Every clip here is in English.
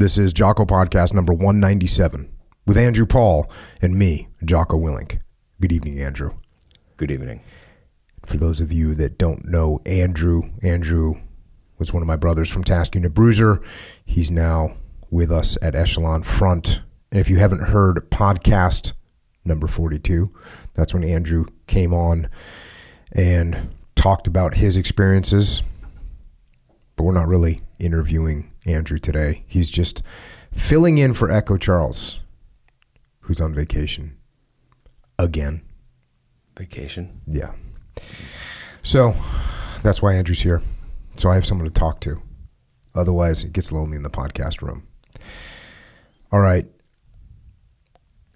This is Jocko Podcast number 197 with Andrew Paul and me, Jocko Willink. Good evening, Andrew. Good evening. For those of you that don't know Andrew, Andrew was one of my brothers from Task Unit Bruiser. He's now with us at Echelon Front. And if you haven't heard podcast number 42, that's when Andrew came on and talked about his experiences. But we're not really interviewing Andrew today. He's just filling in for Echo Charles, who's on vacation again. Vacation. Yeah. So that's why Andrew's here. So I have someone to talk to. Otherwise, it gets lonely in the podcast room. All right.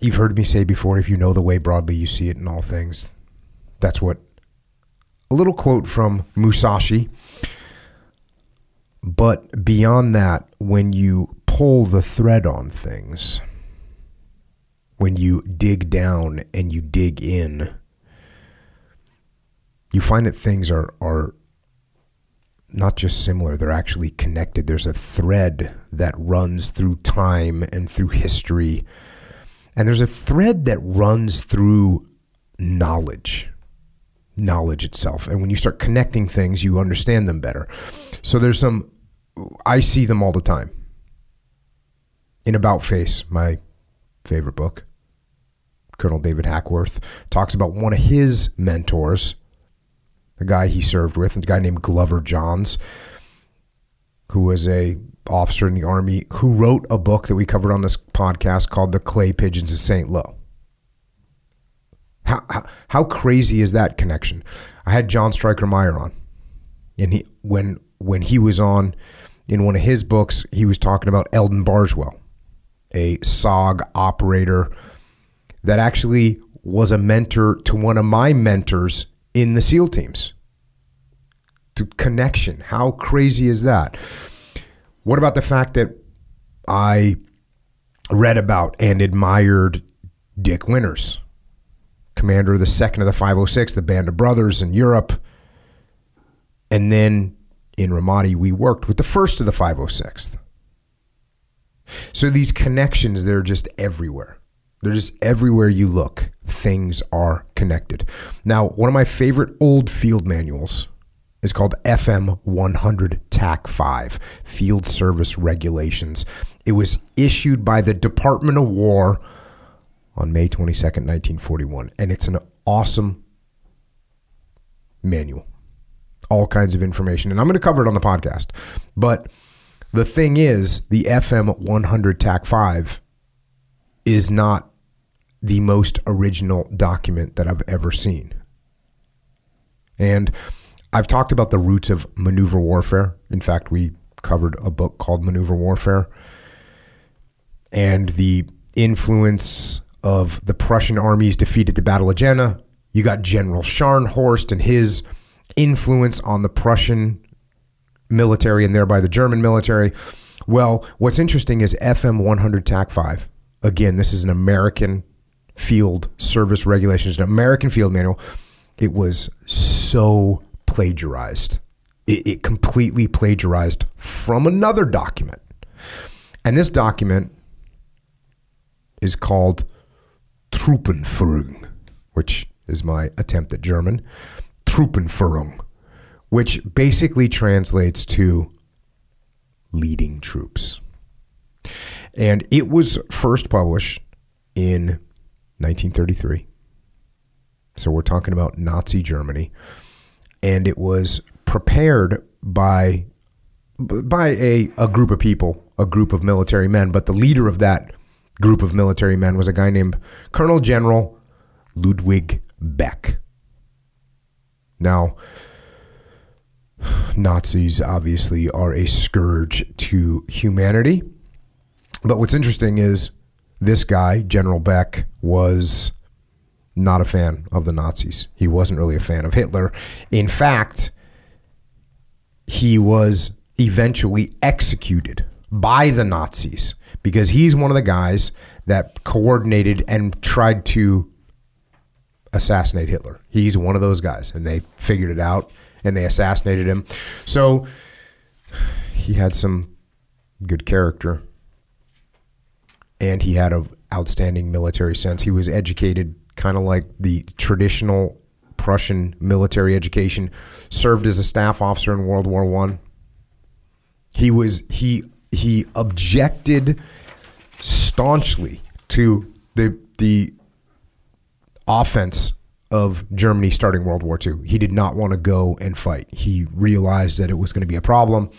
You've heard me say before if you know the way broadly, you see it in all things. That's what a little quote from Musashi. But beyond that, when you pull the thread on things, when you dig down and you dig in, you find that things are, are not just similar, they're actually connected. There's a thread that runs through time and through history. And there's a thread that runs through knowledge, knowledge itself. And when you start connecting things, you understand them better. So there's some, I see them all the time. In About Face, my favorite book, Colonel David Hackworth talks about one of his mentors the guy he served with, a guy named Glover Johns, who was a officer in the army who wrote a book that we covered on this podcast called "The Clay Pigeons of St. Lo." How, how, how crazy is that connection? I had John Stryker Meyer on, and he when when he was on in one of his books, he was talking about Eldon Bargewell, a SOG operator that actually was a mentor to one of my mentors in the SEAL teams. To connection. How crazy is that? What about the fact that I read about and admired Dick Winters, commander of the second of the 506, the Band of Brothers in Europe. And then in Ramadi, we worked with the first of the 506th. So these connections, they're just everywhere. They're just everywhere you look. Things are connected. Now, one of my favorite old field manuals is called FM 100 TAC 5 Field Service Regulations. It was issued by the Department of War on May 22nd, 1941. And it's an awesome manual. All kinds of information. And I'm going to cover it on the podcast. But the thing is, the FM 100 TAC 5 is not the most original document that I've ever seen. And I've talked about the roots of maneuver warfare. In fact, we covered a book called Maneuver Warfare and the influence of the Prussian armies defeat at the Battle of Jena. You got General Scharnhorst and his influence on the Prussian military and thereby the German military. Well, what's interesting is FM 100 TAC 5. Again, this is an American field service regulation, regulations, an American field manual. It was so plagiarized. It, it completely plagiarized from another document. And this document is called Truppenführung, which is my attempt at German. Truppenführung, which basically translates to leading troops. And it was first published in 1933. So we're talking about Nazi Germany. And it was prepared by by a, a group of people, a group of military men, but the leader of that group of military men was a guy named Colonel General Ludwig Beck. Now, Nazis obviously are a scourge to humanity. But what's interesting is this guy, General Beck, was not a fan of the Nazis. He wasn't really a fan of Hitler. In fact, he was eventually executed by the Nazis because he's one of the guys that coordinated and tried to assassinate Hitler. He's one of those guys, and they figured it out and they assassinated him. So he had some good character and he had an outstanding military sense. He was educated kind of like the traditional Prussian military education. Served as a staff officer in World War One. He was he he objected staunchly to the the offense of Germany starting World War II. He did not want to go and fight. He realized that it was going to be a problem.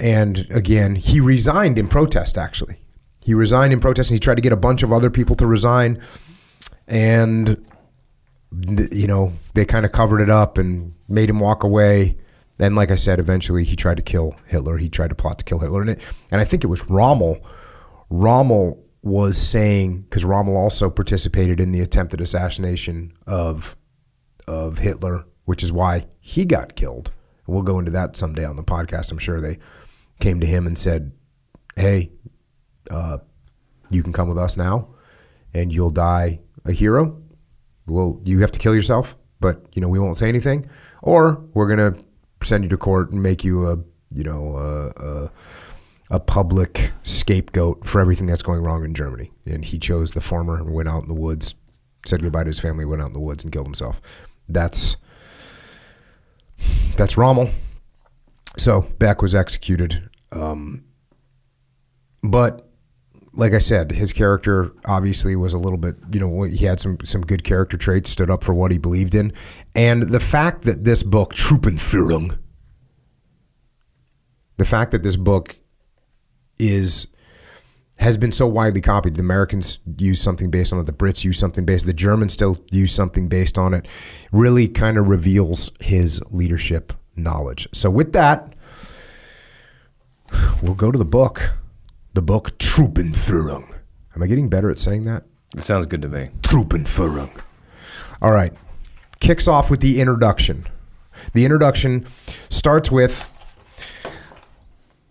And again, he resigned in protest, actually. He resigned in protest and he tried to get a bunch of other people to resign. And, you know, they kind of covered it up and made him walk away. Then, like I said, eventually he tried to kill Hitler. He tried to plot to kill Hitler. And, it, and I think it was Rommel. Rommel was saying because Rommel also participated in the attempted assassination of of Hitler, which is why he got killed. We'll go into that someday on the podcast. I'm sure they came to him and said, "Hey, uh, you can come with us now, and you'll die a hero. Well, you have to kill yourself, but you know we won't say anything, or we're gonna send you to court and make you a you know a, a public scapegoat for everything that's going wrong in Germany. And he chose the former and went out in the woods, said goodbye to his family, went out in the woods and killed himself. That's that's Rommel. So Beck was executed. Um, but like I said, his character obviously was a little bit, you know, he had some some good character traits, stood up for what he believed in, and the fact that this book, Truppenführung, the fact that this book is has been so widely copied. The Americans use something based on it. The Brits use something based. The Germans still use something based on it. Really, kind of reveals his leadership knowledge. So, with that, we'll go to the book. The book Truppenführung. Am I getting better at saying that? It sounds good to me. Truppenführung. All right. Kicks off with the introduction. The introduction starts with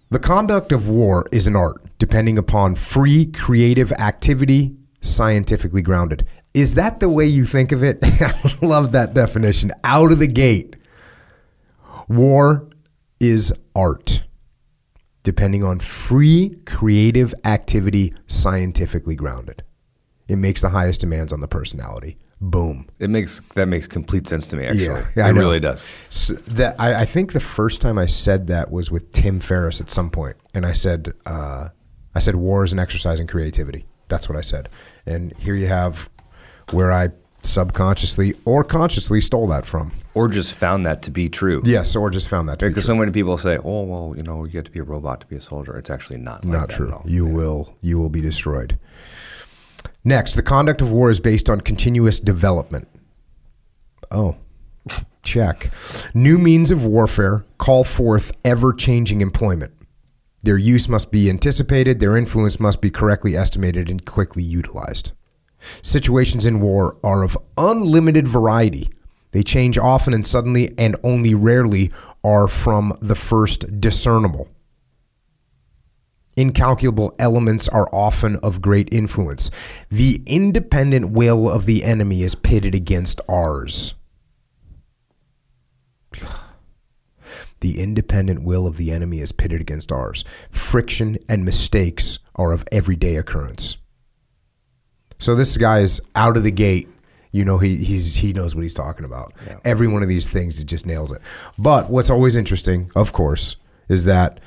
the conduct of war is an art, depending upon free creative activity, scientifically grounded. Is that the way you think of it? I love that definition. Out of the gate. War is art, depending on free creative activity, scientifically grounded. It makes the highest demands on the personality. Boom. It makes that makes complete sense to me. Actually, Yeah, yeah, it really does. So that I, I think the first time I said that was with Tim Ferriss at some point, and I said, uh, I said, war is an exercise in creativity. That's what I said, and here you have where I subconsciously or consciously stole that from. Or just found that to be true. Yes, or just found that to be Because true. so many people say, "Oh, well, you know, you have to be a robot to be a soldier." It's actually not. Like Not true. At all. You will you will be destroyed. Next, the conduct of war is based on continuous development. Oh, check. New means of warfare call forth ever changing employment. Their use must be anticipated, their influence must be correctly estimated and quickly utilized. Situations in war are of unlimited variety. They change often and suddenly, and only rarely are from the first discernible. Incalculable elements are often of great influence. The independent will of the enemy is pitted against ours. The independent will of the enemy is pitted against ours. Friction and mistakes are of everyday occurrence. So this guy is out of the gate. You know he he's he knows what he's talking about. Every one of these things, it just nails it. But what's always interesting, of course, is that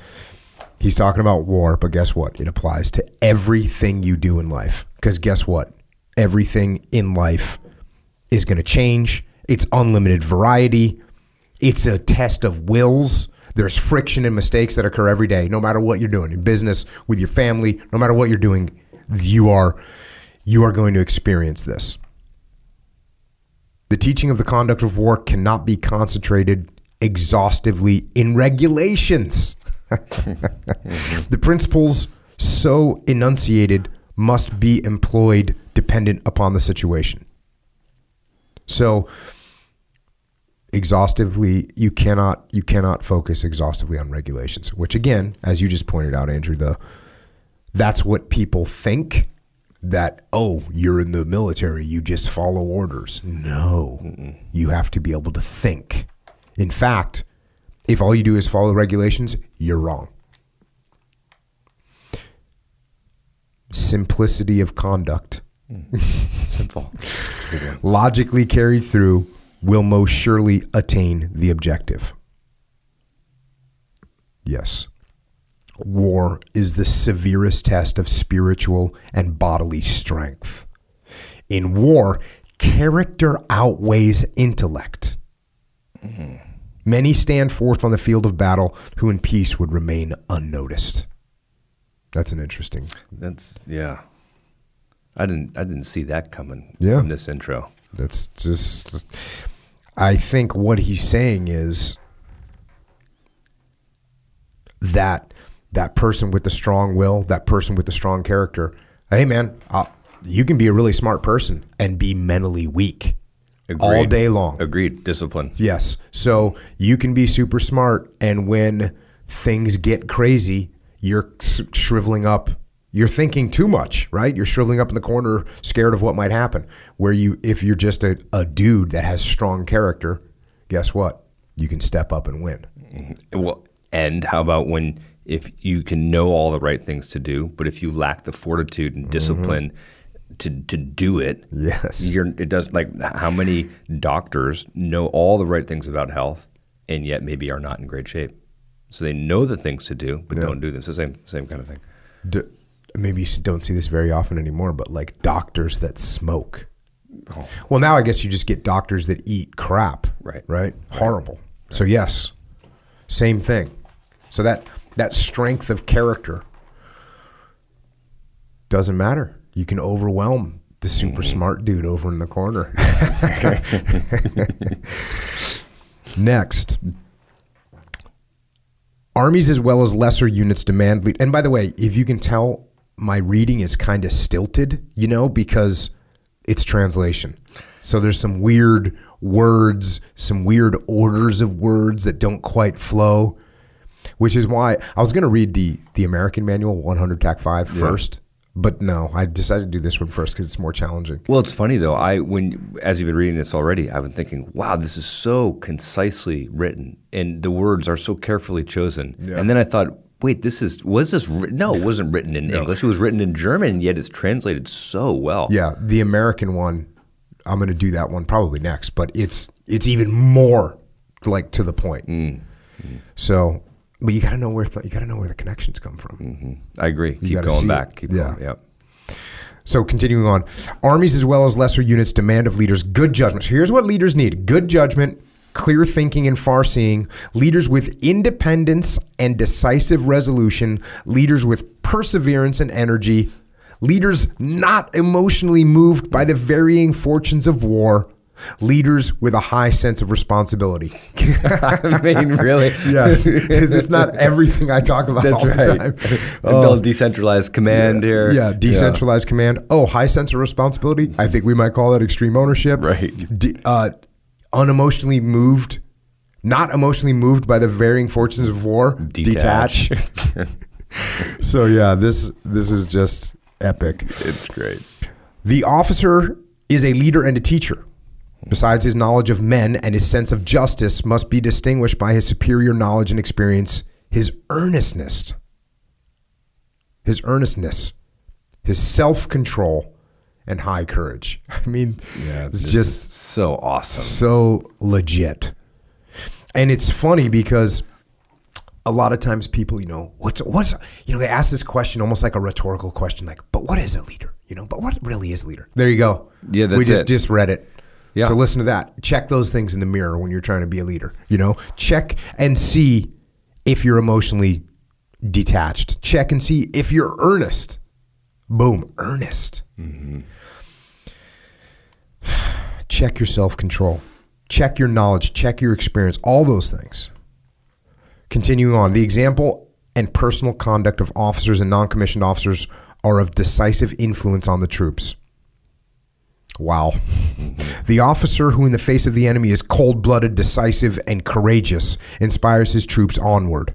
he's talking about war. But guess what? It applies to everything you do in life. Because guess what? Everything in life is going to change. It's unlimited variety. It's a test of wills. There's friction and mistakes that occur every day, no matter what you're doing in business, with your family, no matter what you're doing, you are you are going to experience this. The teaching of the conduct of war cannot be concentrated exhaustively in regulations. the principles so enunciated must be employed dependent upon the situation. So exhaustively you cannot you cannot focus exhaustively on regulations, which again, as you just pointed out Andrew, the that's what people think that oh you're in the military you just follow orders. No. You have to be able to think. In fact if all you do is follow regulations you're wrong simplicity of conduct, hmm. Simple. Good one. logically carried through, will most surely attain the objective. Yes. War is the severest test of spiritual and bodily strength. In war, character outweighs intellect. Hmm. Many stand forth on the field of battle who in peace would remain unnoticed. That's an interesting. That's yeah. I didn't I didn't see that coming Yeah. in this intro. That's just. I think what he's saying is that that person with the strong will, that person with the strong character. Hey, man, uh, you can be a really smart person and be mentally weak all day long. Agreed. Discipline. Yes. So you can be super smart, and when things get crazy, you're shriveling up. You're thinking too much, right? You're shriveling up in the corner, scared of what might happen. Where you, if you're just a, a dude that has strong character, guess what? You can step up and win. Mm-hmm. Well, and how about when if you can know all the right things to do, but if you lack the fortitude and mm-hmm. discipline to to do it, Yes. you're it does like how many doctors know all the right things about health and yet maybe are not in great shape. So they know the things to do, but don't do them. It's the same same kind of thing. D- maybe you don't see this very often anymore, but like doctors that smoke. Oh. Well, now I guess you just get doctors that eat crap. Right. Right. Horrible. So yes, same thing. So that that strength of character doesn't matter. You can overwhelm the super mm-hmm. smart dude over in the corner. Next. Armies as well as lesser units demand lead. And by the way, if you can tell, my reading is kind of stilted, you know, because it's translation. So there's some weird words, some weird orders of words that don't quite flow, which is why I was going to read the the American manual 100 TAC 5 first, but no, I decided to do this one first because it's more challenging. Well, it's funny though. I when as you've been reading this already, I've been thinking, wow, this is so concisely written, and the words are so carefully chosen. And then I thought, wait, this is was this written? No, it wasn't written in English. It was written in German, and yet it's translated so well. Yeah, the American one, I'm going to do that one probably next, but it's it's even more like to the point. Mm. So, but you got to know where th- you got to know where the connections come from. Mm-hmm. I agree. Keep gotta going back. it. Keep Yeah. going. Yep. So, continuing on, armies as well as lesser units demand of leaders good judgment. So here's what leaders need: good judgment, clear thinking, and far seeing. Leaders with independence and decisive resolution. Leaders with perseverance and energy. Leaders not emotionally moved by the varying fortunes of war. Leaders with a high sense of responsibility. I mean, really? yes, is this not everything I talk about That's all the right. time? And build decentralized command here. Yeah, decentralized command. Oh, high sense of responsibility. I think we might call that extreme ownership. Right. De- uh, unemotionally moved, not emotionally moved by the varying fortunes of war. Detach. Detach. so yeah, this this is just epic. It's great. The officer is a leader and a teacher. Besides his knowledge of men and his sense of justice must be distinguished by his superior knowledge and experience, his earnestness, his earnestness, his self-control, and high courage. I mean, yeah, it's just so awesome. so legit. And it's funny because a lot of times people, you know, what's what's you know, they ask this question almost like a rhetorical question, like, but what is a leader? You know, but what really is a leader? There you go. Yeah, we just it. just read it. Yeah. So listen to that. Check those things in the mirror when you're trying to be a leader. You know, check and see if you're emotionally detached. Check and see if you're earnest. Boom, earnest. Mm-hmm. check your self control, check your knowledge, check your experience, all those things. Continuing on, the example and personal conduct of officers and non commissioned officers are of decisive influence on the troops. Wow. The officer who, in the face of the enemy, is cold blooded, decisive, and courageous inspires his troops onward.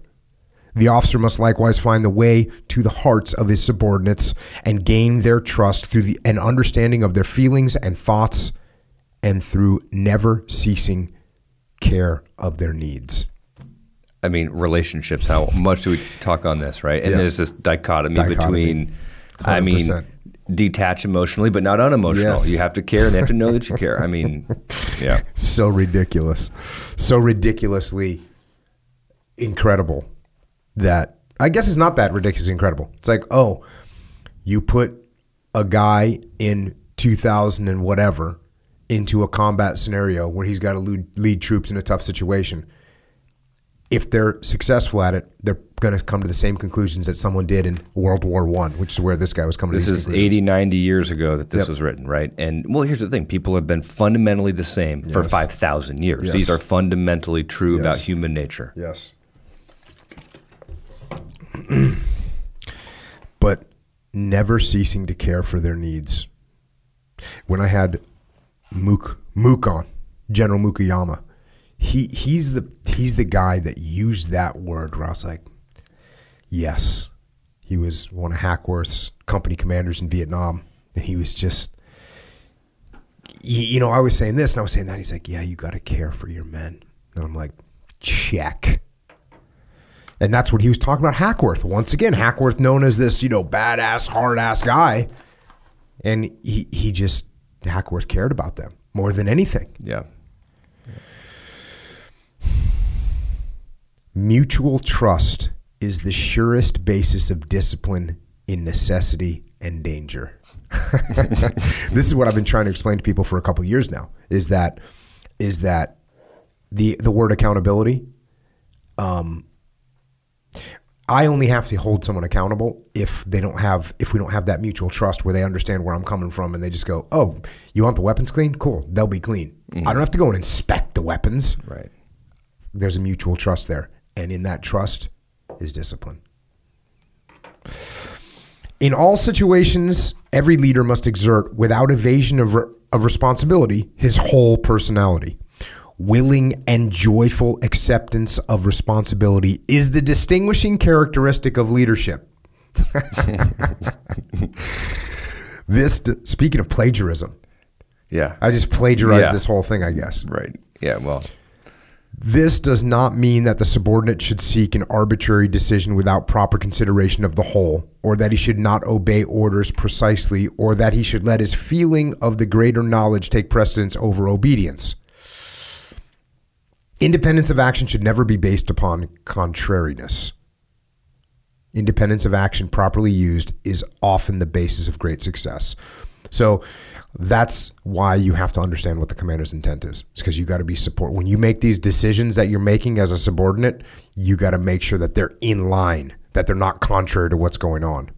The officer must likewise find the way to the hearts of his subordinates and gain their trust through the, an understanding of their feelings and thoughts and through never ceasing care of their needs. I mean, relationships. How much do we talk on this, right? And Yeah. there's this dichotomy, Dichotomy. between I mean, 100%. Detach emotionally, but not unemotional. Yes. You have to care and they have to know that you care. I mean, yeah. so ridiculous, so ridiculously incredible that I guess it's not that ridiculously incredible. It's like, oh, you put a guy in 2000 and whatever into a combat scenario where he's got to lead, lead troops in a tough situation. If they're successful at it, they're going to come to the same conclusions that someone did in World War One, which is where this guy was coming This to these is conclusions. 80, 90 years ago that this Yep. was written, right? And well, here's the thing people have been fundamentally the same for 5,000 years. Yes. These are fundamentally true about human nature. Yes. but never ceasing to care for their needs. When I had Mook Mook on, General Mukoyama, he he's the he's the guy that used that word where I was like, yes. He was one of Hackworth's company commanders in Vietnam, and he was just you, know, I was saying this and I was saying that. He's like, yeah, you got to care for your men. And I'm like, check. And that's what he was talking about Hackworth. Once again, Hackworth known as this, you know, badass, hard ass guy. And he, he just, Hackworth cared about them more than anything. Yeah. Mutual trust is the surest basis of discipline in necessity and danger. this is what I've been trying to explain to people for a couple of years now. Is that is that the the word accountability? Um, I only have to hold someone accountable if they don't have if we don't have that mutual trust where they understand where I'm coming from and they just go, "Oh, you want the weapons clean? Cool, they'll be clean." I don't have to go and inspect the weapons Right. there's a mutual trust there. And in that trust is discipline. In all situations, every leader must exert, without evasion of, of responsibility, his whole personality. Willing and joyful acceptance of responsibility is the distinguishing characteristic of leadership. this, speaking of plagiarism, Yeah. I just plagiarized Yeah. this whole thing, I guess. right. Yeah. Well, This does not mean that the subordinate should seek an arbitrary decision without proper consideration of the whole, or that he should not obey orders precisely, or that he should let his feeling of the greater knowledge take precedence over obedience. Independence of action should never be based upon contrariness. Independence of action properly used is often the basis of great success. So that's why you have to understand what the commander's intent is. It's because you got to be support. When you make these decisions that you're making as a subordinate, you got to make sure that they're in line, that they're not contrary to what's going on.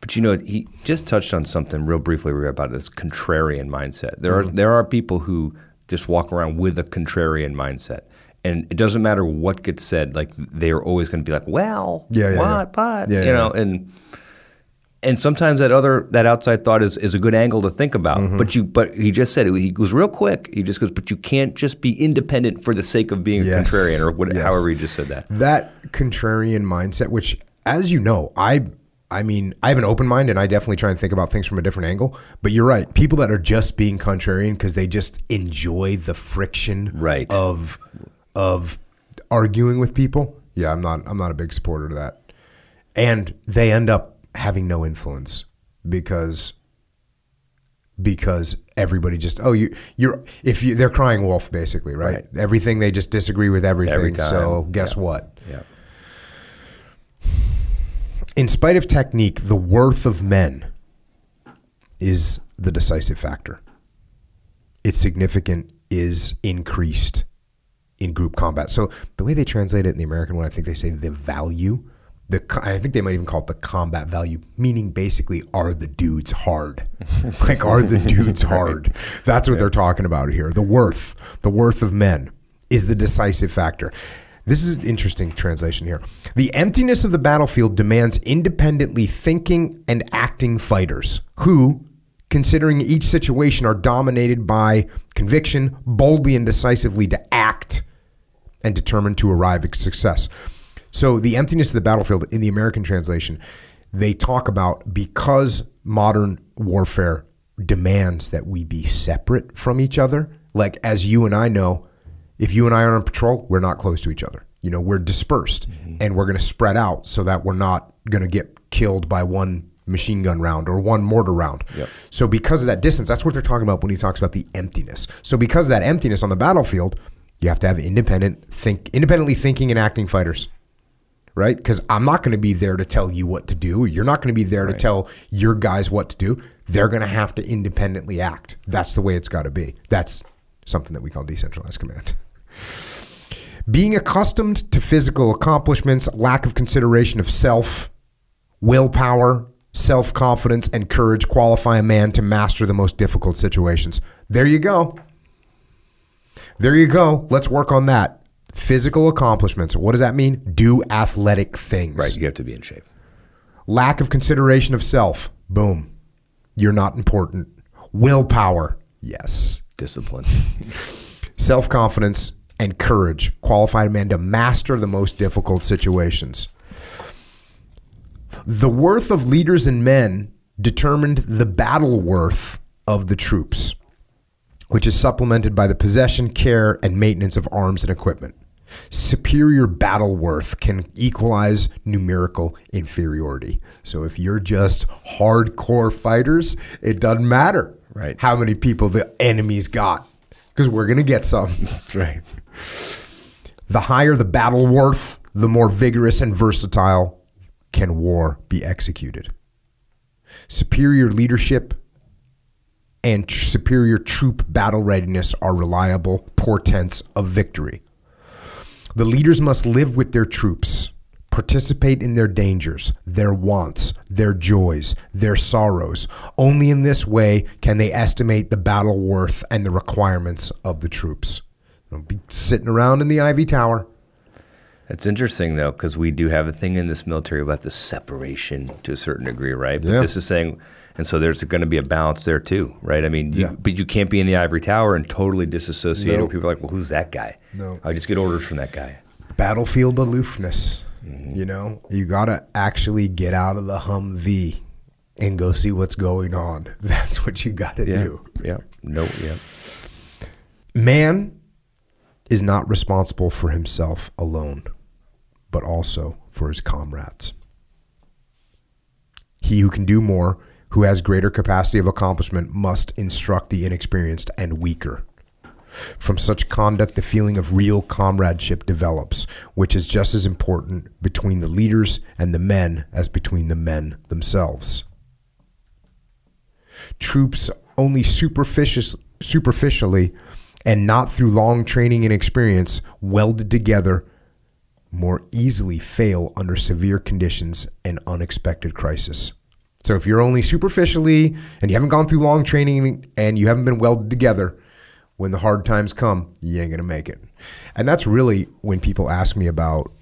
But you know, he just touched on something real briefly about this contrarian mindset. There are mm-hmm. there are people who just walk around with a contrarian mindset, and it doesn't matter what gets said. Like they are always going to be like, "Well, Yeah, yeah, what, yeah. but Yeah, you know," and and sometimes that other that outside thought is, is a good angle to think about. Mm-hmm. But you but he just said it. He goes real quick. He just goes, "But you can't just be independent for the sake of being Yes. a contrarian," or what, Yes. however he just said that. That contrarian mindset, which, as you know, I. I mean, I have an open mind and I definitely try and think about things from a different angle. But you're right. People that are just being contrarian because they just enjoy the friction Right. of of arguing with people. Yeah, I'm not I'm not a big supporter of that. And they end up having no influence because because everybody just oh you you're if you they're crying wolf basically right, Right. everything they just disagree with everything Every so guess Yeah. what Yeah. in spite of technique, the worth of men is the decisive factor. Its significance is increased in group combat. So the way they translate it in the American one, I think they say the value. The I think they might even call it the combat value, meaning basically, are the dudes hard? like, are the dudes hard? That's what they're talking about here. The worth, the worth of men is the decisive factor. This is an interesting translation here. The emptiness of the battlefield demands independently thinking and acting fighters who, considering each situation, are dominated by conviction, boldly and decisively to act, and determined to arrive at success. So, the emptiness of the battlefield in the American translation, they talk about because modern warfare demands that we be separate from each other. Like, as you and I know, if you and I are on patrol, we're not close to each other. You know, we're dispersed mm-hmm. and we're going to spread out so that we're not going to get killed by one machine gun round or one mortar round. Yep. So because of that distance, that's what they're talking about when he talks about the emptiness. So because of that emptiness on the battlefield, you have to have independent think independently thinking and acting fighters. Right? Because I'm not going to be there to tell you what to do. You're not going to be there to tell your guys what to do. They're going to have to independently act. That's the way it's got to be. That's something that we call decentralized command. Being accustomed to physical accomplishments, lack of consideration of self, willpower, self confidence, and courage qualify a man to master the most difficult situations. There you go. There you go. Let's work on that. Physical accomplishments. What does that mean? Do athletic things. Right. You have to be in shape. Lack of consideration of self. Boom. You're not important. Willpower. Yes. Discipline. Self confidence and courage qualified a man to master the most difficult situations. The worth of leaders and men determined the battle worth of the troops, which is supplemented by the possession, care, and maintenance of arms and equipment. Superior battle worth can equalize numerical inferiority. So if you're just hardcore fighters, it doesn't matter Right. how many people the enemy's got, because we're going to get some. right. The higher the battle worth, the more vigorous and versatile can war be executed. Superior leadership and superior troop battle readiness are reliable portents of victory. The leaders must live with their troops, participate in their dangers, their wants, their joys, their sorrows. Only in this way can they estimate the battle worth and the requirements of the troops. Don't be sitting around in the Ivy Tower. It's interesting though, because we do have a thing in this military about the separation to a certain degree, right? But Yeah. this is saying, and so there's going to be a balance there too, right? I mean, you, Yeah. but you can't be in the ivory tower and totally disassociate. No. People are like, well, who's that guy? No. I just get orders from that guy. Battlefield aloofness. Mm-hmm. You know, you got to actually get out of the Humvee and go see what's going on. That's what you got to Yeah. do. Yeah. No. Yeah. Man is not responsible for himself alone, but also for his comrades. He who can do more, who has greater capacity of accomplishment, must instruct the inexperienced and weaker. From such conduct, the feeling of real comradeship develops, which is just as important between the leaders and the men as between the men themselves. Troops only superficially and not through long training and experience, welded together, more easily fail under severe conditions and unexpected crisis. So if you're only superficially and you haven't gone through long training and you haven't been welded together, when the hard times come, you ain't gonna make it. And that's really when people ask me about,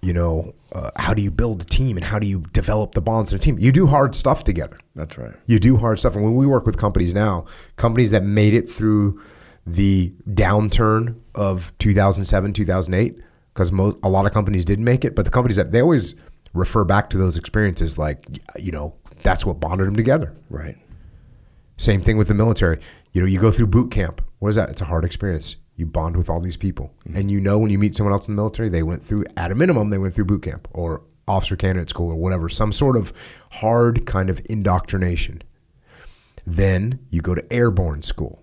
you know, uh, how do you build a team and how do you develop the bonds in a team? You do hard stuff together. That's right. You do hard stuff. And when we work with companies now, companies that made it through the downturn of 2007, 2008, because mo- a lot of companies didn't make it, but the companies that they always refer back to those experiences like, you know, that's what bonded them together. Right. Same thing with the military. You know, you go through boot camp. What is that? It's a hard experience. You bond with all these people. Mm-hmm. And you know when you meet someone else in the military, they went through, at a minimum, they went through boot camp or officer candidate school or whatever, some sort of hard kind of indoctrination. Then you go to airborne school,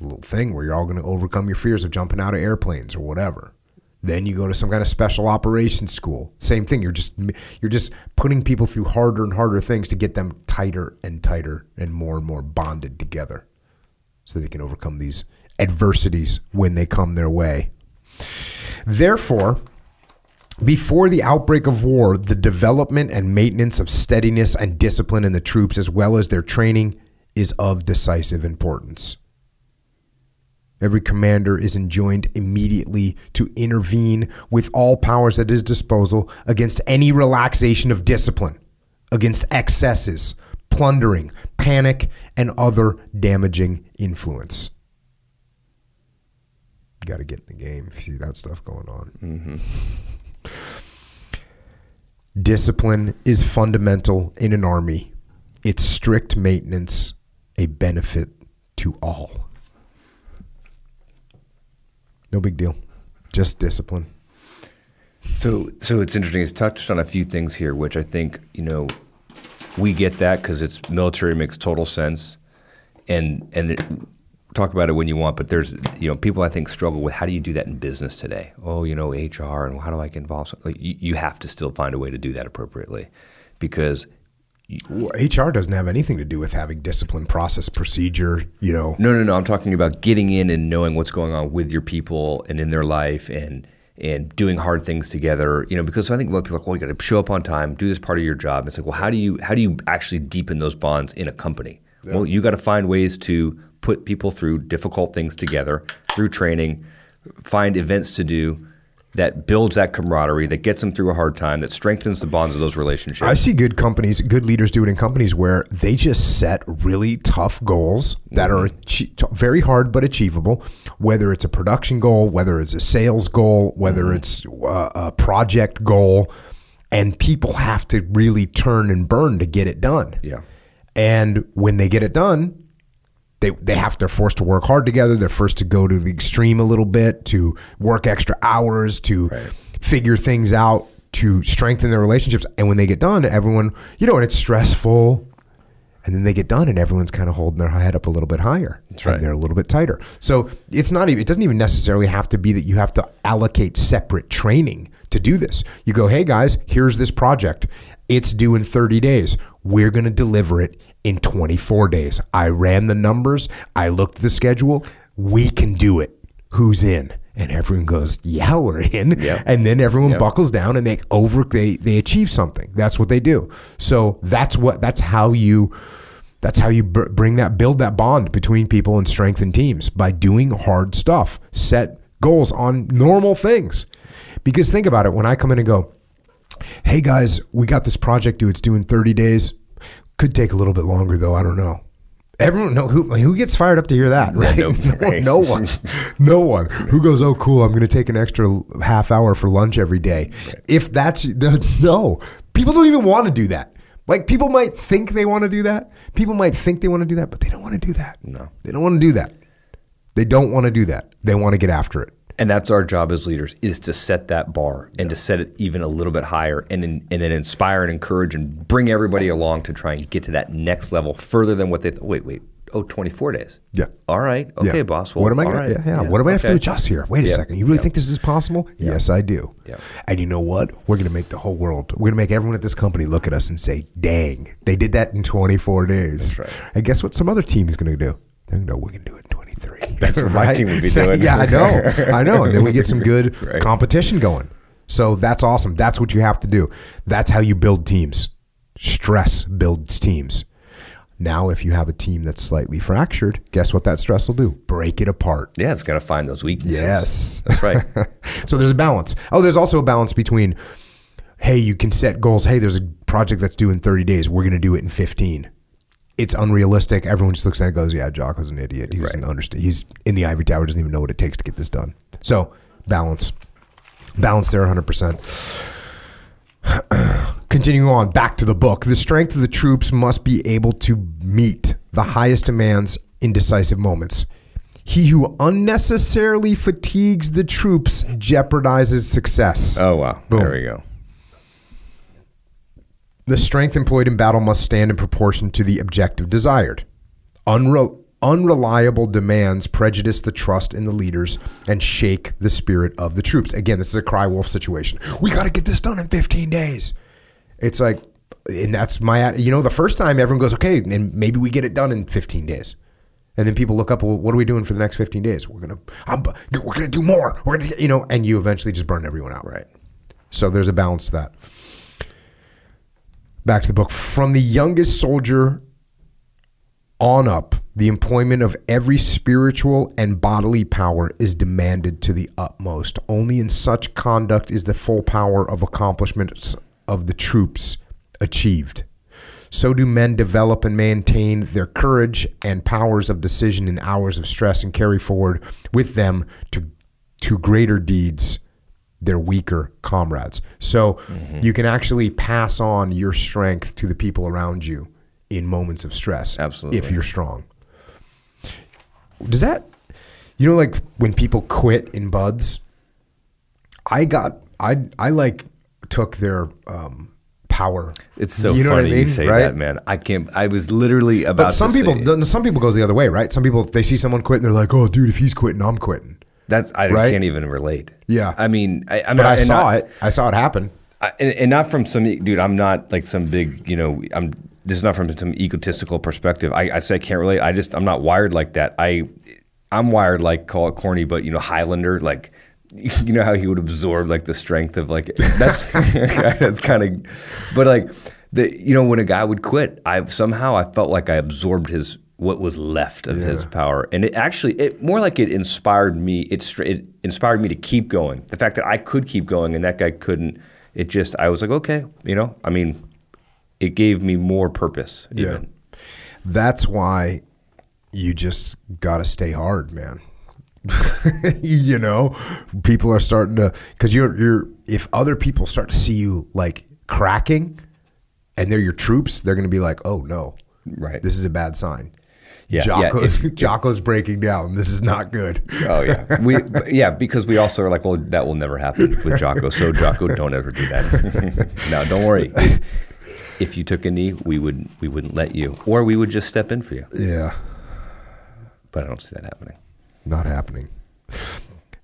a little thing where you're all going to overcome your fears of jumping out of airplanes or whatever. Then you go to some kind of special operations school. Same thing. You're just you're just putting people through harder and harder things to get them tighter and tighter and more and more bonded together, so they can overcome these adversities when they come their way. Therefore, before the outbreak of war, the development and maintenance of steadiness and discipline in the troops, as well as their training, is of decisive importance. Every commander is enjoined immediately to intervene with all powers at his disposal against any relaxation of discipline, against excesses, plundering, panic, and other damaging influence. You got to get in the game if you see that stuff going on. Mm-hmm. Discipline is fundamental in an army. Its strict maintenance a benefit to all. No big deal. Just discipline. So, so it's interesting. It's touched on a few things here, which I think you know we get that because it's military makes total sense, and and it, talk about it when you want. But there's you know people I think struggle with how do you do that in business today? Oh, you know HR and how do I get involved? Like, you, you have to still find a way to do that appropriately, because Well, HR doesn't have anything to do with having discipline, process, procedure. You know, No, no, no. I'm talking about getting in and knowing what's going on with your people and in their life and and doing hard things together. You know, because I think a lot of people are like, well, you got to show up on time, do this part of your job. It's like, well, how do you how do you actually deepen those bonds in a company? Well, you got to find ways to put people through difficult things together through training, find events to do that builds that camaraderie, that gets them through a hard time, that strengthens the bonds of those relationships. I see good companies, good leaders do it in companies where they just set really tough goals that are achie- very hard but achievable. Whether it's a production goal, whether it's a sales goal, whether it's uh, a project goal, and people have to really turn and burn to get it done. Yeah. And when they get it done, they they have they're forced to work hard together. They're forced to go to the extreme a little bit, to work extra hours, to figure things out, to strengthen their relationships. And when they get done, everyone, you know, and it's stressful. And then they get done, and everyone's kind of holding their head up a little bit higher. That's right. And they're a little bit tighter. So it's not even. It doesn't even necessarily have to be that you have to allocate separate training to do this. You go, hey guys, here's this project. It's due in 30 days. We're going to deliver it in 24 days. I ran the numbers. I looked at the schedule. We can do it. Who's in? And everyone goes, "Yeah, we're in." Yep. And then everyone Yep. buckles down and they over they they achieve something. That's what they do. So that's what that's how you that's how you br- bring that build that bond between people and strengthen teams by doing hard stuff. Set goals on normal things. Because think about it when I come in and go, "Hey guys, we got this project due. It's due in 30 days. Could take a little bit longer though. I don't know." Everyone, no, who who gets fired up to hear that, right? no, right. no one, no one. Who goes, "Oh, cool, I'm going to take an extra half hour for lunch every day." If that's no, people don't even want to do that. Like people might think they want to do that. People might think they want to do that, but they don't want to do that. No. they don't want to do that. They don't want to do that. They want to get after it. And that's our job as leaders is to set that bar and to set it even a little bit higher and, in, and then inspire and encourage and bring everybody along to try and get to that next level further than what they thought. Wait, wait. Oh, 24 days. Yeah. All right. Okay, Yeah. boss. Well, what am I going right. to? Yeah, yeah. What do I have to adjust here? Wait a second. You really Yeah. think this is possible? Yes, I do. Yeah. And you know what? We're going to make the whole world. We're going to make everyone at this company look at us and say, "Dang, they did that in 24 days." That's right. And guess what? Some other team is going to do. They're going to know we can do it in 23. That's what my team would be doing. yeah, I know. I know. And then we get some good Right. competition going. So that's awesome. That's what you have to do. That's how you build teams. Stress builds teams. Now, if you have a team that's slightly fractured, guess what that stress will do? Break it apart. Yeah, it's got to find those weaknesses. Yes. That's right. so there's a balance. Oh, there's also a balance between, hey, you can set goals. Hey, there's a project that's due in 30 days. We're going to do it in 15. It's unrealistic. Everyone just looks at it and goes, yeah, Jocko's an idiot. He doesn't understand. He's in the ivory tower, doesn't even know what it takes to get this done. So balance. Balance there 100%. Continuing on, back to the book. The strength of the troops must be able to meet the highest demands in decisive moments. He who unnecessarily fatigues the troops jeopardizes success. Oh, wow. Boom. There we go. The strength employed in battle must stand in proportion to the objective desired. Unre- unreliable demands prejudice the trust in the leaders and shake the spirit of the troops. Again, this is a cry wolf situation. We got to get this done in 15 days. It's like, and that's my, you know, the first time everyone goes, okay, and maybe we get it done in 15 days. And then people look up, well, what are we doing for the next 15 days? We're gonna, I'm, we're gonna do more. We're gonna, you know, and you eventually just burn everyone out. Right. So there's a balance to that. Back to the book. From the youngest soldier on up, the employment of every spiritual and bodily power is demanded to the utmost. Only in such conduct is the full power of accomplishments of the troops achieved. So do men develop and maintain their courage and powers of decision in hours of stress and carry forward with them to, to greater deeds their weaker comrades. So you can actually pass on your strength to the people around you in moments of stress. Absolutely. If you're strong. Does that, you know, like when people quit in BUD/S, I got, I, I like took their um, power. It's so you know funny what I mean, you say right? that, man. I can't. I was literally about. But some to people, say- some people goes the other way, right? Some people they see someone quit and they're like, "Oh, dude, if he's quitting, I'm quitting." That's I Right? can't even relate. Yeah. I mean, I, I'm But not, I saw not- it. I saw it happen. I, and, and not from some dude. I'm not like some big. You know, I'm. This is not from some egotistical perspective. I, I say I can't relate. I just I'm not wired like that. I I'm wired like call it corny, but you know Highlander like. You know how he would absorb like the strength of like that's that's kind of, but like the you know when a guy would quit, I somehow I felt like I absorbed his what was left of his power, and it actually it more like it inspired me. It, it inspired me to keep going. The fact that I could keep going and that guy couldn't, it just I was like okay, you know. I mean, it gave me more purpose. Even. That's why you just got to stay hard, man. you know, people are starting to because you're you're if other people start to see you like cracking, and they're your troops, they're going to be like, oh no, Right. this is a bad sign. Yeah, yeah, Jocko's, if- Jocko's breaking down. This is not good. Oh yeah, we yeah because we also are like, well, that will never happen with Jocko. So Jocko, don't ever do that. no, don't worry. If you took a knee, we would we wouldn't let you, or we would just step in for you. Yeah, But I don't see that happening. not happening.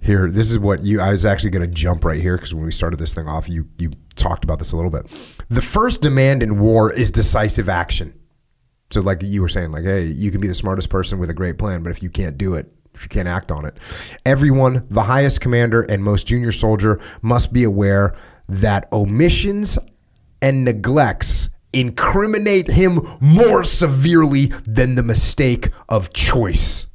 Here, this is what you. I was actually going to jump right here because when we started this thing off, you you talked about this a little bit. The first demand in war is decisive action. So, like you were saying, like, hey, you can be the smartest person with a great plan, but if you can't do it, if you can't act on it, everyone, the highest commander and most junior soldier, must be aware that omissions and neglects incriminate him more severely than the mistake of choice.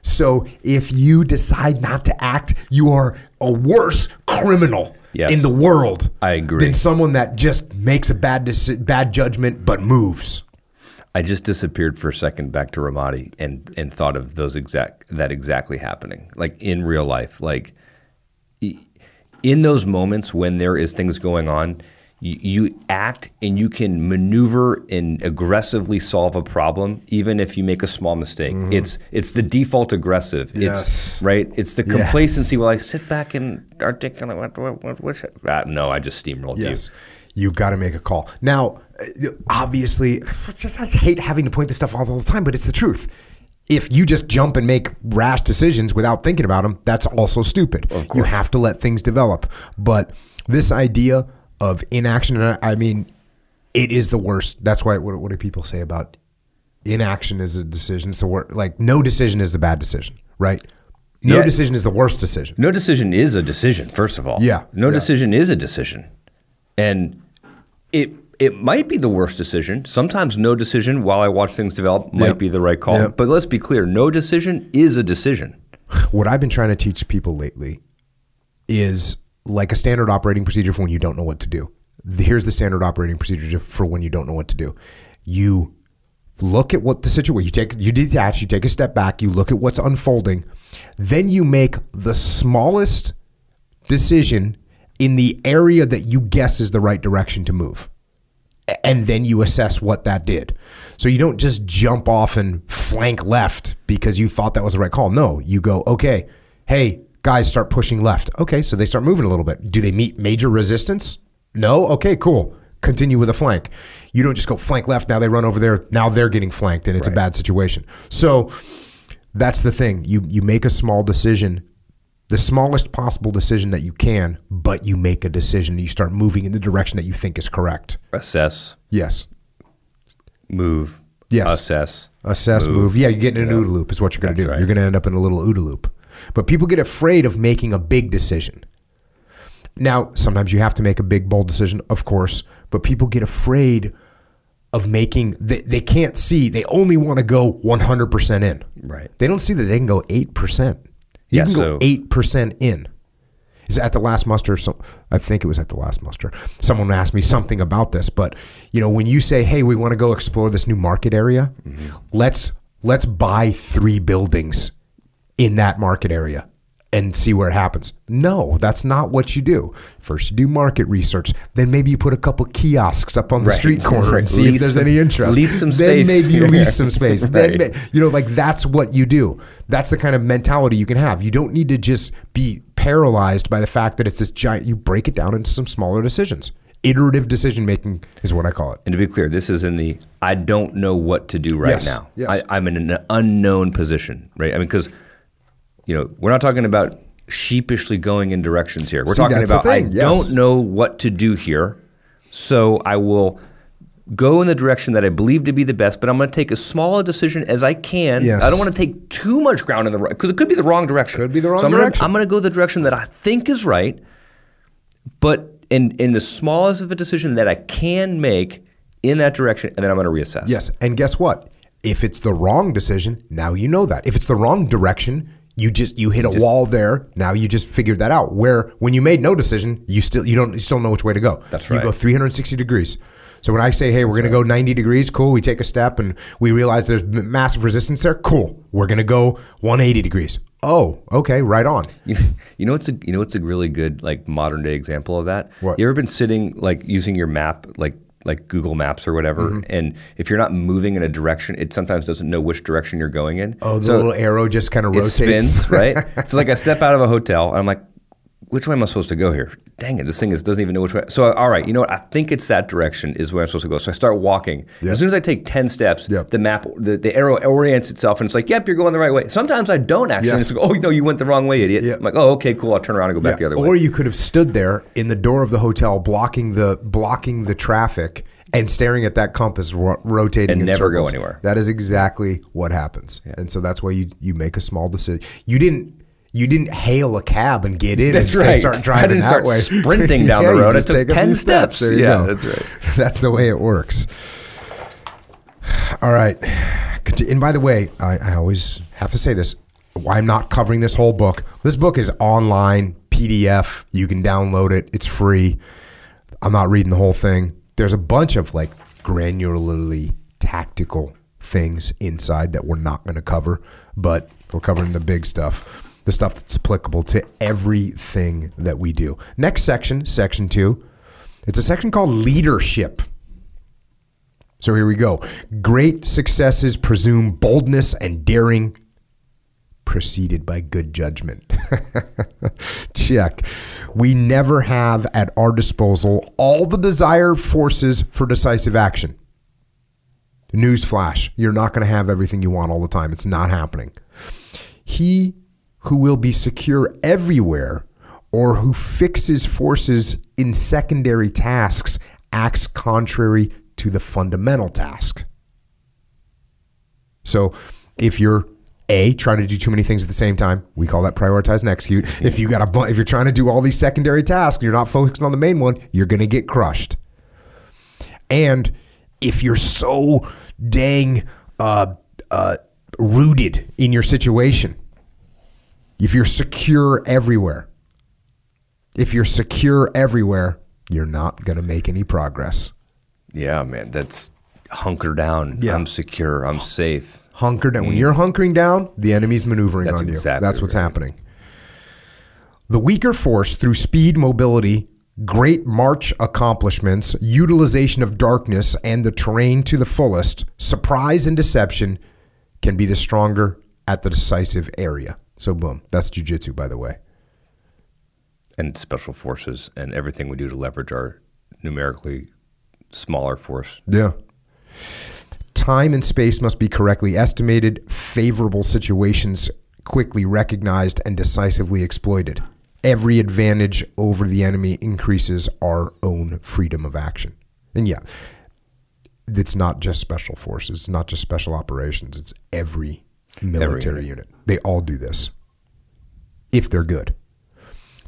So if you decide not to act, you are a worse criminal Yes. in the world. I agree. Than someone that just makes a bad bad judgment but moves. I just disappeared for a second back to Ramadi and and thought of those exact that exactly happening, like in real life, like in those moments when there is things going on. You, you act and you can maneuver and aggressively solve a problem, even if you make a small mistake. It's it's the default aggressive. Mm-hmm. Yes. It's right. It's the complacency. Well, I sit back and articulate. What, what, what, what ah, no, I just steamrolled Yes. you. You got to make a call. Now, obviously, just, I hate having to point this stuff out all the time, but it's the truth. If you just jump and make rash decisions without thinking about them, that's also stupid. You have to let things develop. But this idea of inaction, and I I mean, it is the worst. That's why, what, what do people say about inaction is a decision? So, we're, like, no decision is a bad decision, right? No Yeah. decision is the worst decision. No decision is a decision, first of all. Yeah, No yeah. decision is a decision. And it it might be the worst decision. Sometimes no decision while I watch things develop might Yep. be the right call. Yep. But let's be clear, no decision is a decision. what I've been trying to teach people lately is like a standard operating procedure for when you don't know what to do. Here's the standard operating procedure for when you don't know what to do. You look at what the situation you take you detach, you take a step back, you look at what's unfolding, then you make the smallest decision in the area that you guess is the right direction to move and then you assess what that did. So you don't just jump off and flank left because you thought that was the right call. No, you go, okay, hey, guys, start pushing left. Okay, so they start moving a little bit. Do they meet major resistance? No? Okay, cool. Continue with a flank. You don't just go flank left, now they run over there, now they're getting flanked and it's a bad situation. So that's the thing. You you make a small decision, the smallest possible decision that you can, but you make a decision. You start moving in the direction that you think is correct. Assess, Yes. move, Yes. assess. Assess, move. Yeah, you get in an OODA loop is what you're going to do. right. You're going to end up in a little OODA loop. But people get afraid of making a big decision. Now, sometimes you have to make a big, bold decision, of course, but people get afraid of making, they, they can't see, they only want to go 100% in. Right. They don't see that they can go 8%. You Yeah, can so- go 8% in. Is at the last muster? So I think it was at the last muster. Someone asked me something about this, but you know, when you say, "Hey, we want to go explore this new market area," mm-hmm. let's let's buy three buildings in that market area and see where it happens. No, that's not what you do. First, you do market research. Then maybe you put a couple kiosks up on the Right. street corner and see if there's some- any interest. lease some Then space. maybe you lease some space. Then Right. ma- you know, like that's what you do. That's the kind of mentality you can have. You don't need to just be paralyzed by the fact that it's this giant. You break it down into some smaller decisions. Iterative decision making is what I call it. And to be clear, this is in the I don't know what to do right Yes, now. yes. I, I'm in an unknown position, right? I mean, because you know we're not talking about sheepishly going in directions here. We're See, talking about I yes. don't know what to do here, so I will go in the direction that I believe to be the best. But I'm going to take as small a decision as I can. Yes. I don't want to take too much ground in the right because it could be the wrong direction. Could be the wrong so I'm direction. Gonna, I'm going to go the direction that I think is right but in in the smallest of a decision that I can make in that direction, and then I'm going to reassess. Yes, and guess what? If it's the wrong decision, now you know that. If it's the wrong direction, you just you hit a wall there. Now you just figured that out. Where when you made no decision, you still you don't you still know which way to go. That's right. You go 360 degrees. So when I say, "Hey, we're going to go 90 degrees," cool. We take a step and we realize there's massive resistance there. Cool. We're going to go 180 degrees. Oh, okay, right on. You, you know what's a you know what's a really good like modern day example of that? What? You ever been sitting like using your map like like Google Maps or whatever, Mm-hmm. and if you're not moving in a direction, it sometimes doesn't know which direction you're going in. Oh, the So little arrow just kind of rotates. it spins, right? so like I step out of a hotel, and I'm like, which way am I supposed to go here? Dang it, this thing is, doesn't even know which way. So all right, you know what? I think it's that direction is where I'm supposed to go. So I start walking. As soon as I take ten steps, Yep. the map, the, the arrow orients itself, and it's like, yep, you're going the right way. Sometimes I don't actually. Yeah. And It's like, oh no, you went the wrong way, idiot. Yeah. I'm like, oh okay, cool. I'll turn around and go back the other way. or you could have stood there in the door of the hotel, blocking the blocking the traffic and staring at that compass ro- rotating And never go anywhere. That is exactly what happens, and so that's why you you make a small decision. You didn't. You didn't hail a cab and get in That's and right. start I driving didn't that start way. sprinting down the Yeah, you road. I took 10 few steps. You Yeah, go. that's right. That's the way it works. All right. And by the way, I, I always have to say this. Why I'm not covering this whole book. This book is online, PDF. You can download it. It's free. I'm not reading the whole thing. There's a bunch of like granularly tactical things inside that we're not going to cover, but we're covering the big stuff, the stuff that's applicable to everything that we do. Next section, section two, it's a section called leadership. So here we go. Great successes presume boldness and daring, preceded by good judgment. Check. We never have at our disposal all the desired forces for decisive action. Newsflash, you're not going to have everything you want all the time. It's not happening. He who will be secure everywhere or who fixes forces in secondary tasks acts contrary to the fundamental task. So if you're a trying to do too many things at the same time, we call that prioritize and execute. If you got a if you're trying to do all these secondary tasks, and you're not focused on the main one, you're going to get crushed. And if you're so dang uh, uh, rooted in your situation, if you're secure everywhere, if you're secure everywhere, you're not going to make any progress. Yeah, man, that's hunker down. Yeah. I'm secure. I'm safe. Hunker down. When mm. you're hunkering down, the enemy's maneuvering That's on you. exactly That's what's right. happening. The weaker force, through speed, mobility, great march accomplishments, utilization of darkness and the terrain to the fullest, surprise and deception, can be the stronger at the decisive area. So, boom. That's jujitsu, by the way. And special forces and everything we do to leverage our numerically smaller force. Yeah. Time and space must be correctly estimated, favorable situations quickly recognized and decisively exploited. Every advantage over the enemy increases our own freedom of action. And yeah, it's not just special forces, it's not just special operations, it's every military unit. They all do this if they're good.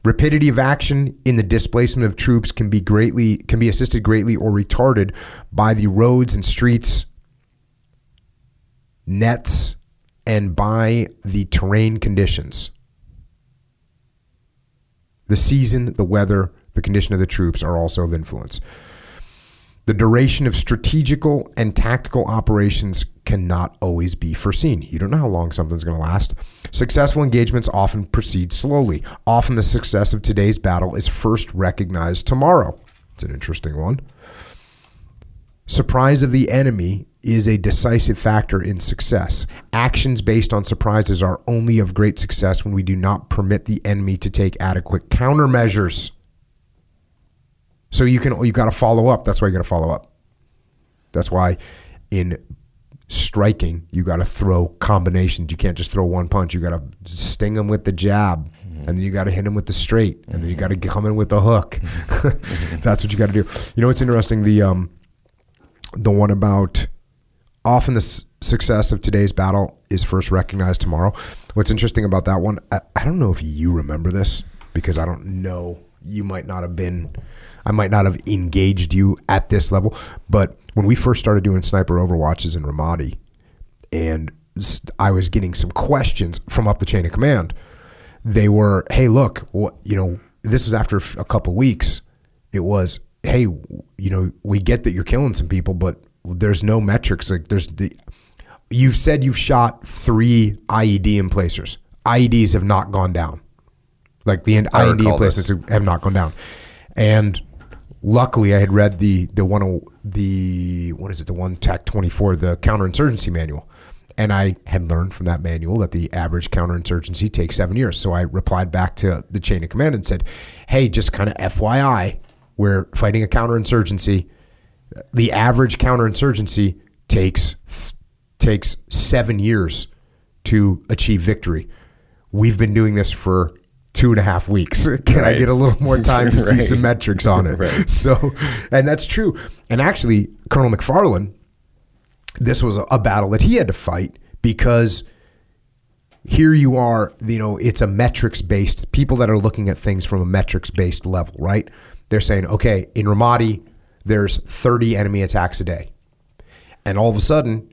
Rapidity of action in the displacement of troops can be greatly can be assisted greatly or retarded by the roads and streets, nets, and by the terrain conditions. The season, the weather, the condition of the troops are also of influence. The duration of strategical and tactical operations cannot always be foreseen. You don't know how long something's going to last. Successful engagements often proceed slowly. Often the success of today's battle is first recognized tomorrow. It's an interesting one. Surprise of the enemy is a decisive factor in success. Actions based on surprises are only of great success when we do not permit the enemy to take adequate countermeasures. So you can you got to follow up. That's why you got to follow up. That's why in striking you got to throw combinations. You can't just throw one punch. You got to sting them with the jab, and then you got to hit them with the straight, and then you got to come in with the hook. That's what you got to do. You know what's interesting? The um, the one about often the s- success of today's battle is first recognized tomorrow. What's interesting about that one, I, I don't know if you remember this because I don't know. You might not have been, I might not have engaged you at this level. But when we first started doing sniper overwatches in Ramadi, and I was getting some questions from up the chain of command, they were, hey, look, what, you know, this was after a couple weeks. It was, hey, you know, we get that you're killing some people, but there's no metrics. Like there's the, you've said you've shot three IED emplacers. IEDs have not gone down. Like the I IED recall this. emplacements have not gone down. And luckily, I had read the the one the what is it the one Tech twenty four the counterinsurgency manual, and I had learned from that manual that the average counterinsurgency takes seven years. So I replied back to the chain of command and said, "Hey, just kind of FYI, we're fighting a counterinsurgency. The average counterinsurgency takes takes seven years to achieve victory. We've been doing this for two and a half weeks. Can I get a little more time to see some metrics on it? Right. So, and that's true. And actually, Colonel MacFarland, this was a, a battle that he had to fight because here you are, you know, it's a metrics based, people that are looking at things from a metrics based level, right? They're saying, okay, in Ramadi, there's 30 enemy attacks a day. And all of a sudden,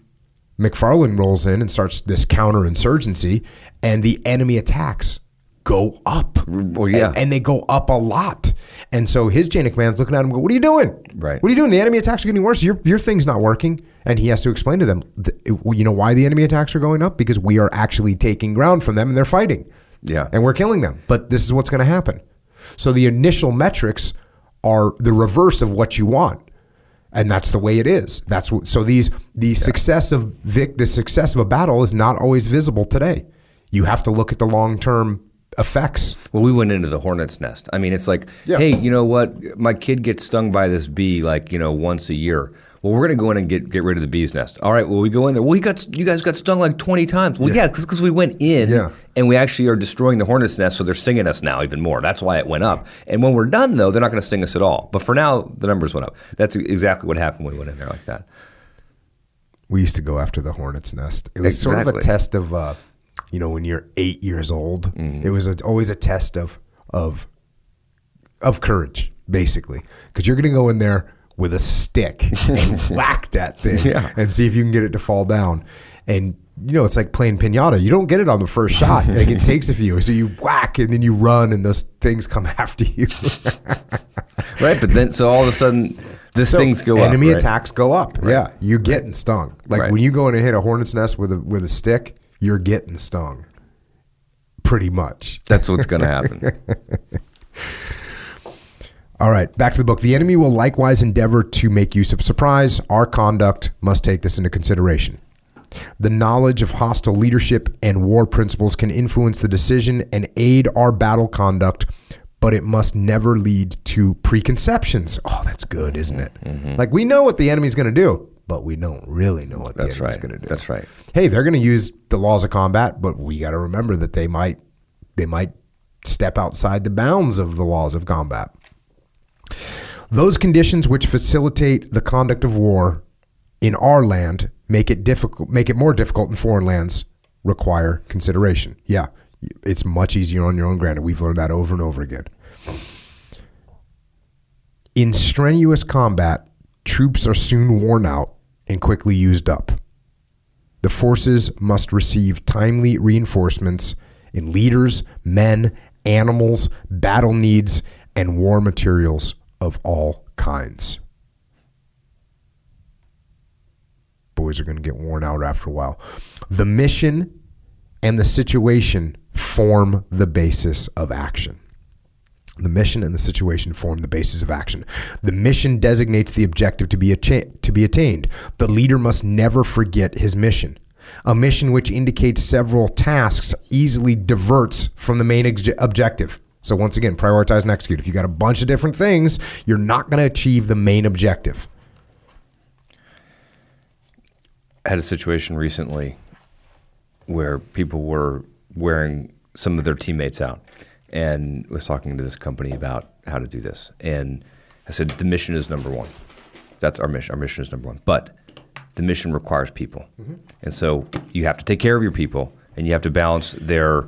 MacFarland rolls in and starts this counterinsurgency, and the enemy attacks go up. Well, yeah. And, and they go up a lot. And so his chain of command's looking at him go, What are you doing? Right. What are you doing? The enemy attacks are getting worse. Your, your thing's not working. And he has to explain to them, th- you know why the enemy attacks are going up? Because we are actually taking ground from them and they're fighting. Yeah. And we're killing them. But this is what's going to happen. So the initial metrics are the reverse of what you want. And that's the way it is. That's what, so these the success of Vic, the success of a battle is not always visible today. You have to look at the long term effects. Well, we went into the hornet's nest. I mean, it's like, Yeah. hey, you know what? My kid gets stung by this bee like you know once a year. Well, we're gonna go in and get get rid of the bee's nest. All right. Well, we go in there. Well, you got you guys got stung like twenty times. Well, yeah, because we went in Yeah. and we actually are destroying the hornet's nest, so they're stinging us now even more. That's why it went up. And when we're done, though, they're not going to sting us at all. But for now, the numbers went up. That's exactly what happened when we went in there like that. We used to go after the hornet's nest. It was sort of a test of, uh, you know, when you're eight years old. Mm. It was a, always a test of of of courage, basically, because you're going to go in there with a stick and whack that thing Yeah. and see if you can get it to fall down. And you know, it's like playing pinata. You don't get it on the first shot. Like it takes a few. So you whack and then you run, and those things come after you. Right. But then, so all of a sudden, this So things go enemy up. right? attacks go up. Yeah, you're getting stung. Like Right. when you go in and hit a hornet's nest with a with a stick, you're getting stung. Pretty much. That's what's going to happen. All right, back to the book. The enemy will likewise endeavor to make use of surprise. Our conduct must take this into consideration. The knowledge of hostile leadership and war principles can influence the decision and aid our battle conduct, but it must never lead to preconceptions. Oh, that's good, isn't it? Mm-hmm. Like we know what the enemy's going to do, but we don't really know what That's the enemy's right. going to do. That's right. Hey, they're going to use the laws of combat, but we got to remember that they might they might step outside the bounds of the laws of combat. Those conditions which facilitate the conduct of war in our land make it difficult make it more difficult in foreign lands require consideration. Yeah, it's much easier on your own ground and we've learned that over and over again. In strenuous combat, troops are soon worn out and quickly used up. The forces must receive timely reinforcements in leaders, men, animals, battle needs, and war materials of all kinds. Boys are going to get worn out after a while. The mission and the situation form the basis of action. The mission and the situation form the basis of action. The mission designates the objective to be, to be attained. The leader must never forget his mission. A mission which indicates several tasks easily diverts from the main objective. So once again, prioritize and execute. If you got a bunch of different things, you're not going to achieve the main objective. I had a situation recently where people were wearing some of their teammates out and was talking to this company about how to do this. And I said, the mission is number one. That's our mission. Our mission is number one. But the mission requires people. Mm-hmm. And so you have to take care of your people and you have to balance their,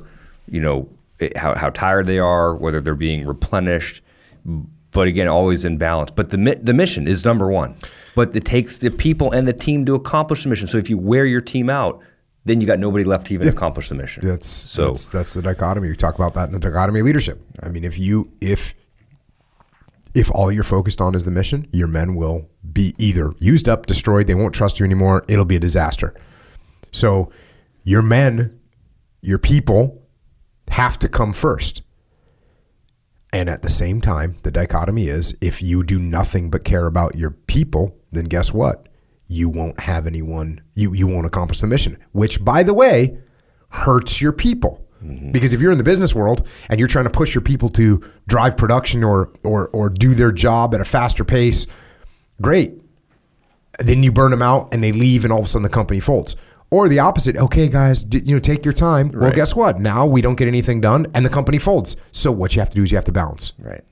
you know, how, how tired they are, whether they're being replenished, but again, always in balance. But the, the mission is number one. But it takes the people and the team to accomplish the mission. So if you wear your team out, then you got nobody left to even yeah. accomplish the mission. That's so that's, that's the dichotomy. We talk about that in the dichotomy of leadership. I mean, if you if if all you're focused on is the mission, your men will be either used up, destroyed, they won't trust you anymore, it'll be a disaster. So your men, your people have to come first. And at the same time, the dichotomy is if you do nothing but care about your people, then guess what? You won't have anyone, you, you won't accomplish the mission, which, by the way, hurts your people. Mm-hmm. Because if you're in the business world and you're trying to push your people to drive production or, or, or do their job at a faster pace, great. Then you burn them out and they leave, and all of a sudden the company folds. Or the opposite. Okay, guys, you know, take your time. Right. Well, guess what? Now we don't get anything done, and the company folds. So what you have to do is you have to balance. Right.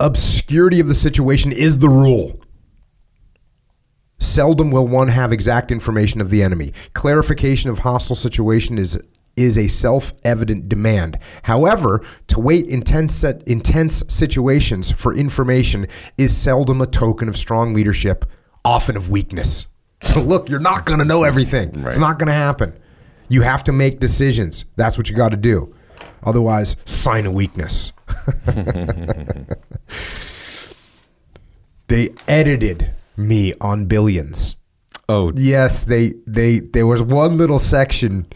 Obscurity of the situation is the rule. Seldom will one have exact information of the enemy. Clarification of hostile situation is is a self-evident demand. However, to wait intense intense situations for information is seldom a token of strong leadership, often of weakness. So look, you're not going to know everything. Right. It's not going to happen. You have to make decisions. That's what you got to do. Otherwise, sign a weakness. they edited me on billions. Oh, yes, they they there was one little section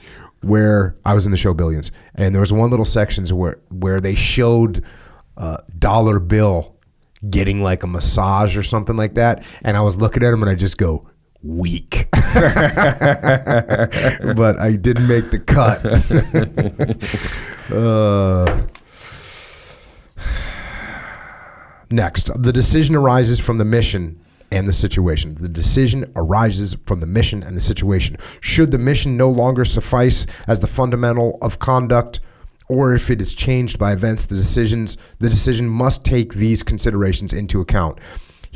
where I was in the show Billions, and there was one little sections where where they showed uh, Dollar Bill getting like a massage or something like that, and I was looking at him and I just go weak, but I didn't make the cut. uh, next, the decision arises from the mission and the situation. The decision arises from the mission and the situation. Should the mission no longer suffice as the fundamental of conduct, or if it is changed by events, the decisions the decision must take these considerations into account.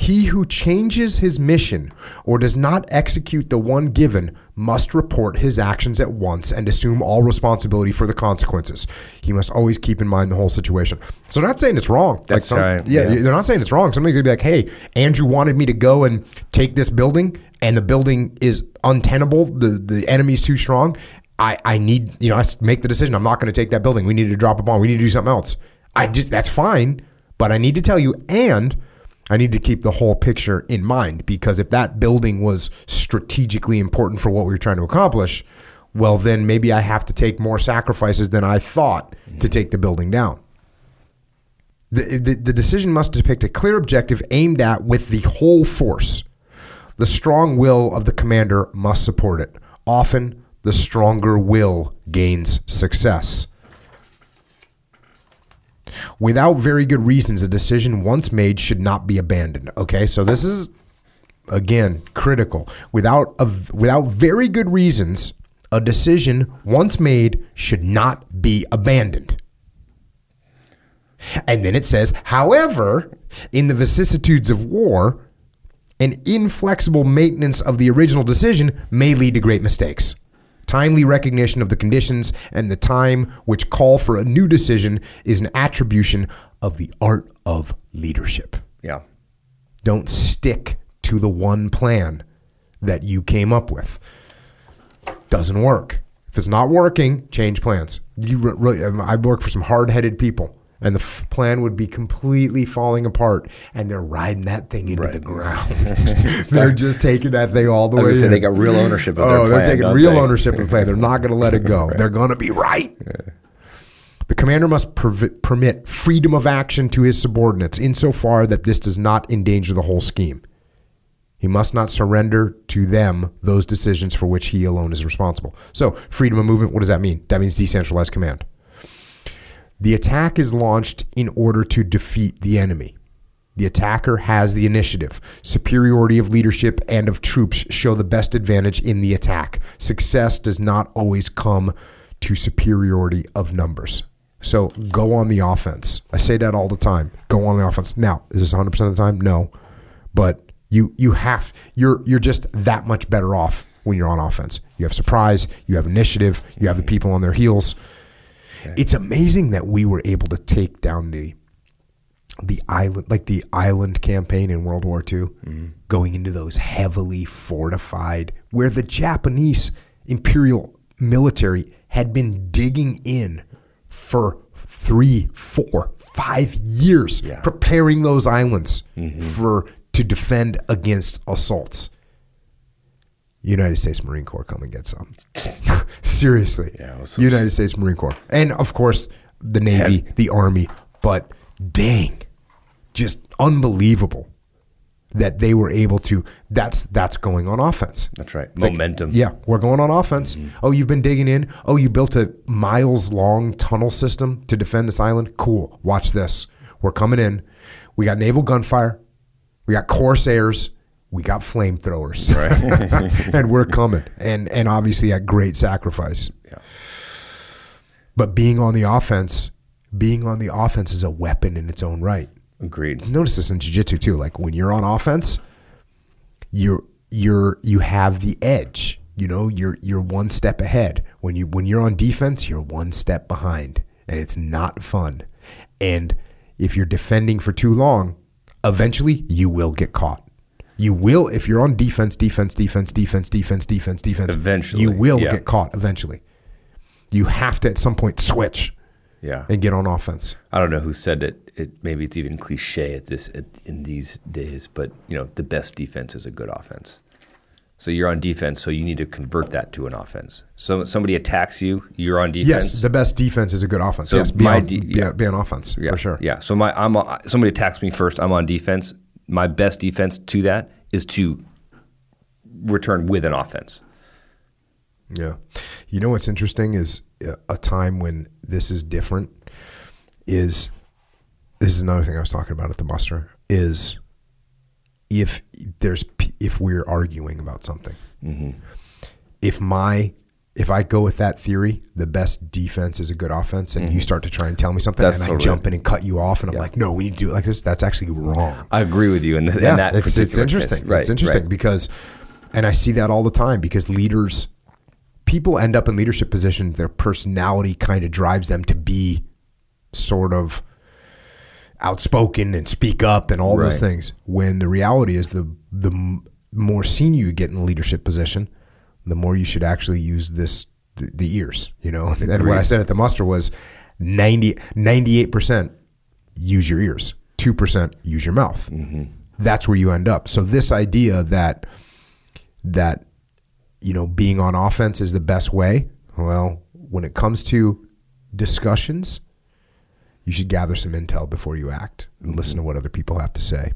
He who changes his mission or does not execute the one given must report his actions at once and assume all responsibility for the consequences. He must always keep in mind the whole situation. So, they're not saying it's wrong. That's like some, right. Yeah, yeah, they're not saying it's wrong. Somebody's gonna be like, "Hey, Andrew wanted me to go and take this building, and the building is untenable. The the enemy's too strong. I I need you know I make the decision. I'm not going to take that building. We need to drop a bomb. We need to do something else. I just that's fine, but I need to tell you and." I need to keep the whole picture in mind because if that building was strategically important for what we were trying to accomplish, well, then maybe I have to take more sacrifices than I thought mm-hmm. to take the building down. The, the, the decision must depict a clear objective aimed at with the whole force. The strong will of the commander must support it. Often, the stronger will gains success. Without very good reasons, a decision once made should not be abandoned. Okay, so this is again critical. Without a, without very good reasons, a decision once made should not be abandoned. And then it says, however, in the vicissitudes of war, an inflexible maintenance of the original decision may lead to great mistakes. Timely recognition of the conditions and the time which call for a new decision is an attribution of the art of leadership. Yeah. Don't stick to the one plan that you came up with. Doesn't work. If it's not working, change plans. You really, I work for some hard-headed people and the f- plan would be completely falling apart, and they're riding that thing into right. the ground. they're just taking that thing all the way. Say they got real ownership of oh, their plan. they're taking real they? ownership of the plan. They're not going to let it go. right. They're going to be right. Yeah. The commander must permit freedom of action to his subordinates insofar that this does not endanger the whole scheme. He must not surrender to them those decisions for which he alone is responsible. So, freedom of movement, what does that mean? That means decentralized command. The attack is launched in order to defeat the enemy. The attacker has the initiative. Superiority of leadership and of troops show the best advantage in the attack. Success does not always come to superiority of numbers. So go on the offense. I say that all the time. Go on the offense. Now, is this 100% of the time? No. But you you have you're you're just that much better off when you're on offense. You have surprise, you have initiative, you have the people on their heels. It's amazing that we were able to take down the the island like the island campaign in World War II, mm-hmm. going into those heavily fortified where the Japanese imperial military had been digging in for three, four, five years, Yeah. preparing those islands mm-hmm. for to defend against assaults. United States Marine Corps come and get some. Seriously. Yeah, so- United States Marine Corps. And of course the Navy, the Army, but dang, just unbelievable that they were able to that's that's going on offense. That's right. It's like, Momentum. yeah, we're going on offense. Mm-hmm. Oh, you've been digging in. Oh, you built a miles long tunnel system to defend this island. Cool. Watch this. We're coming in. We got naval gunfire. We got corsairs. We got flamethrowers. and we're coming. And and obviously at great sacrifice. Yeah. But being on the offense, being on the offense is a weapon in its own right Agreed. notice this in jiu-jitsu too like when you're on offense you're you're you have the edge you know you're you're one step ahead when you when you're on defense you're one step behind and it's not fun and if you're defending for too long eventually you will get caught you will if you're on defense defense defense defense defense defense defense Eventually, you will yeah. get caught eventually you have to at some point switch Yeah. and get on offense I don't know who said it. It maybe it's even cliche at this at, in these days, but you know the best defense is a good offense. So you're on defense, so you need to convert that to an offense. So somebody attacks you, you're on defense. Yes, the best defense is a good offense. So yes, be on, de- be, yeah. be on offense yeah, for sure. Yeah. So my I'm on, somebody attacks me first. I'm on defense. My best defense to that is to return with an offense. Yeah. You know what's interesting is uh, a time when this is different is this is another thing I was talking about at the muster is if there's if we're arguing about something. Mm-hmm. If my if I go with that theory, the best defense is a good offense, and you start to try and tell me something, Mm-hmm. That's and I totally- jump in and cut you off, and I'm Yeah. like, no, we need to do it like this. That's actually wrong. I agree with you in, th- in yeah, that it's, it's interesting. Right, it's interesting right. because, and I see that all the time because leaders, people end up in leadership positions. Their personality kind of drives them to be sort of outspoken and speak up and all those things. When the reality is, the the more senior you get in a leadership position, the more you should actually use this the, the ears. You know, and what I said at the muster was 98 percent use your ears. Two percent use your mouth. Mm-hmm. That's where you end up. So this idea that that you know being on offense is the best way. Well, when it comes to discussions, you should gather some intel before you act and listen mm-hmm. to what other people have to say.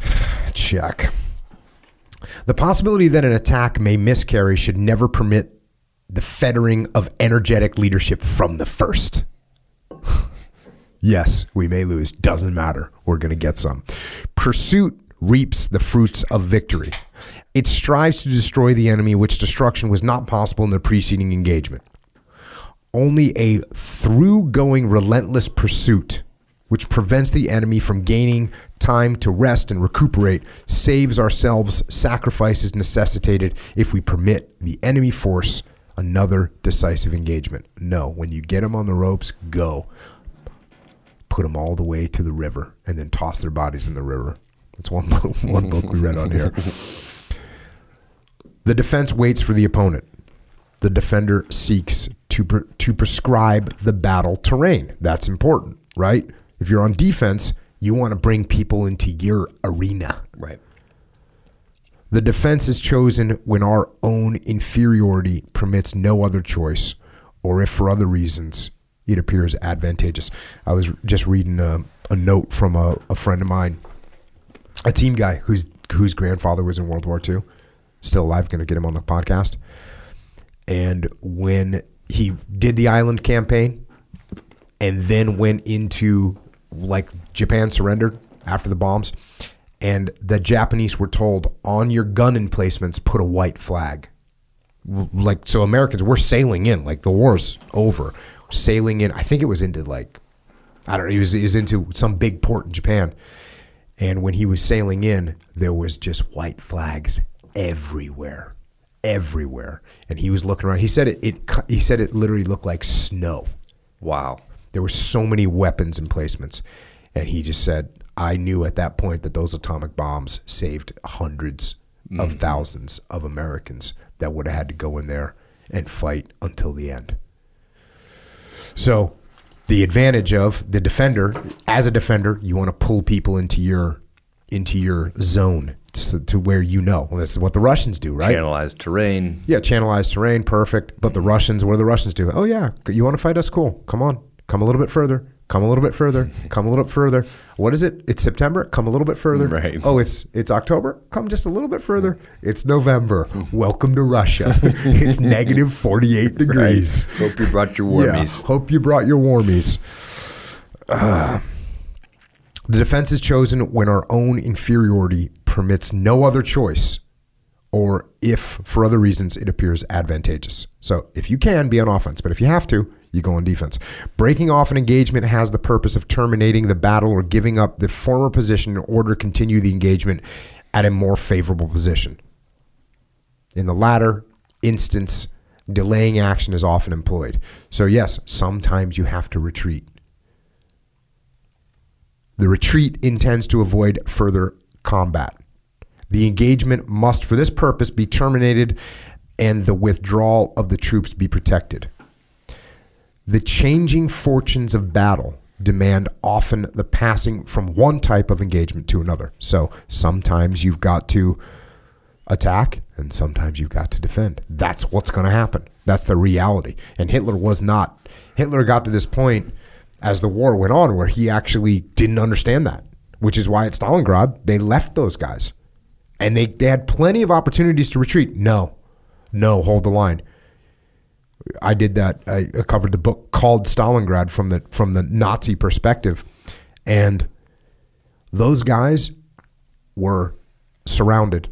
Check. The possibility that an attack may miscarry should never permit the fettering of energetic leadership from the first. Yes, we may lose. Doesn't matter. We're going to get some. Pursuit reaps the fruits of victory. It strives to destroy the enemy, which destruction was not possible in the preceding engagement. Only a through going relentless pursuit, which prevents the enemy from gaining time to rest and recuperate, saves ourselves. Sacrifice is necessitated if we permit the enemy force another decisive engagement. No, when you get them on the ropes, go put them all the way to the river and then toss their bodies in the river. That's one book, one book we read on here. The defense waits for the opponent. The defender seeks to pre- to prescribe the battle terrain. That's important, right? If you're on defense, you want to bring people into your arena. Right. The defense is chosen when our own inferiority permits no other choice, or if for other reasons it appears advantageous. I was just reading a, a note from a, a friend of mine a team guy whose whose grandfather was in World War II, still alive. Going to get him on the podcast. And when he did the island campaign, and then went into like Japan surrendered after the bombs, and the Japanese were told on your gun emplacements put a white flag. Like so, Americans were sailing in like the war's over, sailing in. I think it was into like I don't know. He was, into some big port in Japan, and when he was sailing in, there was just white flags everywhere, everywhere. And he was looking around. He said it. it he said it literally looked like snow. Wow. There were so many weapons emplacements, and he just said, "I knew at that point that those atomic bombs saved 100s of mm-hmm. thousands of Americans that would have had to go in there and fight until the end." So, the advantage of the defender, as a defender, you want to pull people into your into your zone to, to where you know. Well, this is what the Russians do, right? Channelized terrain. Yeah, channelized terrain, perfect. But the mm-hmm. Russians, what do the Russians do? Oh yeah, you want to fight us? Cool. Come on, come a little bit further. Come a little bit further. Come a little bit further. What is it? It's September. Come a little bit further. Right. Oh, it's it's October. Come just a little bit further. It's November. Welcome to Russia. it's negative forty eight degrees. Hope you brought your warmies. Yeah. Hope you brought your warmies. Uh, the defense is chosen when our own inferiority permits no other choice, or if for other reasons it appears advantageous. So if you can, be on offense, but if you have to, you go on defense. Breaking off an engagement has the purpose of terminating the battle or giving up the former position in order to continue the engagement at a more favorable position. In the latter instance, delaying action is often employed. So, yes, sometimes you have to retreat. The retreat intends to avoid further combat. The engagement must, for this purpose, be terminated and the withdrawal of the troops be protected. The changing fortunes of battle demand often the passing from one type of engagement to another. So sometimes you've got to attack and sometimes you've got to defend. That's what's going to happen. That's the reality. And Hitler was not. Hitler got to this point as the war went on where he actually didn't understand that, which is why at Stalingrad they left those guys. And they, they had plenty of opportunities to retreat. No, no, hold the line. I did that. I covered the book called Stalingrad from the from the Nazi perspective, and those guys were surrounded.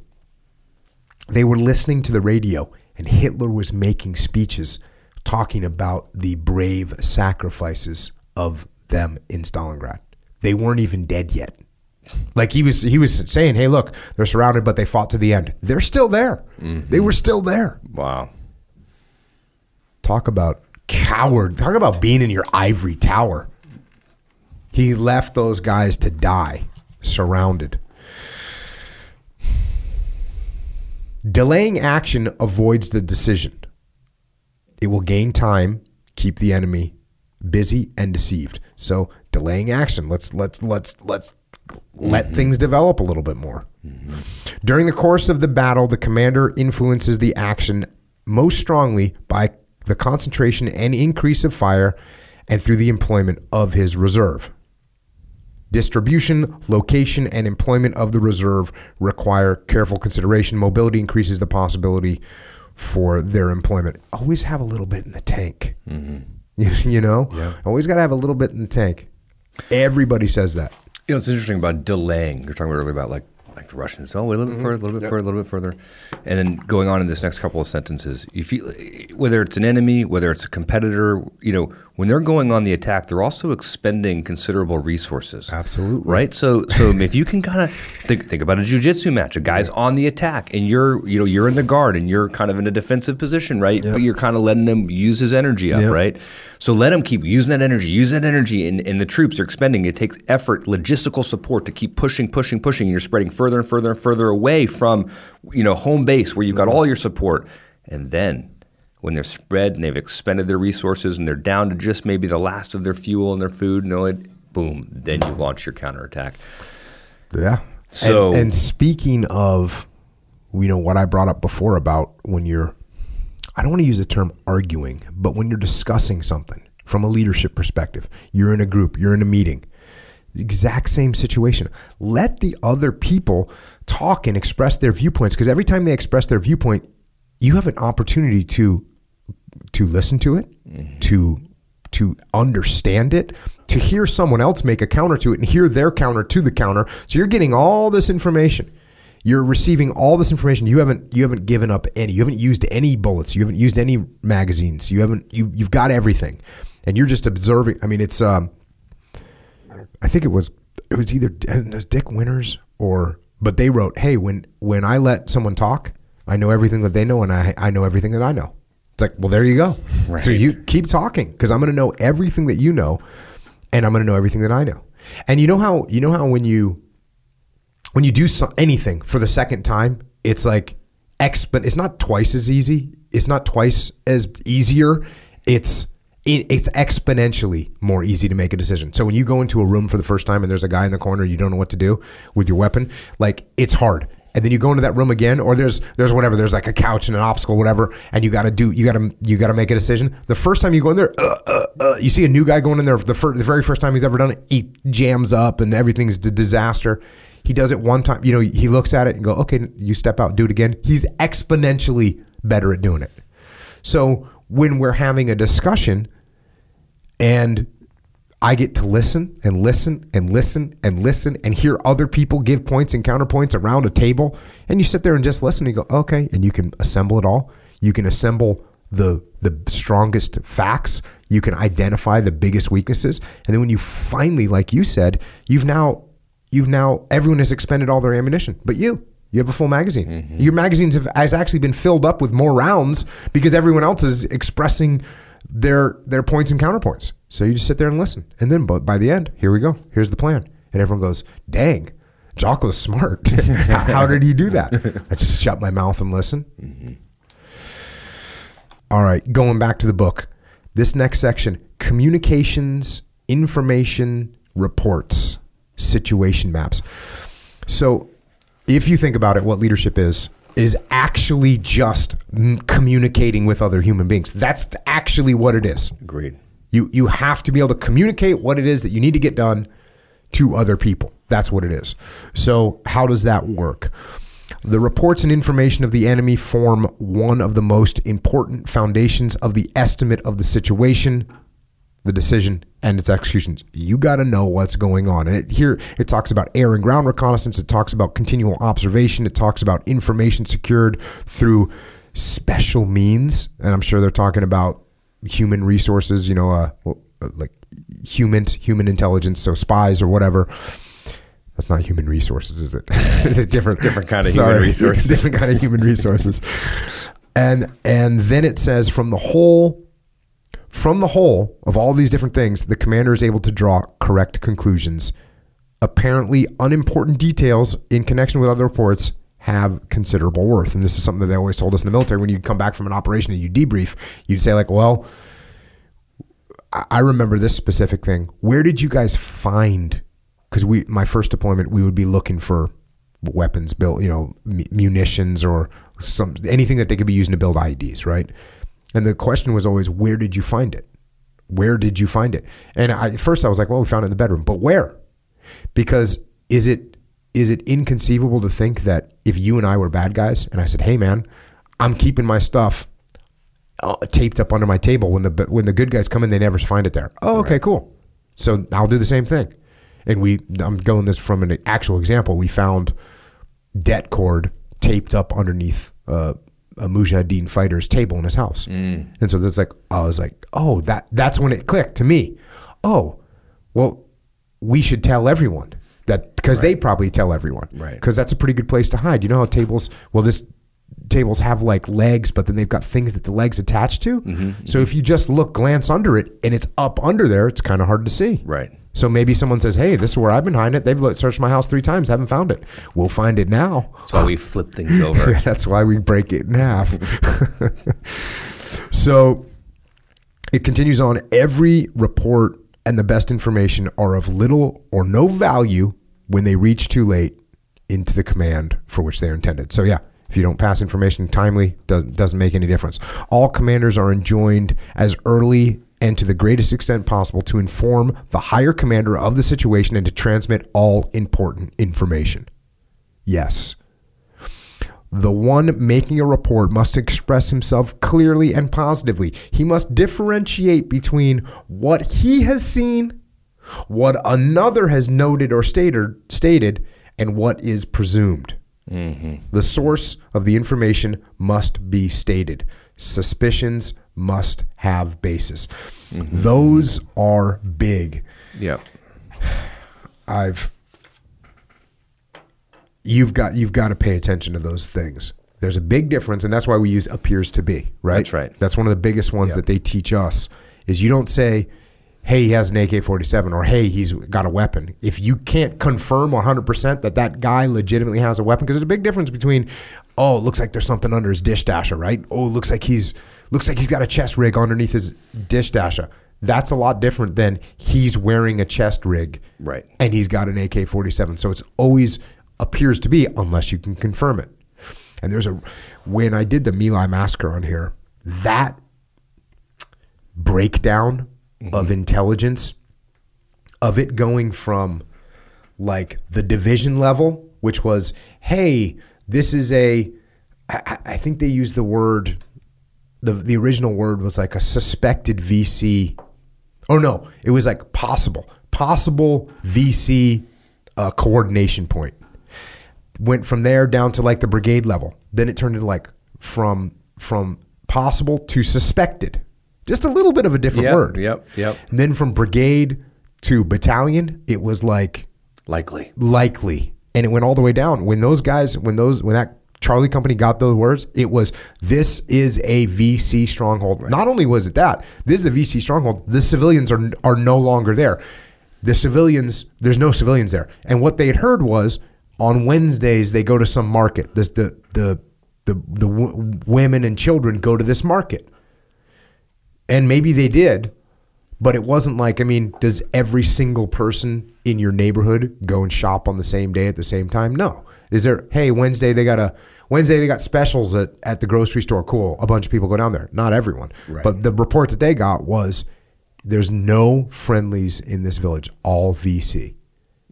They were listening to the radio, and Hitler was making speeches talking about the brave sacrifices of them in Stalingrad. They weren't even dead yet. Like he was, he was saying, "Hey, look, they're surrounded, but they fought to the end. They're still there. Mm-hmm. They were still there." Wow. Talk about coward. Talk about being in your ivory tower. He left those guys to die, surrounded. Delaying action avoids the decision. It will gain time, keep the enemy busy and deceived. So delaying action. Let's let's let's let's let mm-hmm. things develop a little bit more. Mm-hmm. During the course of the battle, the commander influences the action most strongly by the concentration and increase of fire and through the employment of his reserve. Distribution, location, and employment of the reserve require careful consideration. Mobility increases the possibility for their employment. Always have a little bit in the tank. Mm-hmm. you know? Always got to have a little bit in the tank. Everybody says that. You know, it's interesting about delaying. You're talking earlier about like like the Russians. Oh, wait a little bit mm-hmm. further, a little bit further, a little bit further, and then going on in this next couple of sentences. You feel whether it's an enemy, whether it's a competitor. You know, when they're going on the attack, they're also expending considerable resources. Absolutely. Right. So, so if you can kind of think think about a jujitsu match, a guy's on the attack, and you're you know you're in the guard, and you're kind of in a defensive position, right? But you're kind of letting him use his energy up, Yep. right? So let him keep using that energy, use that energy, and, and the troops are expending. It takes effort, logistical support to keep pushing, pushing, pushing, and you're spreading further and further and further away from, you know, home base where you've got mm-hmm. all your support. And then when they're spread and they've expended their resources and they're down to just maybe the last of their fuel and their food, and they're like, boom, then you launch your counterattack. Yeah. So- and, and speaking of, you know, what I brought up before about when you're, I don't want to use the term arguing, but when you're discussing something from a leadership perspective, you're in a group, you're in a meeting, exact same situation. Let the other people talk and express their viewpoints because every time they express their viewpoint, you have an opportunity to to listen to it, to to understand it, to hear someone else make a counter to it and hear their counter to the counter. So you're getting all this information. You're receiving all this information. You haven't you haven't given up any. You haven't used any bullets. You haven't used any magazines. You haven't you you've got everything. And you're just observing. I mean, it's um I think it was it was either it was Dick Winters or but they wrote, "Hey, when when I let someone talk, I know everything that they know and I I know everything that I know." It's like, well, there you go. So you keep talking because I'm going to know everything that you know, and I'm going to know everything that I know. And you know how you know how when you when you do so, anything for the second time, it's like expo- It's not twice as easy. It's not twice as easier. It's it, it's exponentially more easy to make a decision. So when you go into a room for the first time and there's a guy in the corner, you don't know what to do with your weapon. Like it's hard and then you go into that room again, or there's there's whatever, there's like a couch and an obstacle, whatever, and you got to do, you got to you got to make a decision. The first time you go in there, uh, uh, uh, you see a new guy going in there the, fir- the very first time he's ever done it, he jams up and everything's a disaster. He does it one time, you know, he looks at it and go, okay, you step out, do it again. He's exponentially better at doing it. So when we're having a discussion and I get to listen and listen and listen and listen and hear other people give points and counterpoints around a table. And you sit there and just listen and you go, okay. And you can assemble it all. You can assemble the the strongest facts. You can identify the biggest weaknesses. And then when you finally, like you said, you've now you've now everyone has expended all their ammunition, but you. You have a full magazine. Mm-hmm. Your magazines have has actually been filled up with more rounds because everyone else is expressing their their points and counterpoints. So you just sit there and listen. And then by the end, here we go. Here's the plan. And everyone goes, dang, Jock was smart. How did he do that? I just shut my mouth and listen. Mm-hmm. All right, going back to the book. This next section communications, information, reports, situation maps. So if you think about it, what leadership is, is actually just communicating with other human beings. That's actually what it is. Agreed. You you have to be able to communicate what it is that you need to get done to other people. That's what it is. So how does that work? The reports and information of the enemy form one of the most important foundations of the estimate of the situation, the decision, and its executions. You got to know what's going on. And it, here it talks about air and ground reconnaissance. It talks about continual observation. It talks about information secured through special means. And I'm sure they're talking about human resources, you know, uh, uh like human human intelligence, so spies or whatever. That's not human resources, is it? it's a different different kind of sorry, human resources. different kind of human resources. And and then it says from the whole from the whole of all these different things, the commander is able to draw correct conclusions. Apparently unimportant details in connection with other reports have considerable worth. And this is something that they always told us in the military. When you come back from an operation and you debrief, you'd say like, "Well, I remember this specific thing. Where did you guys find?" Because we, my first deployment, we would be looking for weapons built, you know, munitions or some anything that they could be using to build IEDs, right? And the question was always, "Where did you find it? Where did you find it?" And I, at first, I was like, "Well, we found it in the bedroom," but where? Because is it is it inconceivable to think that if you and I were bad guys and I said, "Hey, man, I'm keeping my stuff uh, taped up under my table when the when the good guys come in, they never find it there." Oh, okay, right. cool. So I'll do the same thing. And we, I'm going this from an actual example. We found det cord taped up underneath uh, a Mujahideen fighter's table in his house. Mm. And so that's like, I was like, oh, that that's when it clicked to me. Oh, well, we should tell everyone that because right. they probably tell everyone, right? Because that's a pretty good place to hide. You know how tables? Well, this tables have like legs, but then they've got things that the legs attach to. Mm-hmm, so mm-hmm. if you just look, glance under it, and it's up under there, it's kind of hard to see. Right. So maybe someone says, "Hey, this is where I've been hiding it. They've searched my house three times, haven't found it. We'll find it now." That's why we flip things over. that's why we break it in half. so it continues on. Every report and the best information are of little or no value when they reach too late into the command for which they are intended. So, yeah, if you don't pass information timely, doesn't, doesn't make any difference. All commanders are enjoined as early and to the greatest extent possible to inform the higher commander of the situation and to transmit all important information. Yes. The one making a report must express himself clearly and positively. He must differentiate between what he has seen, what another has noted or stated, stated and what is presumed. Mm-hmm. The source of the information must be stated. Suspicions must have basis. Mm-hmm. Those are big. Yeah. I've you've got you've got to pay attention to those things. There's a big difference, and that's why we use appears to be, right? That's right. That's one of the biggest ones Yeah. that they teach us is you don't say, "Hey, he has an AK-47," or "Hey, he's got a weapon." If you can't confirm 100% that that guy legitimately has a weapon, because there's a big difference between, "Oh, it looks like there's something under his dishdasha," right? "Oh, it looks like he's looks like he's got a chest rig underneath his dishdasha." That's a lot different than he's wearing a chest rig Right. and he's got an AK 47. So it's always appears to be unless you can confirm it. And there's a, when I did the My Lai massacre on here, that breakdown of intelligence, of it going from like the division level, which was, hey, this is a, I, I I think they used the word, the, the original word was like a suspected VC Oh no, it was like possible, possible VC uh, coordination point. Went from there down to like the brigade level. Then it turned into like from from possible to suspected. Just a little bit of a different Yep, word. yep, yep. And then from brigade to battalion, it was like Likely. likely, and it went all the way down. When those guys, when those, when that Charlie company got those words, it was this is a VC stronghold. Not only was it that this is a VC stronghold, the civilians are are no longer there. The civilians, there's no civilians there, and what they had heard was on Wednesdays they go to some market. This the the the the w- women and children go to this market, and maybe they did, but it wasn't like, I mean, does every single person in your neighborhood go and shop on the same day at the same time? No. Is there, hey, Wednesday they got a Wednesday they got specials at, at the grocery store. Cool. A bunch of people go down there. Not everyone. But the report that they got was there's no friendlies in this village, all VC.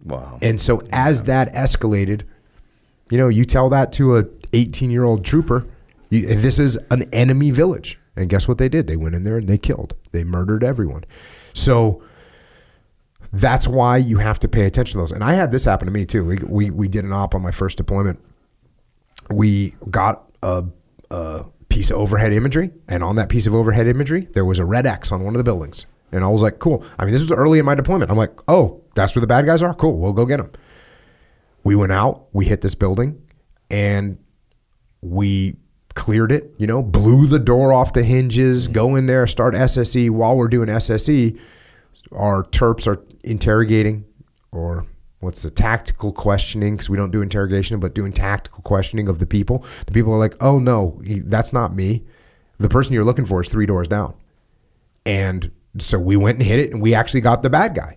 Wow. And so as that escalated, you know, you tell that to a 18 year old trooper, you, this is an enemy village. And guess what they did? They went in there and they killed. They murdered everyone. So that's why you have to pay attention to those. And I had this happen to me too. We we, we did an op on my first deployment. We got a, a piece of overhead imagery, and on that piece of overhead imagery, there was a red X on one of the buildings. And I was like, cool. I mean, this was early in my deployment. I'm like, oh, that's where the bad guys are? Cool. We'll go get them. We went out, we hit this building, and we cleared it, you know, blew the door off the hinges, mm-hmm. go in there, start SSE. While we're doing SSE, our terps are interrogating or what's the tactical questioning because we don't do interrogation but doing tactical questioning of the people the people are like oh no that's not me the person you're looking for is three doors down and so we went and hit it and we actually got the bad guy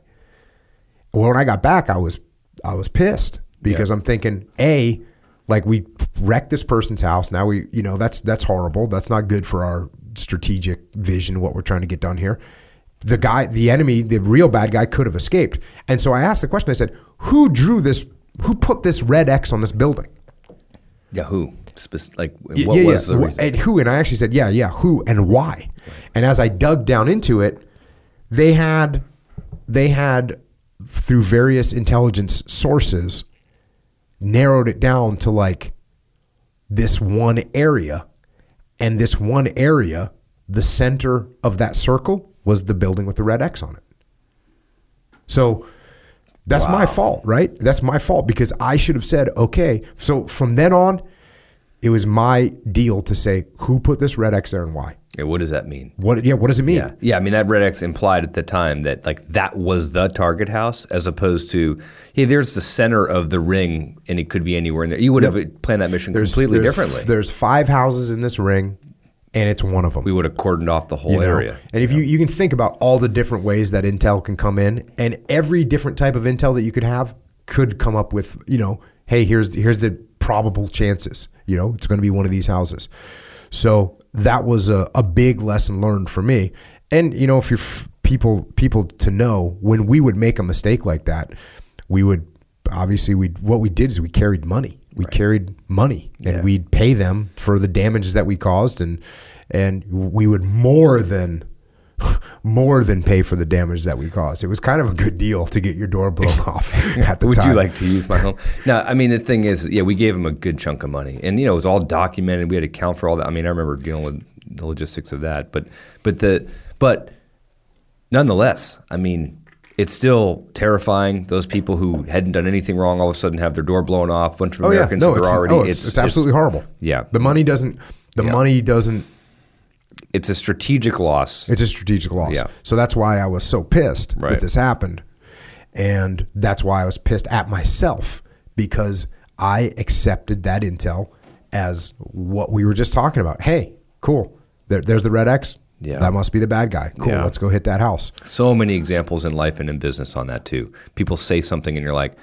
well, when I got back, I was I was pissed because I'm thinking, a, like we wrecked this person's house. Now we, you know, that's that's horrible. That's not good for our strategic vision. What we're trying to get done here. The guy, the enemy, the real bad guy, could have escaped. And so I asked the question. I said, "Who drew this? Who put this red X on this building?" Yeah, who? Spec- like, what yeah, was yeah. the reason? And who? And I actually said, yeah, yeah, who and why? And as I dug down into it, they had they had through various intelligence sources narrowed it down to like this one area, and this one area, the center of that circle was the building with the red X on it. So that's my fault, right? That's my fault because I should have said, okay. So from then on, it was my deal to say who put this red X there and why. Yeah, what does that mean? What? Yeah. What does it mean? Yeah, yeah. I mean, that red X implied at the time that like that was the target house, as opposed to hey, there's the center of the ring, and it could be anywhere in there. You would have planned that mission completely there's, differently. There's five houses in this ring, and it's one of them. we would have cordoned off the whole you know? area. And if you you can think about all the different ways that intel can come in, and every different type of intel that you could have could come up with, you know, hey, here's here's the probable chances. You know, it's going to be one of these houses. So that was a, a big lesson learned for me. and you know, if you're f- people people to know when we would make a mistake like that, we would obviously we what we did is we carried money. We carried money, and Yeah. we'd pay them for the damages that we caused, and and we would more than more than pay for the damage that we caused. It was kind of a good deal to get your door blown off at the time. Would time. you like to use my home? No, I mean the thing is, yeah, we gave him a good chunk of money, and you know it was all documented. We had to account for all that. I mean, I remember dealing with the logistics of that, but but the but nonetheless, I mean, it's still terrifying. Those people who hadn't done anything wrong all of a sudden have their door blown off. A bunch of Oh yeah, Americans no, who it's, are already oh, it's, it's absolutely horrible. yeah. the money doesn't. The Yeah. money doesn't. It's a strategic loss. It's a strategic loss. Yeah. So that's why I was so pissed Right. that this happened, and that's why I was pissed at myself because I accepted that intel as what we were just talking about. Hey, cool. There, there's the red X. Yeah. That must be the bad guy. Cool. Yeah. Let's go hit that house. So many examples in life and in business on that too. People say something and you're like,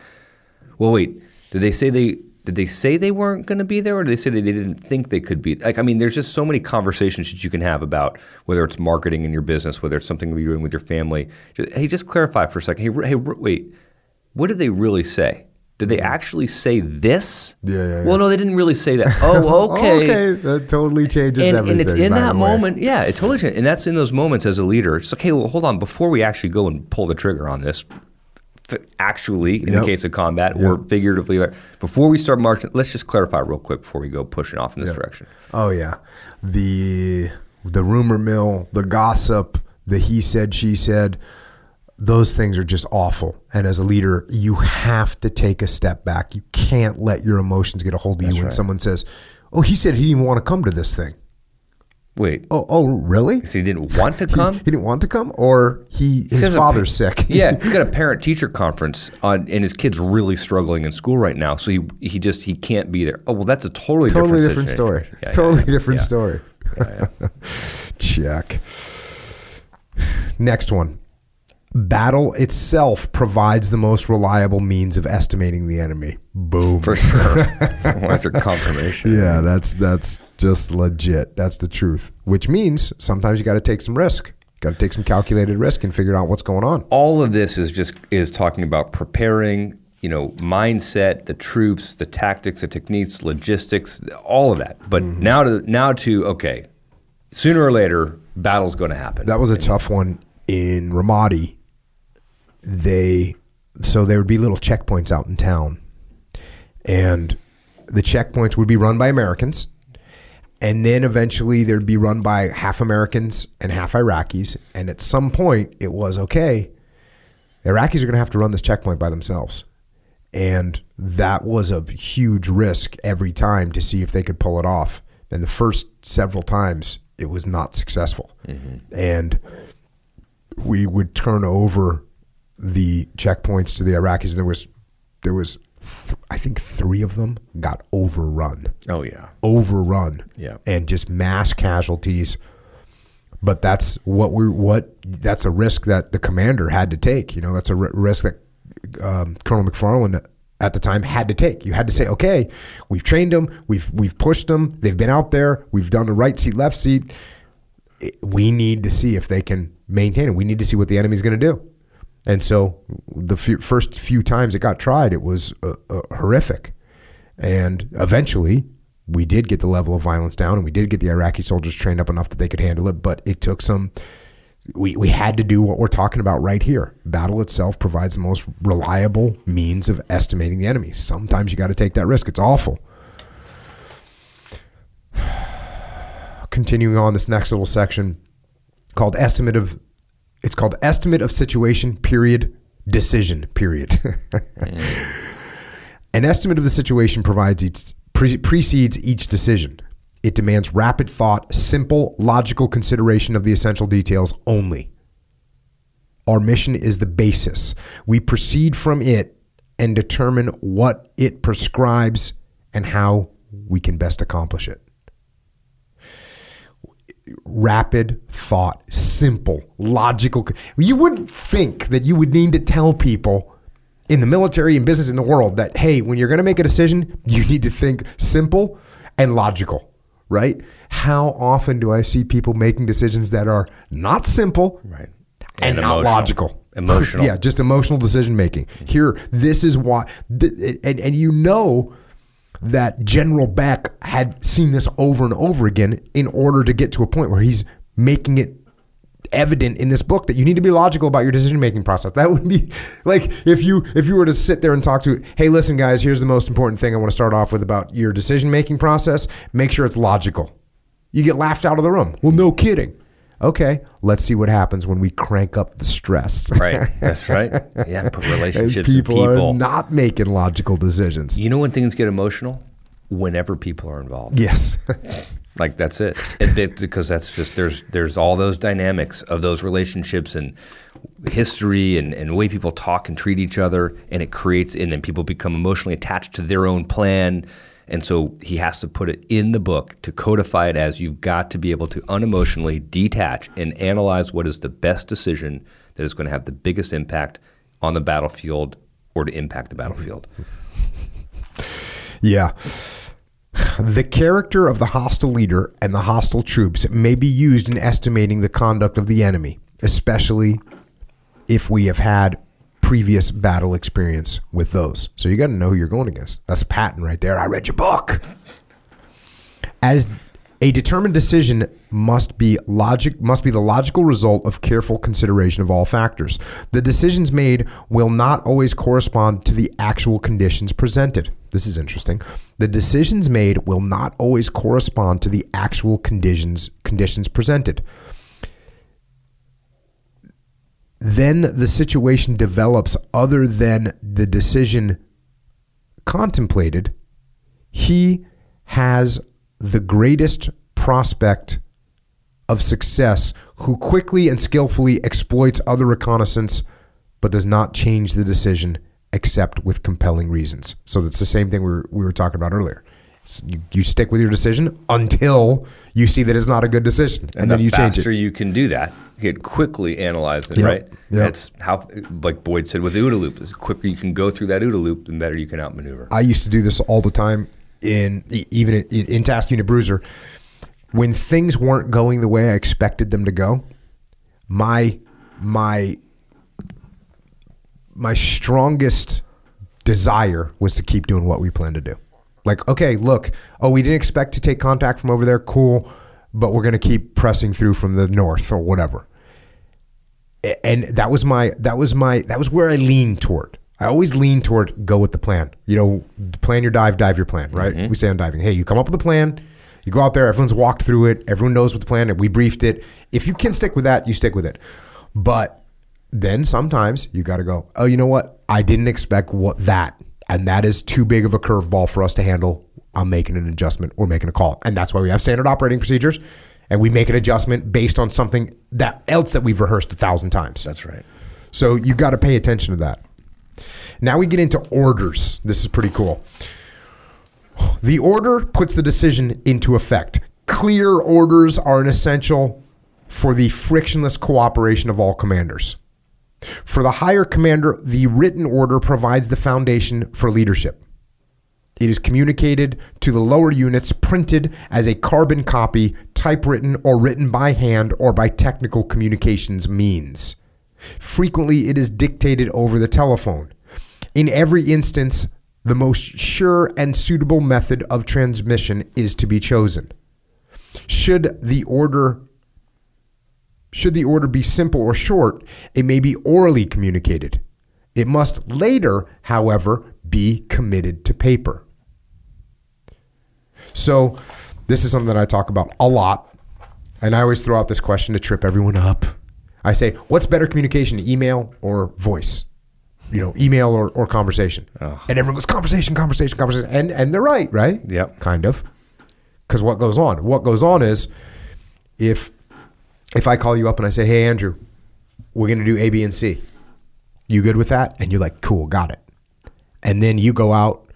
"Well, wait, did they say they did they say they weren't going to be there, or did they say they didn't think they could be?" Like, I mean, there's just so many conversations that you can have about whether it's marketing in your business, whether it's something you're doing with your family. Just, hey, just clarify for a second. Hey, hey, wait, what did they really say? Did they mm-hmm. actually say this? Yeah, yeah, yeah. Well, no, they didn't really say that. Oh, oh, okay. Okay. That totally changes and, everything. and it's in that the way. moment, yeah, it totally changes. And that's in those moments as a leader. It's like, hey, well, hold on, before we actually go and pull the trigger on this, actually, in Yep. the case of combat or figuratively, like, before we start marching, let's just clarify real quick before we go pushing off in this direction. Oh yeah, the the rumor mill, the gossip, the he said she said, those things are just awful. And as a leader, you have to take a step back. You can't let your emotions get a hold of you when right. someone says, "Oh, he said he didn't want to come to this thing." Wait, Oh, oh, really? so he didn't want to come? he didn't want to come, or he He his a father's pa- sick. yeah, he's got a parent teacher conference on, and his kid's really struggling in school right now. So he he just he can't be there. Oh well, that's a totally totally different, different story. Yeah, totally yeah, different story. Check. Next one. Battle itself provides the most reliable means of estimating the enemy. Boom. For sure. that's a confirmation. yeah, that's that's just legit. That's the truth. Which means sometimes you got to take some risk. Got to take some calculated risk and figure out what's going on. all of this is just is talking about preparing you know mindset the troops the tactics the techniques logistics all of that but Mm-hmm. now to now to okay sooner or later battle's going to happen That was a tough one in Ramadi. They so there would be little checkpoints out in town, and the checkpoints would be run by Americans, and then eventually they'd be run by half Americans and half Iraqis. And at some point, it was okay. The Iraqis are going to have to run this checkpoint by themselves, and that was a huge risk every time to see if they could pull it off. And the first several times, it was not successful, mm-hmm. and we would turn over the checkpoints to the Iraqis, and there was there was th- I think three of them got overrun, oh yeah overrun, Yeah. and just mass casualties. But that's what we what that's a risk that the commander had to take. You know, that's a risk that um, Colonel MacFarland at the time had to take. You had to say, okay, we've trained them, we've we've pushed them, they've been out there, we've done the right seat, left seat. We need to see if they can maintain it. We need to see what the enemy's going to do. And so the few, first few times it got tried, it was uh, uh, horrific. And eventually, we did get the level of violence down, and we did get the Iraqi soldiers trained up enough that they could handle it. But it took some. We, we had to do what we're talking about right here. Battle itself provides the most reliable means of estimating the enemy. Sometimes you got to take that risk. It's awful. Continuing on this next little section called estimate of it's called estimate of situation period decision period. An estimate of the situation provides each, pre- precedes each decision. It demands rapid thought, simple, logical consideration of the essential details only. Our mission is the basis. We proceed from it and determine what it prescribes and how we can best accomplish it. Rapid thought, simple, logical. You wouldn't think that you would need to tell people in the military and business in the world that, hey, when you're going to make a decision, you need to think simple and logical, right? How often do I see people making decisions that are not simple Right. and, not emotional. logical? Emotional. yeah, just emotional decision making. Here, this is why, th- and, and you know that General Beck had seen this over and over again in order to get to a point where he's making it evident in this book that you need to be logical about your decision making process. That would be like if you if you were to sit there and talk to, hey, listen, guys, here's the most important thing I want to start off with about your decision making process. Make sure it's logical. You get laughed out of the room. Well, no kidding. Okay, let's see what happens when we crank up the stress. Right. That's right. Yeah. Put relationships and people, people. are not making logical decisions. you know when things get emotional? Whenever people are involved. Yes. Like that's it. it, it because that's just there's there's all those dynamics of those relationships and history and, and the way people talk and treat each other and it creates and then people become emotionally attached to their own plan. And so he has to put it in the book to codify it as you've got to be able to unemotionally detach and analyze what is the best decision that is going to have the biggest impact on the battlefield or to impact the battlefield. Yeah. The character of the hostile leader and the hostile troops may be used in estimating the conduct of the enemy, especially if we have had previous battle experience with those. So you got to know who you're going against. That's a patent right there. I read your book. As a determined decision must be logic must be the logical result of careful consideration of all factors. The decisions made will not always correspond to the actual conditions presented. This is interesting. The decisions made will not always correspond to the actual conditions conditions presented. Then the situation develops other than the decision contemplated. He has the greatest prospect of success who quickly and skillfully exploits other reconnaissance but does not change the decision except with compelling reasons. So that's the same thing we were, we were talking about earlier. You, you stick with your decision until you see that it's not a good decision, and, then the you change faster it. you can do that, you can quickly analyze it, Yep, right? yep. That's how, like Boyd said with the OODA loop, the quicker you can go through that OODA loop, the better you can outmaneuver. I used to do this all the time in even in, in Task Unit Bruiser. When things weren't going the way I expected them to go, my my my strongest desire was to keep doing what we planned to do. Like, okay, look, oh, we didn't expect to take contact from over there, cool, but we're going to keep pressing through from the north or whatever. And that was my that was my that was where I leaned toward. I always lean toward go with the plan. You know, plan your dive, dive your plan, right? Mm-hmm. We say on diving, hey, you come up with a plan, you go out there, everyone's walked through it, everyone knows what the plan, and we briefed it. If you can stick with that, you stick with it. But then sometimes you got to go, oh, you know what? I didn't expect what that, and that is too big of a curveball for us to handle. I'm making an adjustment or making a call, and that's why we have standard operating procedures, and we make an adjustment based on something that else that we've rehearsed a thousand times. That's right. So you've got to pay attention to that. Now we get into orders. This is pretty cool. The order puts the decision into effect. Clear orders are an essential for the frictionless cooperation of all commanders. For the higher commander, the written order provides the foundation for leadership. It is communicated to the lower units printed as a carbon copy, typewritten, or written by hand or by technical communications means. Frequently, it is dictated over the telephone. In every instance, the most sure and suitable method of transmission is to be chosen. Should the order should the order be simple or short, it may be orally communicated. It must later, however, be committed to paper. So, this is something that I talk about a lot, and I always throw out this question to trip everyone up. I say, "What's better communication, email or voice?" You know, email or, or conversation. And everyone goes, "Conversation, conversation, conversation," and and they're right, right? Yep. Kind of, because what goes on? What goes on is if if I call you up and I say, "Hey, Andrew, we're going to do A, B, and C," you good with that? And you're like, "Cool, got it." And then you go out,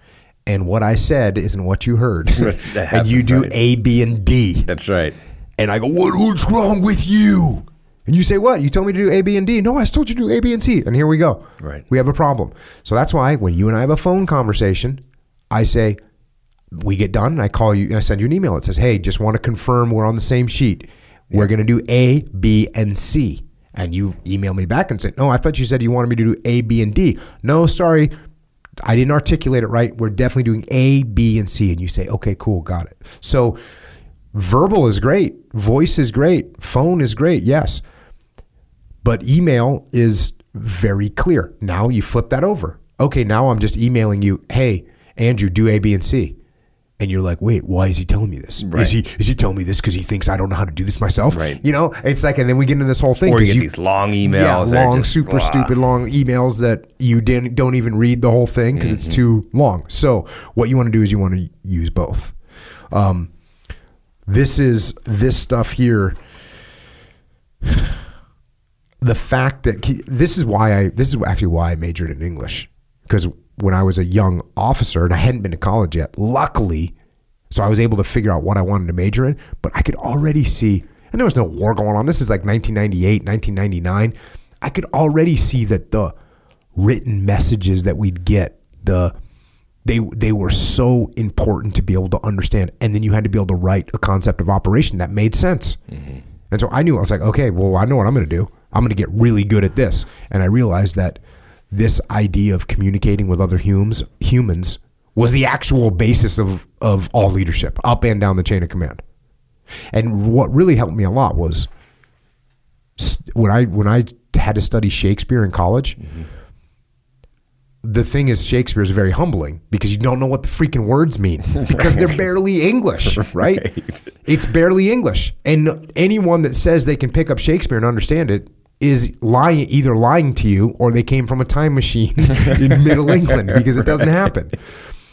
and what I said isn't what you heard, That and you do right. A, B, and D. That's right. And I go, what, what's wrong with you? And you say, what? You told me to do A, B, and D. No, I told you to do A, B, and C. And here we go. Right. We have a problem. So that's why when you and I have a phone conversation, I say, we get done, and I call you, and I send you an email. It says, "Hey, just want to confirm we're on the same sheet. We're going to do A, B, and C." And you email me back and say, "No, I thought you said you wanted me to do A, B, and D." No, sorry, I didn't articulate it right. We're definitely doing A, B, and C. And you say, "Okay, cool, got it." So, verbal is great, voice is great, phone is great, yes, but email is very clear. Now you flip that over. Okay, now I'm just emailing you, "Hey, Andrew, do A, B, and C." and you're like, wait, why is he telling me this? Right. Is he is he telling me this because he thinks I don't know how to do this myself? Right. You know, it's like, and then we get into this whole thing. Or you get these long emails. yeah, long, just, super blah. stupid long emails that you didn't don't even read the whole thing because Mm-hmm. it's too long. So what you want to do is you want to use both. Um, this is this stuff here. The fact that this is why I this is actually why I majored in English because when I was a young officer and I hadn't been to college yet, luckily, so I was able to figure out what I wanted to major in. But I could already see, and there was no war going on. This is like 1998, 1999. I could already see that the written messages that we'd get, the they they were so important to be able to understand, and then you had to be able to write a concept of operation that made sense. Mm-hmm. And so I knew I was like, okay, well, I know what I'm going to do. I'm going to get really good at this, and I realized that this idea of communicating with other humans humans was the actual basis of of all leadership, up and down the chain of command. And what really helped me a lot was when I when I had to study Shakespeare in college. The thing is, Shakespeare is very humbling because you don't know what the freaking words mean because they're barely English, right? It's barely English, and anyone that says they can pick up Shakespeare and understand it is lying, either lying to you or they came from a time machine in Middle England because it doesn't happen.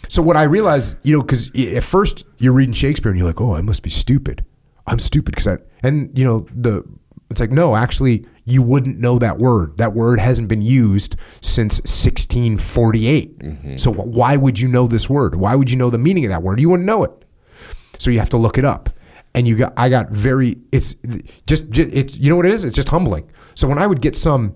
So what I realized, you know, because at first you're reading Shakespeare and you're like, oh, I must be stupid. I'm stupid because I, and you know, the it's like no, actually, you wouldn't know that word. That word hasn't been used since 1648. Mm-hmm. So why would you know this word? Why would you know the meaning of that word? You wouldn't know it. So you have to look it up. And you got, I got very, it's just, just it's, you know what it is? It's just humbling. So when I would get some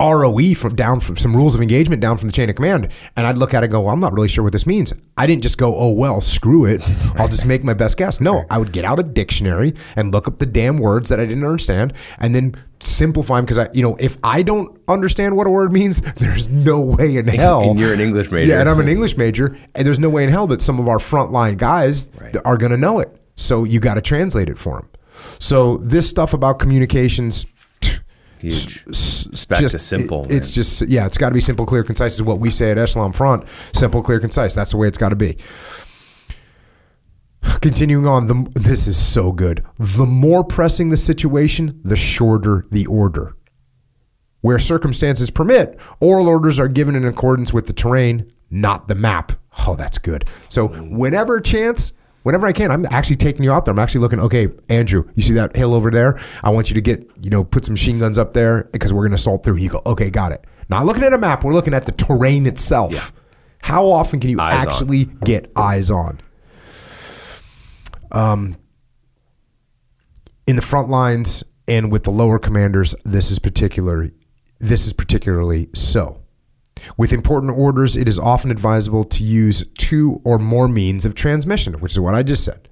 ROE from down from some rules of engagement down from the chain of command, and I'd look at it and go, well, I'm not really sure what this means. I didn't just go, oh well, screw it. I'll just make my best guess. No, I would get out a dictionary and look up the damn words that I didn't understand, and then simplify them because I, you know, if I don't understand what a word means, there's no way in hell. And you're an English major. Yeah, and I'm an English major, and there's no way in hell that some of our frontline guys are going to know it. So you got to translate it for them. So this stuff about communications. Huge. s- It's back to simple, it- it's just yeah, it's got to be simple, clear, concise. Is what we say at Echelon Front. Simple, clear, concise. That's the way it's got to be. Continuing on, the, this is so good. The more pressing the situation, the shorter the order. Where circumstances permit, oral orders are given in accordance with the terrain, not the map. Oh, that's good. So, whenever chance, whenever I can, I'm actually taking you out there. I'm actually looking, okay, Andrew, you see that hill over there? I want you to get, you know, put some machine guns up there because we're going to assault through. You go, okay, got it. Not looking at a map, we're looking at the terrain itself. How often can you Eyes on. actually get eyes on? Um, in the front lines and with the lower commanders, this is particularly this is particularly so. With important orders, it is often advisable to use two or more means of transmission, which is what I just said.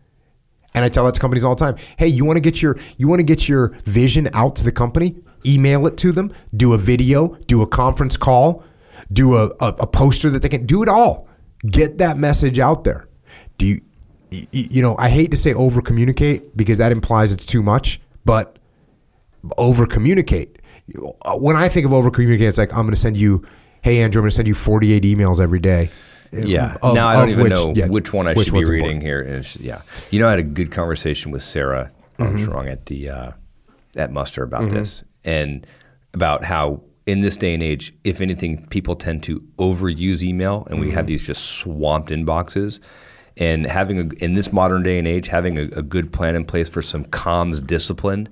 And I tell that to companies all the time. Hey, you want to get your you want to get your vision out to the company? Email it to them. Do a video. Do a conference call. Do a, a, a poster that they can do it all. Get that message out there. Do you you know? I hate to say over communicate because that implies it's too much, but over communicate. When I think of over communicate, it's like I'm going to send you, hey Andrew, I'm going to send you 48 emails every day. Yeah. Of- now I don't even which- know yeah, which one I which should be reading important. here. And yeah. You know, I had a good conversation with Sarah Mm-hmm. Armstrong at the uh, at Muster about this and about how in this day and age, if anything, people tend to overuse email, and we Mm-hmm. have these just swamped inboxes. And having a, in this modern day and age, having a, a good plan in place for some comms discipline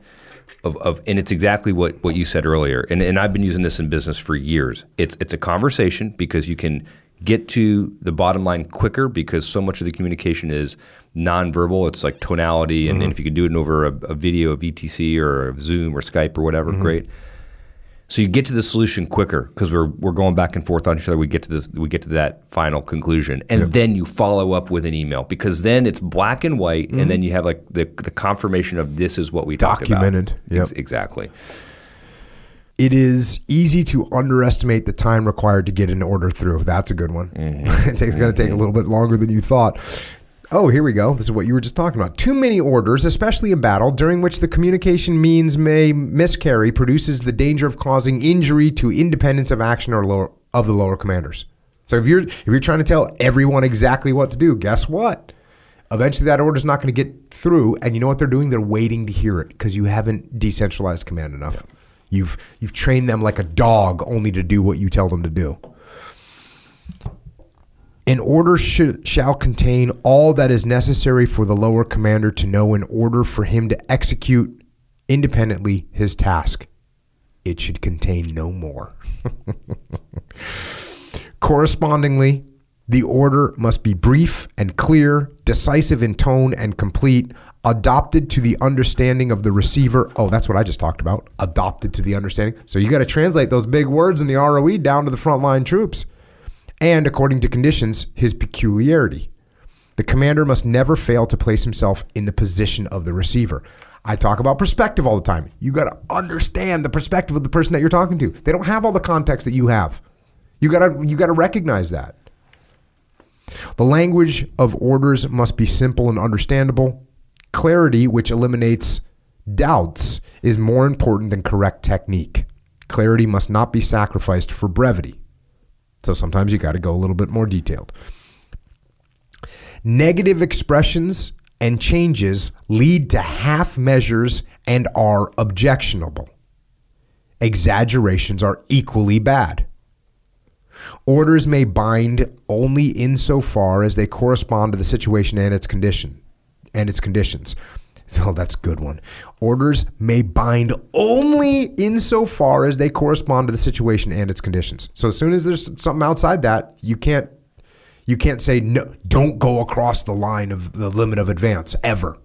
of, of and it's exactly what, what you said earlier. And, and I've been using this in business for years. It's it's a conversation because you can get to the bottom line quicker because so much of the communication is nonverbal. It's like tonality, and, and mm-hmm. if you can do it over a, a video of VTC or Zoom or Skype or whatever, mm-hmm. great. So you get to the solution quicker because we're we're going back and forth on each other. We get to this, we get to that final conclusion, and yep. then you follow up with an email because then it's black and white, mm-hmm. and then you have like the the confirmation of this is what we documented. Yep. exactly. It is easy to underestimate the time required to get an order through. That's a good one. Mm-hmm. it's going to take a little bit longer than you thought. Oh, here we go. This is what you were just talking about. Too many orders, especially in battle, during which the communication means may miscarry, produces the danger of causing injury to independence of action or lower, of the lower commanders. So if you're if you're trying to tell everyone exactly what to do, guess what? Eventually, that order is not going to get through, and you know what they're doing? They're waiting to hear it because you haven't decentralized command enough. Yeah. You've you've trained them like a dog, only to do what you tell them to do. An order should, shall contain all that is necessary for the lower commander to know in order for him to execute independently his task. It should contain no more. Correspondingly, the order must be brief and clear, decisive in tone and complete, adopted to the understanding of the receiver. Oh, that's what I just talked about. Adopted to the understanding. So you got to translate those big words in the ROE down to the frontline troops and, according to conditions, his peculiarity. The commander must never fail to place himself in the position of the receiver. I talk about perspective all the time. You got to understand the perspective of the person that you're talking to. They don't have all the context that you have. You got to you got to recognize that. The language of orders must be simple and understandable. Clarity, which eliminates doubts, is more important than correct technique. Clarity must not be sacrificed for brevity. So sometimes you got to go a little bit more detailed. Negative expressions and changes lead to half measures and are objectionable. Exaggerations are equally bad. Orders may bind only insofar as they correspond to the situation and its condition and its conditions. So that's a good one. Orders may bind only insofar as they correspond to the situation and its conditions. So as soon as there's something outside that, you can't you can't say no, don't go across the line of the limit of advance ever.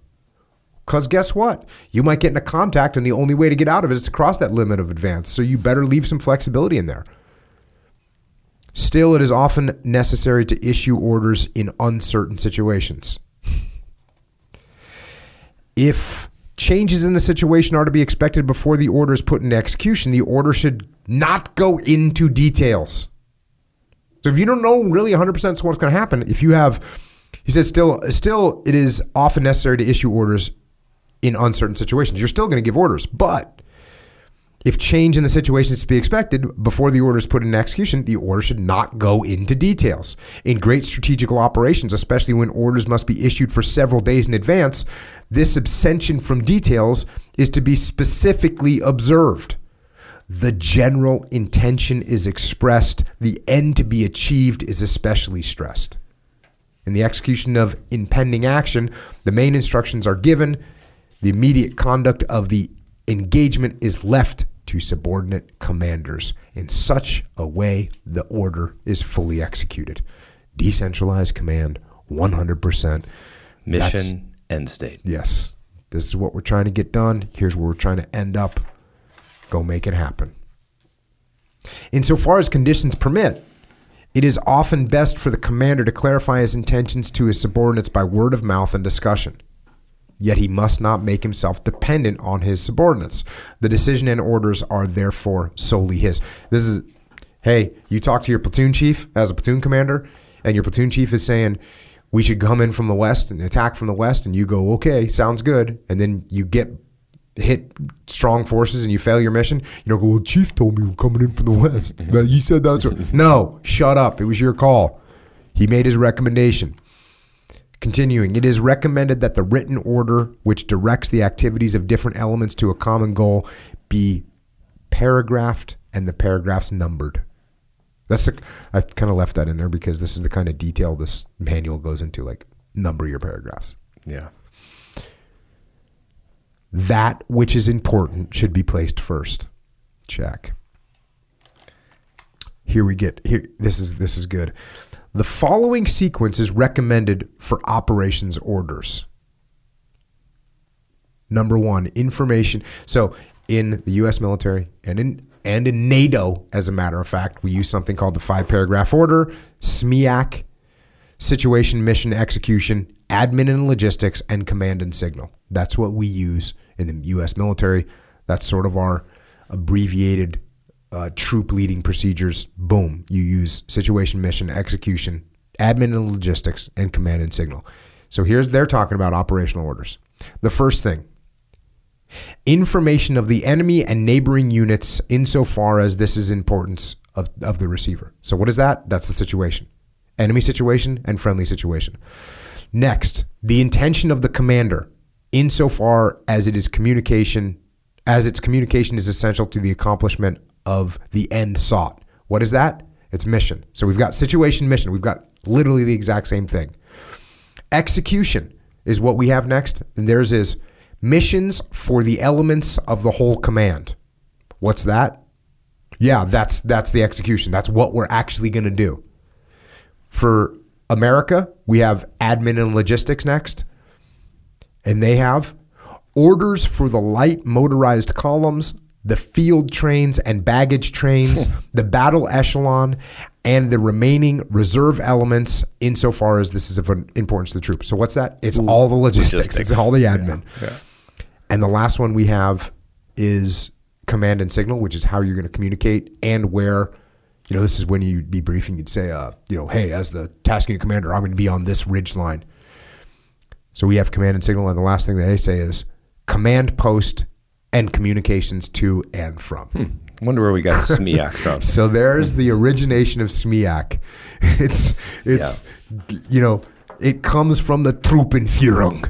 Cuz guess what? You might get into contact and the only way to get out of it is to cross that limit of advance. So you better leave some flexibility in there. Still, it is often necessary to issue orders in uncertain situations. If changes in the situation are to be expected before the order is put into execution, the order should not go into details. So if you don't know really 100% what's going to happen, if you have, he says, still, still, it is often necessary to issue orders in uncertain situations. You're still going to give orders, but if change in the situation is to be expected before the order is put into execution, the order should not go into details. In great strategical operations, especially when orders must be issued for several days in advance, this abstention from details is to be specifically observed. The general intention is expressed, the end to be achieved is especially stressed. In the execution of impending action, the main instructions are given. The immediate conduct of the engagement is left to subordinate commanders in such a way the order is fully executed. Decentralized command, 100%. Mission That's, end state. Yes. This is what we're trying to get done. Here's where we're trying to end up. Go make it happen. Insofar as conditions permit, it is often best for the commander to clarify his intentions to his subordinates by word of mouth and discussion yet he must not make himself dependent on his subordinates. The decision and orders are therefore solely his. This is, hey, you talk to your platoon chief as a platoon commander, and your platoon chief is saying, we should come in from the west and attack from the west, and you go, okay, sounds good. And then you get hit strong forces and you fail your mission, you don't go, well, chief told me we're coming in from the west. you said that's right. No, shut up. It was your call. He made his recommendation. Continuing, it is recommended that the written order which directs the activities of different elements to a common goal be paragraphed and the paragraphs numbered. That's a, I kind of left that in there because this is the kind of detail this manual goes into, like number your paragraphs. Yeah. That which is important should be placed first. Check. Here we get here. This is this is good. The following sequence is recommended for operations orders. Number one, information. So, in the U.S. military and in and in NATO, as a matter of fact, we use something called the five paragraph order, SMEAC, situation, mission, execution, admin and logistics, and command and signal. That's what we use in the U.S. military. That's sort of our abbreviated uh, troop leading procedures. Boom. You use situation, mission, execution, admin and logistics, and command and signal. So here's they're talking about operational orders. The first thing information of the enemy and neighboring units insofar as this is importance of, of the receiver. So what is that? That's the situation. Enemy situation and friendly situation. Next, the intention of the commander insofar as it is communication as its communication is essential to the accomplishment of the end sought. What is that? It's mission. So we've got situation, mission. We've got literally the exact same thing. Execution is what we have next, and theirs is missions for the elements of the whole command. What's that? Yeah, that's that's the execution. That's what we're actually going to do. For America, we have admin and logistics next. And they have orders for the light motorized columns, the field trains and baggage trains, the battle echelon, and the remaining reserve elements insofar as this is of importance to the troops. So what's that? It's all the logistics. Logistics. It's all the admin. Yeah, yeah. And the last one we have is command and signal, which is how you're going to communicate and where. You know, this is when you'd be briefing. You'd say, uh, you know, hey, as the tasking commander, I'm going to be on this ridge line. So we have command and signal, and the last thing that they say is command post and communications to and from. I wonder where we got SMEAC from. So there's the origination of SMEAC. It's it's you know it comes from the Truppenführung.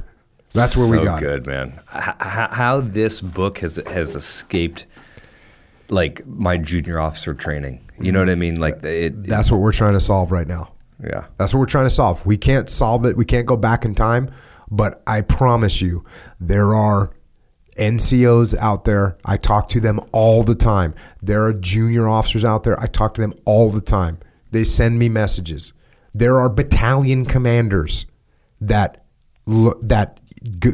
That's where we so got it. good, man. H- h- how this book has has escaped like my junior officer training. You know what I mean? Like it. That's what we're trying to solve right now. yeah. That's what we're trying to solve. We can't solve it. We can't go back in time, but I promise you, there are NCOs out there. I talk to them all the time. There are junior officers out there. I talk to them all the time. They send me messages. There are battalion commanders that that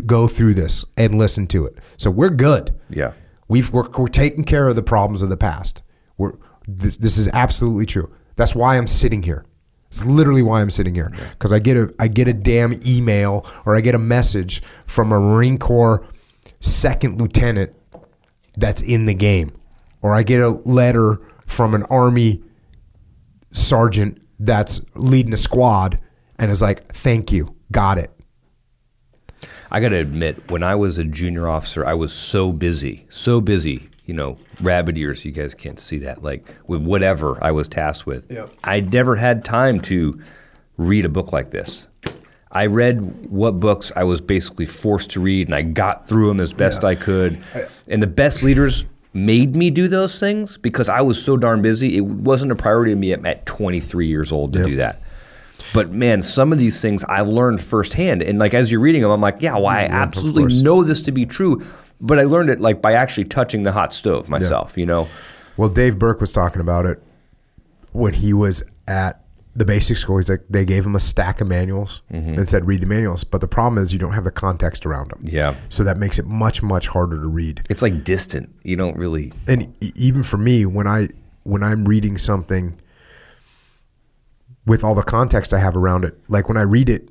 go through this and listen to it. So we're good. Yeah. We've we're, we're taking care of the problems of the past. We're this, this is absolutely true. That's why I'm sitting here. It's literally why I'm sitting here because I get a I get a damn email or I get a message from a Marine Corps second lieutenant that's in the game, or I get a letter from an Army sergeant that's leading a squad and is like, "Thank you, got it." I got to admit, when I was a junior officer, I was so busy, so busy, you know, rabbit ears, you guys can't see that, like with whatever I was tasked with. Yep. I never had time to read a book like this. I read what books I was basically forced to read, and I got through them as best Yeah. I could. And the best leaders made me do those things because I was so darn busy. It wasn't a priority to me at, at 23 years old to do that. But man, some of these things I learned firsthand, and like as you're reading them, I'm like, yeah, well, I of absolutely know this to be true. But I learned it like by actually touching the hot stove myself. You know, Well, Dave Burke was talking about it when he was at the basic school. He's like, they gave him a stack of manuals mm-hmm. and said, read the manuals. But the problem is, you don't have the context around them. Yeah. So that makes it much, much harder to read. it's like distant. You don't really. And even for me, when I when I'm reading something with all the context I have around it, like when I read it,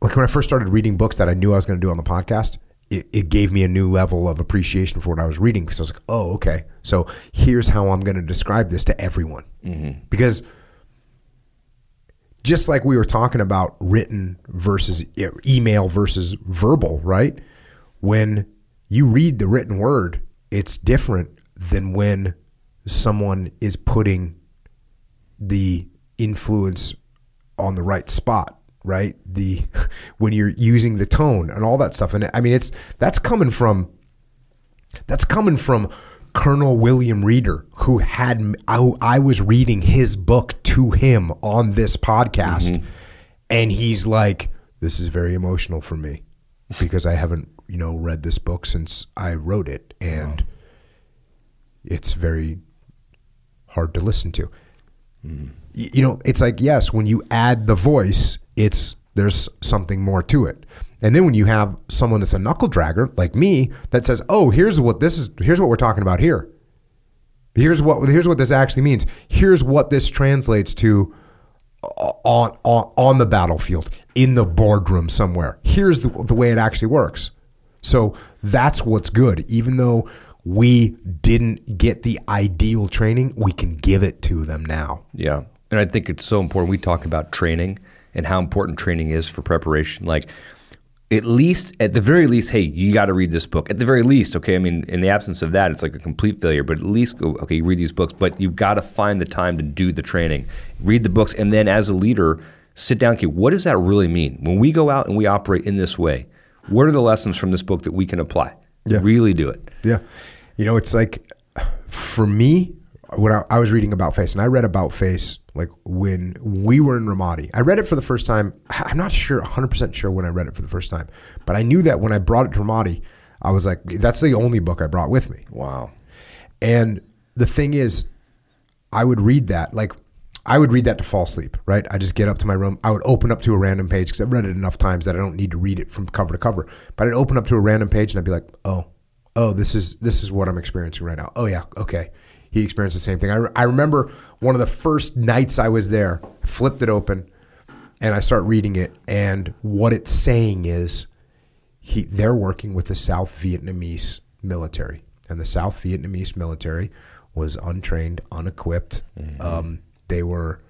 like when I first started reading books that I knew I was going to do on the podcast, it, it gave me a new level of appreciation for what I was reading because I was like, oh, okay. So here's how I'm going to describe this to everyone. Mm-hmm. Because just like we were talking about written versus email versus verbal, right? When you read the written word, it's different than when someone is putting the influence on the right spot, right? The when you're using the tone and all that stuff. And I mean it's that's coming from that's coming from Colonel William Reeder, who had I, I was reading his book to him on this podcast, mm-hmm. and he's like, "This is very emotional for me because I haven't, you know, read this book since I wrote it, and it's very hard to listen to." Mm. Y- You know, it's like yes, when you add the voice, it's there's something more to it. And then when you have someone that's a knuckle dragger like me that says, "Oh, here's what this is. Here's what we're talking about here," Here's what here's what this actually means. Here's what this translates to on on, on the battlefield, in the boardroom somewhere. Here's the, the way it actually works. So that's what's good. Even though we didn't get the ideal training, we can give it to them now. Yeah. And I think it's so important. We talk about training and how important training is for preparation. Like, at least, at the very least, hey, you got to read this book. At the very least, okay. I mean, in the absence of that, it's like a complete failure. But at least, okay, read these books, but you've got to find the time to do the training, read the books, and then as a leader, sit down. Okay, what does that really mean when we go out and we operate in this way? What are the lessons from this book that we can apply? Yeah. Really do it. Yeah. You know, it's like for me, when I, I was reading About Face, and I read About Face like when we were in Ramadi. I read it for the first time. I'm not sure, 100% sure when I read it for the first time, but I knew that when I brought it to Ramadi, I was like, that's the only book I brought with me. Wow. And the thing is, I would read that, like, I would read that to fall asleep, right? I just get up to my room. I would open up to a random page because I've read it enough times that I don't need to read it from cover to cover. But I'd open up to a random page and I'd be like, oh, oh, this is this is what I'm experiencing right now. Oh yeah, okay. He experienced the same thing. I, re- I remember one of the first nights I was there, flipped it open, and I start reading it, and what it's saying is, he they're working with the South Vietnamese military, and the South Vietnamese military was untrained, unequipped. Um, they were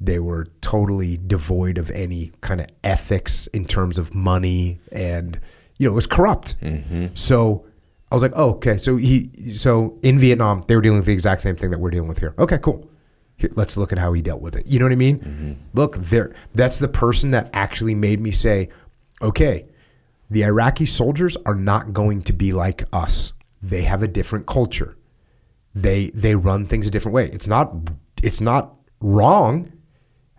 they were totally devoid of any kind of ethics in terms of money and you know it was corrupt so i was like oh okay. So he so in vietnam they were dealing with the exact same thing that we're dealing with here. Okay cool. Here, let's look at how he dealt with it. You know what i mean? Mm-hmm. Look there that's the person that actually made me say okay the iraqi soldiers are not going to be like us. They have a different culture. They they run things a different way. It's not it's not wrong.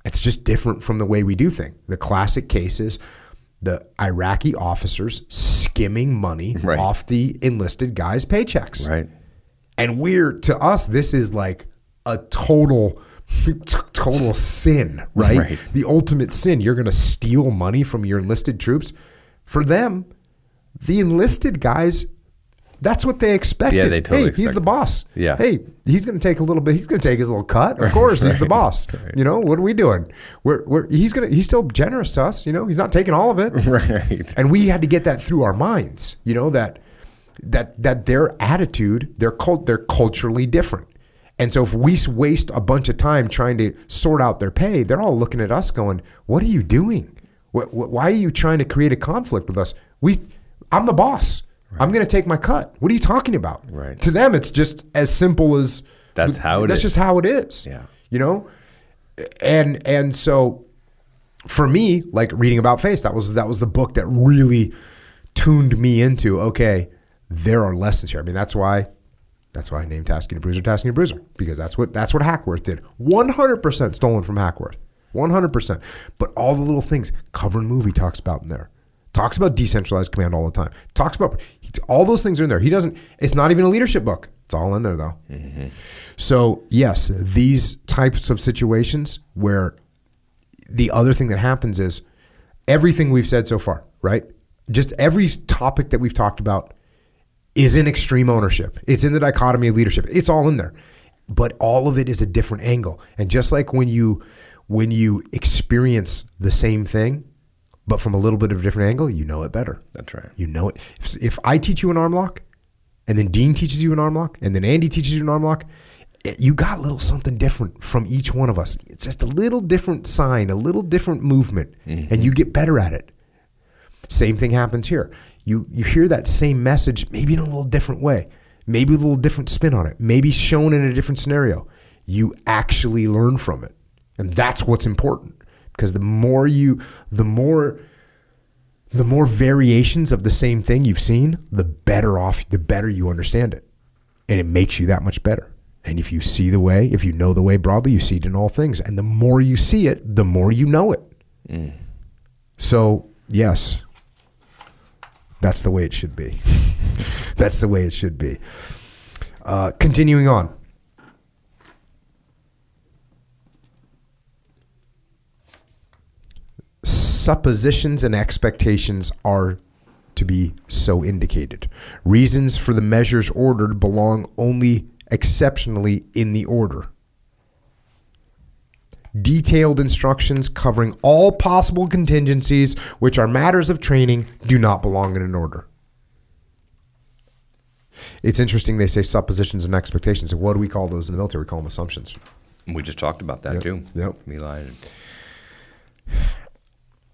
It's just different from the way we do things. The classic case is the Iraqi officers skimming money Right. off the enlisted guys' paychecks. Right. And we're to us, this is like a total total sin, right? Right. The ultimate sin. You're gonna steal money from your enlisted troops. For them, the enlisted guys, that's what they expected. Yeah, they totally hey, he's the boss. Yeah. Hey, he's gonna take a little bit, he's gonna take his little cut. Of course, he's the boss. You know, what are we doing? We're, we're he's gonna he's still generous to us, you know, he's not taking all of it. Right. And we had to get that through our minds, you know, that that that their attitude, their cult, they're culturally different. And so if we waste a bunch of time trying to sort out their pay, they're all looking at us going, "What are you doing? Wh- wh- Why are you trying to create a conflict with us? We, I'm the boss. I'm going to take my cut. What are you talking about? Right. To them, it's just as simple as That's how it that's is. just how it is. Yeah. You know, and and so for me, like reading about face, that was that was the book that really tuned me into. Okay, there are lessons here. I mean, that's why that's why I named Task Unit Bruiser Task Unit Bruiser because that's what that's what Hackworth did. One hundred percent stolen from Hackworth. One hundred percent. But all the little things Cover and Movie talks about in there. Talks about decentralized command all the time. Talks about all those things are in there. He doesn't. It's not even a leadership book. It's all in there though. Mm-hmm. So yes, these types of situations where the other thing that happens is everything we've said so far, right? Just every topic that we've talked about is in extreme ownership. It's in the dichotomy of leadership. It's all in there. But all of it is a different angle. And just like when you when you experience the same thing but from a little bit of a different angle, you know it better. That's right. You know it. If, if I teach you an arm lock, and then Dean teaches you an arm lock, and then Andy teaches you an arm lock, it- you got a little something different from each one of us. It's just a little different sign, a little different movement, mm-hmm. and you get better at it. Same thing happens here. You you hear that same message, maybe in a little different way, maybe with a little different spin on it, maybe shown in a different scenario. You actually learn from it, and that's what's important. Because the more you, the more the more variations of the same thing you've seen, the better off, the better you understand it. And it makes you that much better. And if you see the way, if you know the way broadly, you see it in all things. And the more you see it, the more you know it. So, yes, that's the way it should be. that's the way it should be. Uh, continuing on. Suppositions and expectations are to be so indicated. Reasons for the measures ordered belong only exceptionally in the order. Detailed instructions covering all possible contingencies, which are matters of training, do not belong in an order. It's interesting they say suppositions and expectations. What do we call those in the military? We call them assumptions. We just talked about that Yep, too. yep. Eli.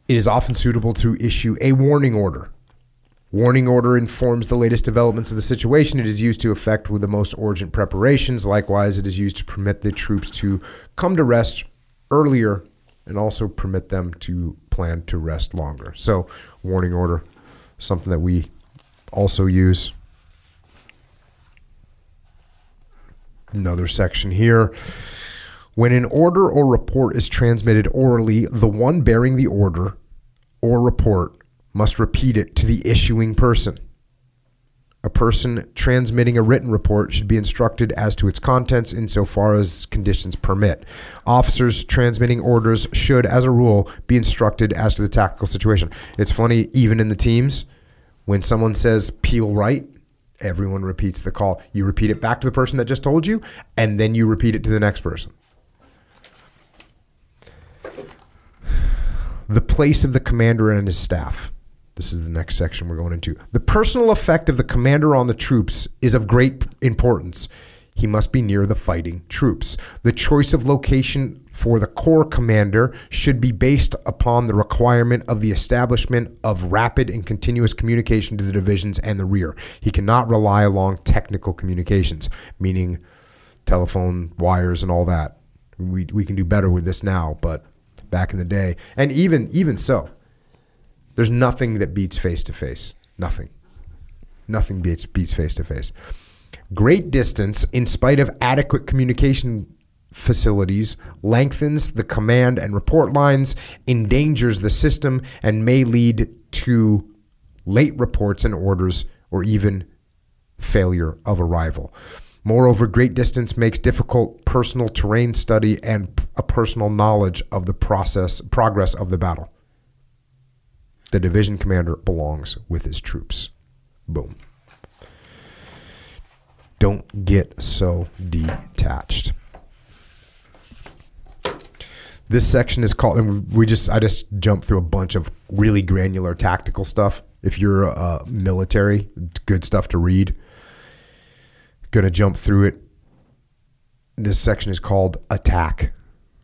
It is often suitable to issue a warning order. Warning order informs the latest developments of the situation. It is used to effect with the most urgent preparations. Likewise, it is used to permit the troops to come to rest earlier and also permit them to plan to rest longer. So, warning order, something that we also use. Another section here. When an order or report is transmitted orally, the one bearing the order or report must repeat it to the issuing person. A person transmitting a written report should be instructed as to its contents insofar as conditions permit. Officers transmitting orders should, as a rule, be instructed as to the tactical situation. It's funny, even in the teams, when someone says peel right, everyone repeats the call. You repeat it back to the person that just told you, and then you repeat it to the next person. The place of the commander and his staff. This is the next section we're going into. The personal effect of the commander on the troops is of great importance. He must be near the fighting troops. The choice of location for the corps commander should be based upon the requirement of the establishment of rapid and continuous communication to the divisions and the rear. He cannot rely along technical communications, meaning telephone wires and all that. We, we can do better with this now, but back in the day, and even even so, there's nothing that beats face to face. Nothing. Nothing beats beats face to face. Great distance, in spite of adequate communication facilities, lengthens the command and report lines, endangers the system, and may lead to late reports and orders or even failure of arrival. Moreover, great distance makes difficult personal terrain study and a personal knowledge of the process progress of the battle. The division commander belongs with his troops. Boom. Don't get so detached. This section is called, and we just I just jumped through a bunch of really granular tactical stuff. If you're uh, military, good stuff to read. Gonna jump through it. This section is called attack,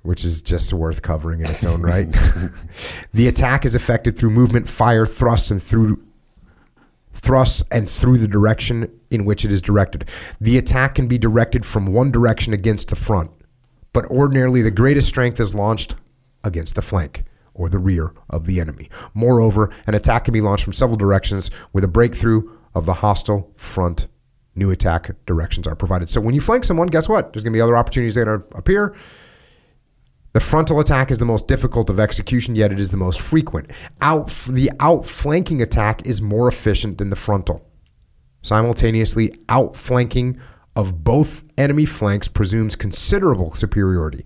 which is just worth covering in its own right. the attack is effected through movement, fire, thrusts, and through thrusts and through the direction in which it is directed. The attack can be directed from one direction against the front, but ordinarily the greatest strength is launched against the flank or the rear of the enemy. Moreover, an attack can be launched from several directions with a breakthrough of the hostile front. New attack directions are provided. So when you flank someone, guess what? There's going to be other opportunities that appear. The frontal attack is the most difficult of execution, yet it is the most frequent. Out the outflanking attack is more efficient than the frontal. Simultaneously, outflanking of both enemy flanks presumes considerable superiority.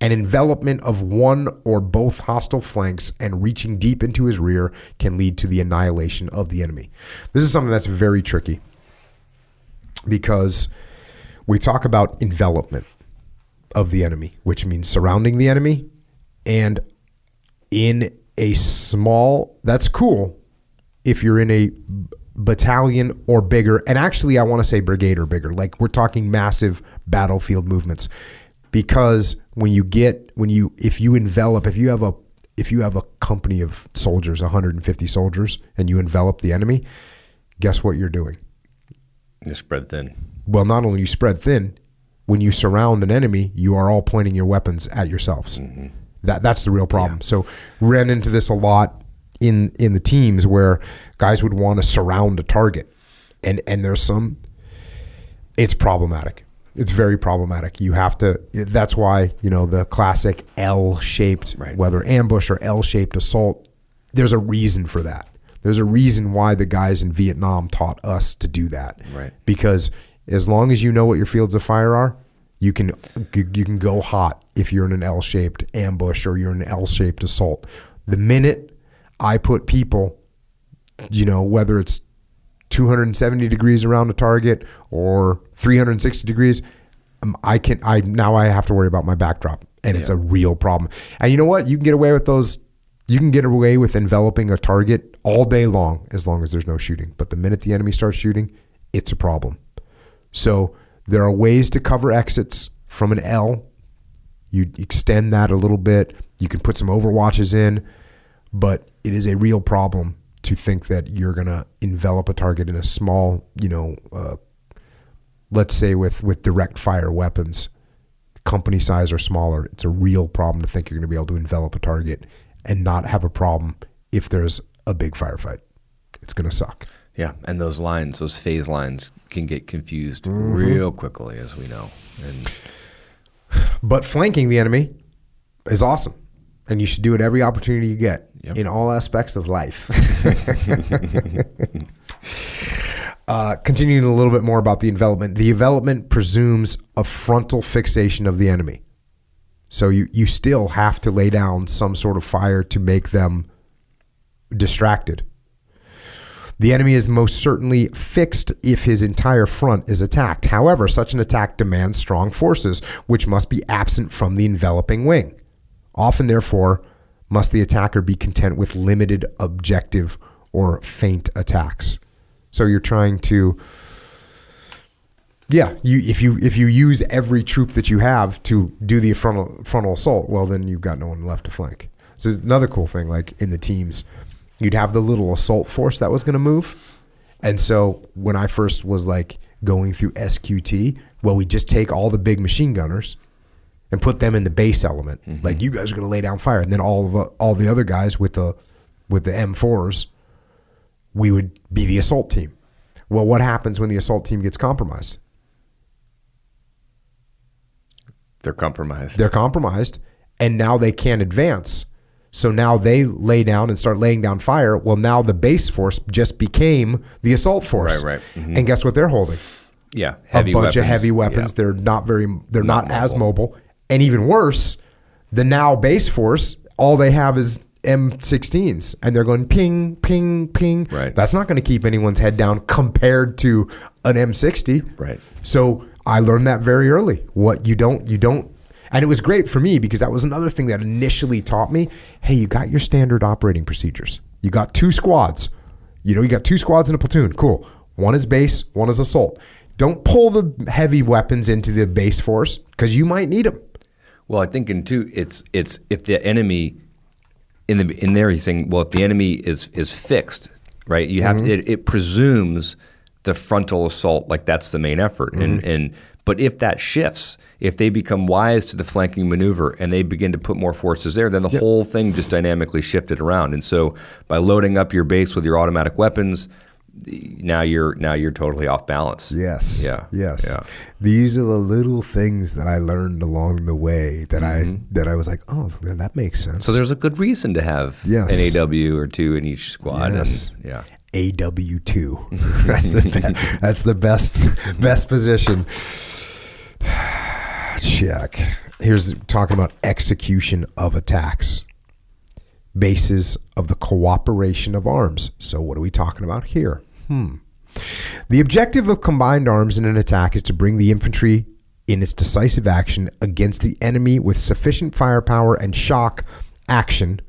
An envelopment of one or both hostile flanks and reaching deep into his rear can lead to the annihilation of the enemy. This is something that's very tricky because we talk about envelopment of the enemy, which means surrounding the enemy. And in a small, that's cool if you're in a battalion or bigger. And actually, I want to say brigade or bigger. Like we're talking massive battlefield movements. Because when you get, when you, if you envelop, if you have a, if you have a company of soldiers, 150 soldiers, and you envelop the enemy, guess what you're doing? You spread thin. Well, not only you spread thin, when you surround an enemy, you are all pointing your weapons at yourselves. Mm-hmm. That that's the real problem. So ran into this a lot in in the teams where guys would want to surround a target, and and there's some. It's problematic. It's very problematic. You have to. That's why you know the classic L-shaped, Right. whether ambush or L-shaped assault. There's a reason for that. There's a reason why the guys in Vietnam taught us to do that. Right. Because as long as you know what your fields of fire are, you can you can go hot if you're in an L-shaped ambush or you're in an L-shaped assault. The minute I put people, you know, whether it's 270 degrees around a target or 360 degrees, um, I can I now I have to worry about my backdrop, and it's a real problem. And you know what? You can get away with those. You can get away with enveloping a target all day long as long as there's no shooting. But the minute the enemy starts shooting, it's a problem. So there are ways to cover exits from an L. You extend that a little bit. You can put some overwatches in, but it is a real problem to think that you're going to envelop a target in a small, you know, uh, let's say with with direct fire weapons, company size or smaller. It's a real problem to think you're going to be able to envelop a target and not have a problem if there's a big firefight. It's going to suck. Yeah, and those lines, those phase lines, can get confused real quickly, as we know. And But flanking the enemy is awesome. And you should do it every opportunity you get Yep. in all aspects of life. uh, continuing a little bit more about the envelopment. The envelopment presumes a frontal fixation of the enemy. So you, you still have to lay down some sort of fire to make them distracted. The enemy is most certainly fixed if his entire front is attacked. However, such an attack demands strong forces, which must be absent from the enveloping wing. Often, therefore, must the attacker be content with limited objective or feint attacks. So you're trying to yeah, you if you if you use every troop that you have to do the frontal frontal assault, well then you've got no one left to flank. So another cool thing, like in the teams, you'd have the little assault force that was going to move, and so when I first was like going through SQT, well, we just take all the big machine gunners and put them in the base element. Like you guys are going to lay down fire, and then all of uh, all the other guys with the with the M4s, we would be the assault team. Well, what happens when the assault team gets compromised? They're compromised. they're compromised and now they can't advance so now they lay down and start laying down fire well now the base force just became the assault force Right, right. Mhm. and guess what they're holding yeah, a bunch of heavy weapons Yeah. they're not very they're not, Not as mobile and even worse the now base force all they have is M16s and they're going ping ping ping Right. that's not going to keep anyone's head down compared to an M60 Right. so I learned that very early. What you don't, you don't, and it was great for me because that was another thing that initially taught me. Hey, you got your standard operating procedures. You got two squads. You know, you got two squads in a platoon. Cool. One is base, one is assault. Don't pull the heavy weapons into the base force because you might need them. Well, I think in two, it's it's if the enemy in the in there he's saying, well, if the enemy is is fixed, right? You have mm-hmm. it, it presumes the frontal assault, like that's the main effort, and mm-hmm. and but if that shifts, if they become wise to the flanking maneuver and they begin to put more forces there, then the whole thing just dynamically shifted around. And so by loading up your base with your automatic weapons, now you're now you're totally off balance. Yes. Yeah. Yes. Yeah. These are the little things that I learned along the way that I mm-hmm. that I was like, oh, that makes sense. So there's a good reason to have Yes. an AW or two in each squad. Yes. And, yeah. AW two. that's the that's the best best position. Check. Here's talking about execution of attacks. Basis of the cooperation of arms. So what are we talking about here? Hmm. The objective of combined arms in an attack is to bring the infantry in its decisive action against the enemy with sufficient firepower and shock action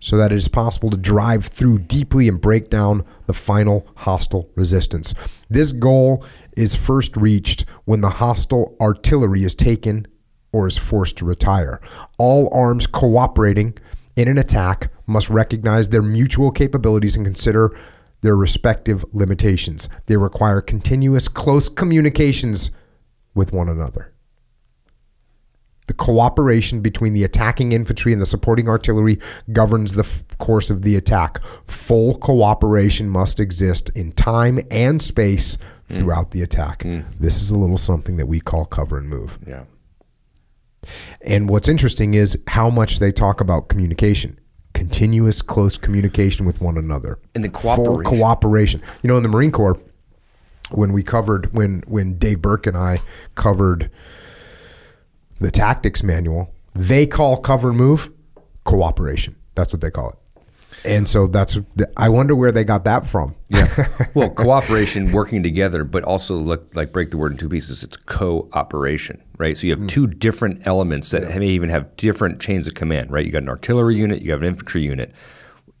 so that it is possible to drive through deeply and break down the final hostile resistance. This goal is first reached when the hostile artillery is taken or is forced to retire. All arms cooperating in an attack must recognize their mutual capabilities and consider their respective limitations. They require continuous close communications with one another. The cooperation between the attacking infantry and the supporting artillery governs the f- course of the attack. Full cooperation must exist in time and space hmm. throughout the attack. Hmm. This is a little something that we call cover and move. Yeah. And what's interesting is how much they talk about communication. Continuous close communication with one another. And the Full cooperation. cooperation. You know, in the Marine Corps, when we covered when when Dave Burke and I covered the tactics manual, they call cover move cooperation. That's what they call it. And so that's I wonder where they got that from. Yeah. well, cooperation, working together, but also look like break the word in two pieces. It's cooperation, right? So you have mm. two different elements that may even have different chains of command, right? You got an artillery unit, you have an infantry unit.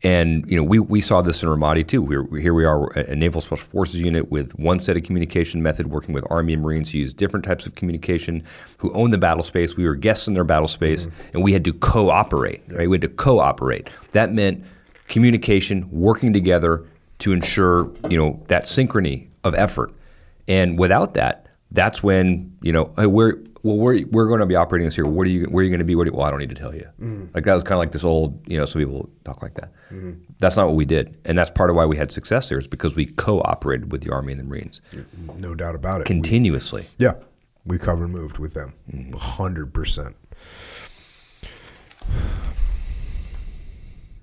And you know, we, we saw this in Ramadi too. We were, here we are, a naval special forces unit with one set of communication method, working with Army and Marines who use different types of communication, who own the battle space. We were guests in their battle space, mm-hmm. and we had to cooperate. Right, we had to cooperate. That meant communication, working together to ensure you know that synchrony of effort. And without that, that's when you know we're well we're, we're going to be operating this here. What are you where are you going to be? What do you, well, I don't need to tell you. Mm. Like that was kind of like this old you know some people talk like that. Mm-hmm. That's not what we did, and that's part of why we had success there is because we cooperated with the Army and the Marines mm-hmm. No doubt about it. continuously. Yeah, we covered and moved with them, mm-hmm. 100 percent.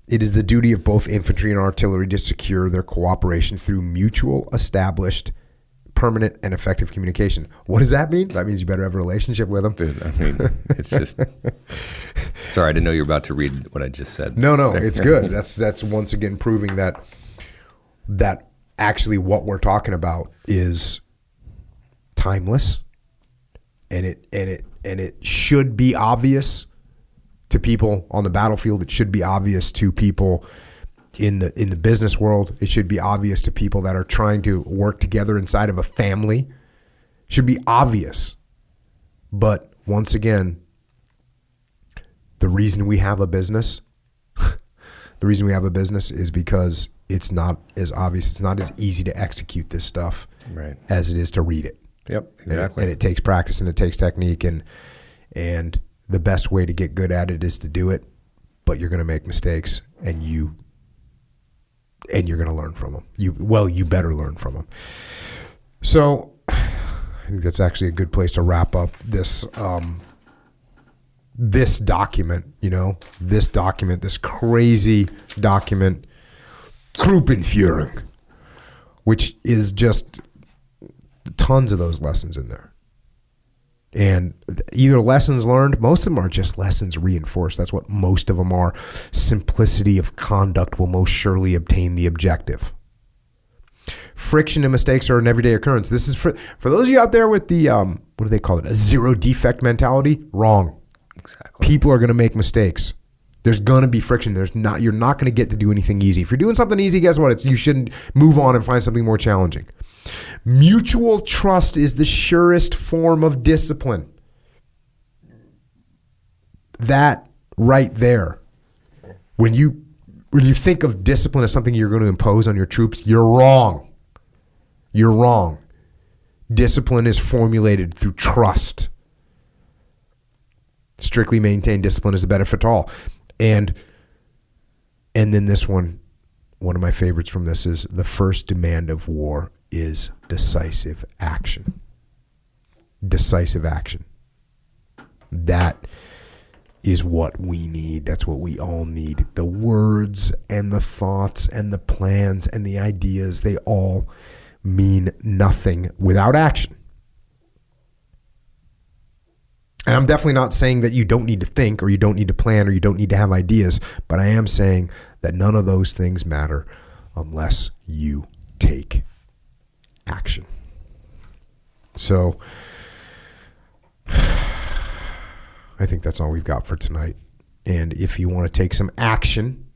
It is the duty of both infantry and artillery to secure their cooperation through mutual, established, permanent, and effective communication. What does that mean? That means you better have a relationship with them. Dude, I mean, it's just. Sorry, I didn't know you were about to read what I just said. No, no, it's good. That's that's once again proving that that actually what we're talking about is timeless, and it and it and it should be obvious to people on the battlefield. It should be obvious to people in the in the business world. It should be obvious to people that are trying to work together inside of a family. It should be obvious. But once again, the reason we have a business, the reason we have a business is because it's not as obvious, it's not as easy to execute this stuff Right. as it is to read it. Yep, And it- exactly. And it, takes practice and it takes technique and and the best way to get good at it is to do it, but you're going to make mistakes and you and you're going to learn from them. You well, you better learn from them. So, I think that's actually a good place to wrap up this um, this document. You know, this document, this crazy document, Truppenführung, which is just tons of those lessons in there. And either lessons learned, most of them are just lessons reinforced. That's what most of them are. Simplicity of conduct will most surely obtain the objective. Friction and mistakes are an everyday occurrence. This is for for those of you out there with the um, what do they call it? A zero defect mentality. Wrong. Exactly. People are going to make mistakes. There's to be friction. There's not. You're not to get to do anything easy. If you're doing something easy, guess what? It's you shouldn't move on and find something more challenging. Mutual trust is the surest form of discipline. That right there. When you when you think of discipline as something you're going to impose on your troops, you're wrong. You're wrong. Discipline is formulated through trust. Strictly maintained discipline is the benefit to all. And and then this one, one of my favorites from this is the first demand of war is decisive action. Decisive action. That is what we need. That's what we all need. The words and the thoughts and the plans and the ideas, they all mean nothing without action. And I'm definitely not saying that you don't need to think or you don't need to plan or you don't need to have ideas, but I am saying that none of those things matter unless you take action. So I think that's all we've got for tonight. And if you want to take some action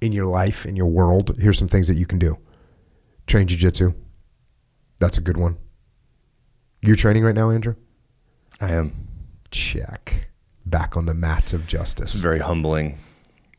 in your life, in your world, here's some things that you can do. Train jujitsu. That's a good one. You're training right now, Andrew? I am. Check. Back on the mats of It's justice. very humbling.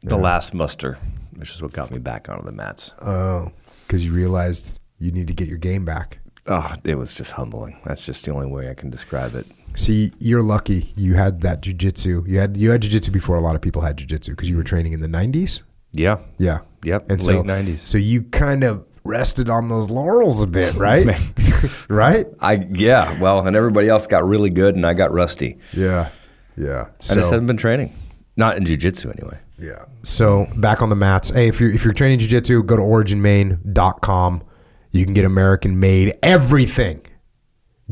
The last muster, which is what got me back onto the mats. Oh, because you realized you need to get your game back. Oh, it was just humbling. That's just the only way I can describe it. See, you're lucky you had that jujitsu. You had you had jujitsu before a lot of people had jujitsu because you were training in the 90s. Yeah. Yeah. Yep. And late so, 90s. So you kind of rested on those laurels a bit, right? right? I yeah. Well, and everybody else got really good, and I got rusty. Yeah. Yeah. I just haven't been training. Not in jujitsu anyway. Yeah. So back on the mats. Hey, if you're if you're training jiu-jitsu, go to originmaine.com. You can get American made everything.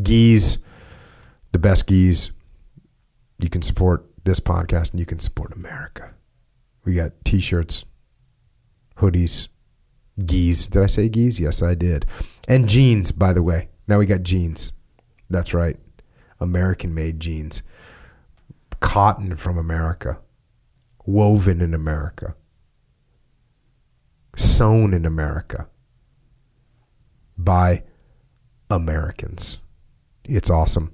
Geese, the best geese. You can support this podcast and you can support America. We got t-shirts, hoodies, geese. Did I say geese? Yes, I did. And jeans, by the way. Now we got jeans. That's right. American made jeans. Cotton from America. Woven in America. Sewn in America. By Americans. It's awesome.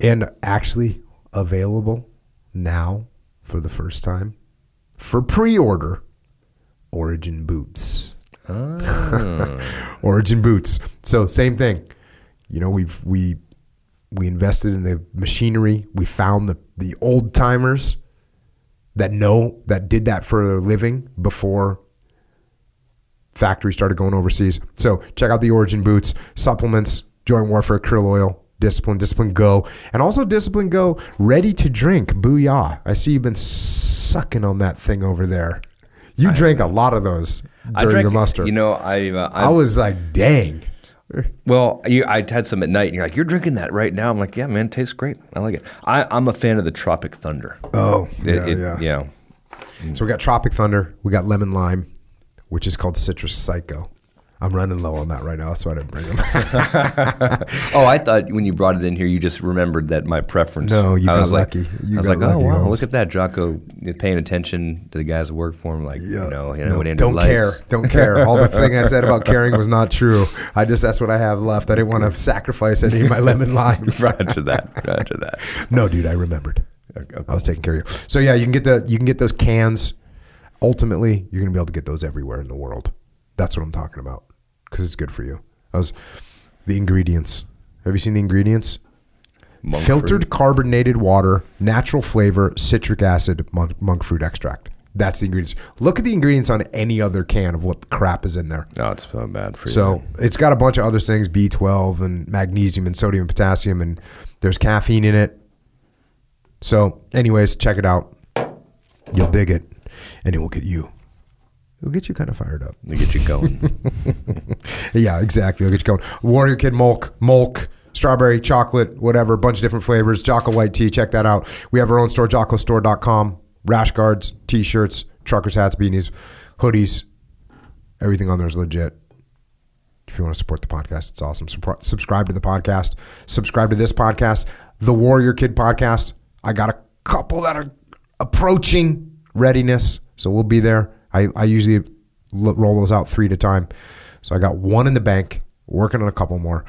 And actually available now for the first time for pre-order Origin boots. Ah. Origin boots. So same thing. You know, we've we we invested in the machinery. We found the the old timers that know that did that for a living before factories started going overseas. So check out the Origin boots, supplements, joint warfare, krill oil, discipline, discipline go, and also discipline go, ready to drink. Booyah! I see you've been sucking on that thing over there. You drank a lot of those I during drank, your muster. You know, I, uh, I I was like, dang. well, you, I had some at night, and you're like, "You're drinking that right now." I'm like, "Yeah, man, it tastes great. I like it." I, I'm a fan of the Tropic Thunder. Oh, It- yeah, it- yeah. Know, So we got Tropic Thunder, we got Lemon Lime, which is called Citrus Psycho. I'm running low on that right now. That's why I didn't bring them. Oh, I thought when you brought it in here, you just remembered that my preference. No, you I got was like, lucky. You I was got like, oh wow, Holmes." look at that, Jocko paying attention to the guys that work for him. Like, you know, you know, No, don't lights. care. Don't care. All the thing I said about caring was not true. I just that's what I have left. I didn't want to sacrifice any of my lemon lime. Roger that. Roger that. No, dude, I remembered. Okay. I was taking care of you. So yeah, you can get the you can get those cans. Ultimately, you're gonna be able to get those everywhere in the world. That's what I'm talking about because it's good for you. I was the ingredients. Have you seen the ingredients? Monk Filtered fruit. carbonated water, natural flavor, citric acid, monk, monk fruit extract. That's the ingredients. Look at the ingredients on any other can of what crap is in there. No, it's so bad for you. So it's got a bunch of other things, B12 and magnesium and sodium and potassium, and there's caffeine in it. So, anyways, check it out. You'll dig it, and it will get you. It'll get you kind of fired up. to get you going. Yeah, exactly. It'll get you going. Warrior Kid Mulk, Mulk, strawberry, chocolate, whatever, a bunch of different flavors. Jocko White Tea, check that out. We have our own store, jockostore.com. Rash guards, t shirts, truckers' hats, beanies, hoodies. Everything on there is legit. If you want to support the podcast, it's awesome. Supri- subscribe to the podcast. Subscribe to this podcast, the Warrior Kid podcast. I got a couple that are approaching readiness, so we'll be there. I, I usually roll those out three at a time. So I got one in the bank, working on a couple more.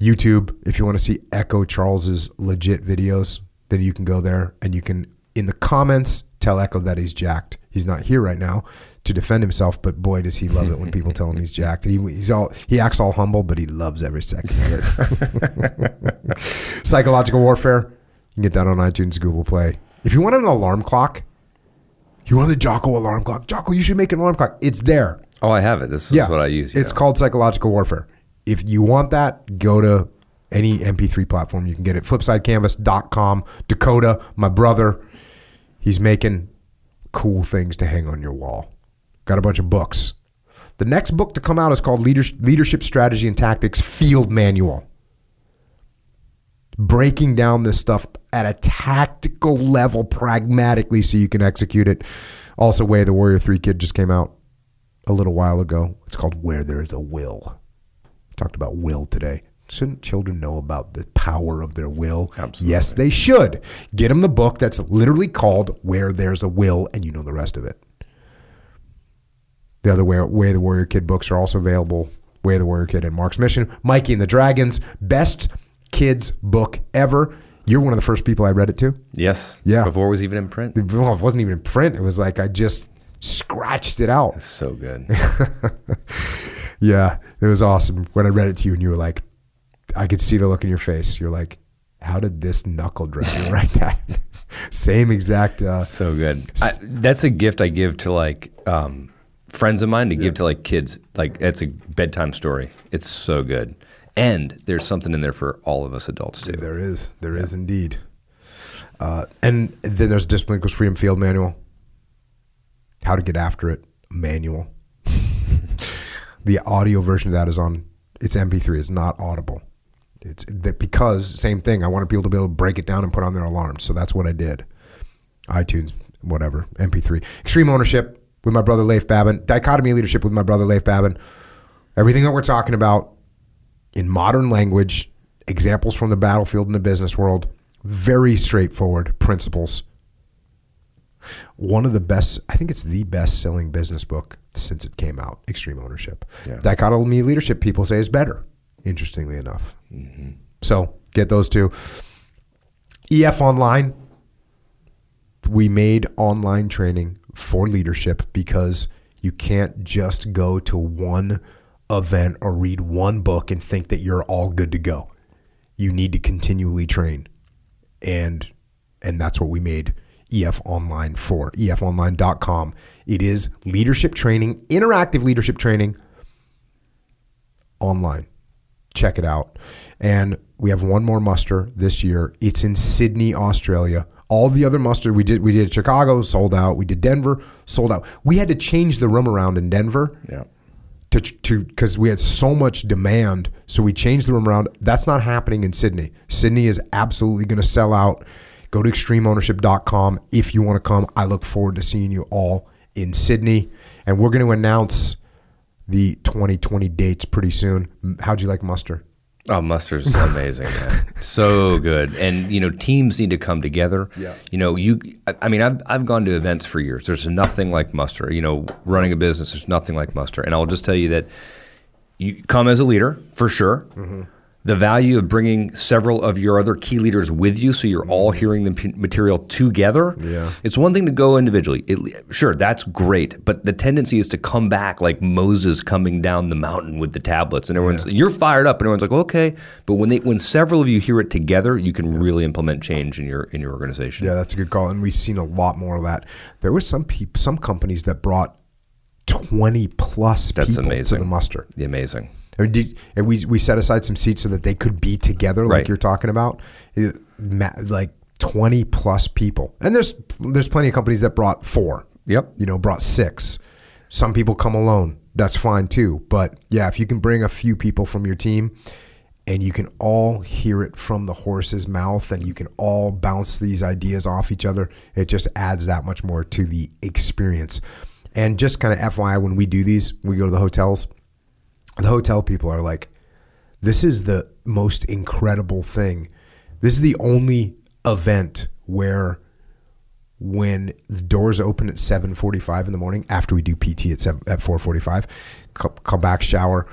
YouTube, if you want to see Echo Charles's legit videos, then you can go there and you can, in the comments, tell Echo that he's jacked. He's not here right now to defend himself, but boy, does he love it when people tell him he's jacked. He, he's all he acts all humble, but he loves every second of it. Psychological warfare, you can get that on iTunes, Google Play. If you want an alarm clock, you want the Jocko alarm clock. Jocko, you should make an alarm clock. It's there. oh, I have it. This is what I use. It's yeah. called psychological warfare. If you want that, go to any MP3 platform. You can get it. Flipsidecanvas.com. Dakota, my brother, he's making cool things to hang on your wall. Got a bunch of books. The next book to come out is called Leadership Strategy and Tactics Field Manual. Breaking down this stuff at a tactical level, pragmatically, so you can execute it. Also, Way of the Warrior 3 Kid just came out a little while ago. It's called Where There's a Will. Talked about will today. Shouldn't children know about the power of their will? Absolutely. Yes, they should. Get them the book that's literally called Where There's a Will, and you know the rest of it. The other Way, Way of the Warrior Kid books are also available. Way of the Warrior Kid and Marc's Mission. Mikey and the Dragons, best kids book ever. You're one of the first people I read it to. Yes. Yeah. Before it was even in print. Well, it wasn't even in print. It was like I just scratched it out. So good. Yeah, it was awesome when I read it to you, and you were like, I could see the look in your face. You're like, how did this knuckle drag you write that? Same exact. Uh, so good. I, that's a gift I give to like um, friends of mine to give to like kids. Like it's a bedtime story. It's so good, and there's something in there for all of us adults too. there is, there is indeed. Uh, and then there's Discipline Equals Freedom Field Manual. How to get after it manual. the audio version of that is on. It's MP3. It's not audible. It's that because same thing. I wanted people to be able to break it down and put on their alarms. So that's what I did. iTunes, whatever, MP3. Extreme ownership. with my brother Leif Babin. Dichotomy Leadership with my brother Leif Babin. Everything that we're talking about in modern language, examples from the battlefield and the business world, very straightforward principles. One of the best, I think it's the best selling business book since it came out, Extreme Ownership. Yeah. Dichotomy Leadership, people say, is better, interestingly enough. Mm-hmm. So get those two. EF Online, we made online training for leadership because you can't just go to one event or read one book and think that you're all good to go. You need to continually train. And and that's what we made EF Online for. EFOnline.com. It is leadership training, interactive leadership training online. Check it out. And we have one more muster this year. It's in Sydney, Australia. All the other muster we did we did Chicago sold out. We did Denver sold out. We had to change the room around in Denver Yeah. To to because we had so much demand, so we changed the room around. That's not happening in Sydney. Sydney is absolutely going to sell out. Go to extremeownership.com if you want to come. I look forward to seeing you all in Sydney, and we're going to announce the 2020 dates pretty soon. How'd you like muster? Oh, muster's amazing, man. So good. And you know, teams need to come together. Yeah. You know, you I- I mean, I've I've gone to events for years. There's nothing like muster. You know, running a business, there's nothing like muster. And I'll just tell you that you come as a leader, for sure. Mm-hmm. The value of bringing several of your other key leaders with you so you're all mm-hmm. hearing the p- material together. Yeah. It's one thing to go individually. It, sure, that's great. But the tendency is to come back like Moses coming down the mountain with the tablets. And everyone's, you're fired up and everyone's like, okay. But when they, when several of you hear it together, you can really implement change in your, in your organization. Yeah, that's a good call, and we've seen a lot more of that. There was some peop- some companies that brought 20 plus That's people amazing. to the muster. The amazing. Did, and we we set aside some seats so that they could be together, like Right. you're talking about, It- like twenty plus people. And there's there's plenty of companies that brought four. Yep. You know, brought six. Some people come alone. That's fine too. But yeah, if you can bring a few people from your team, and you can all hear it from the horse's mouth, and you can all bounce these ideas off each other, it just adds that much more to the experience. And just kind of FYI, when we do these, we go to the hotels the hotel people are like, this is the most incredible thing. This is the only event where when the doors open at 7.45 in the morning after we do pt at, 7, at 4.45 come, come back shower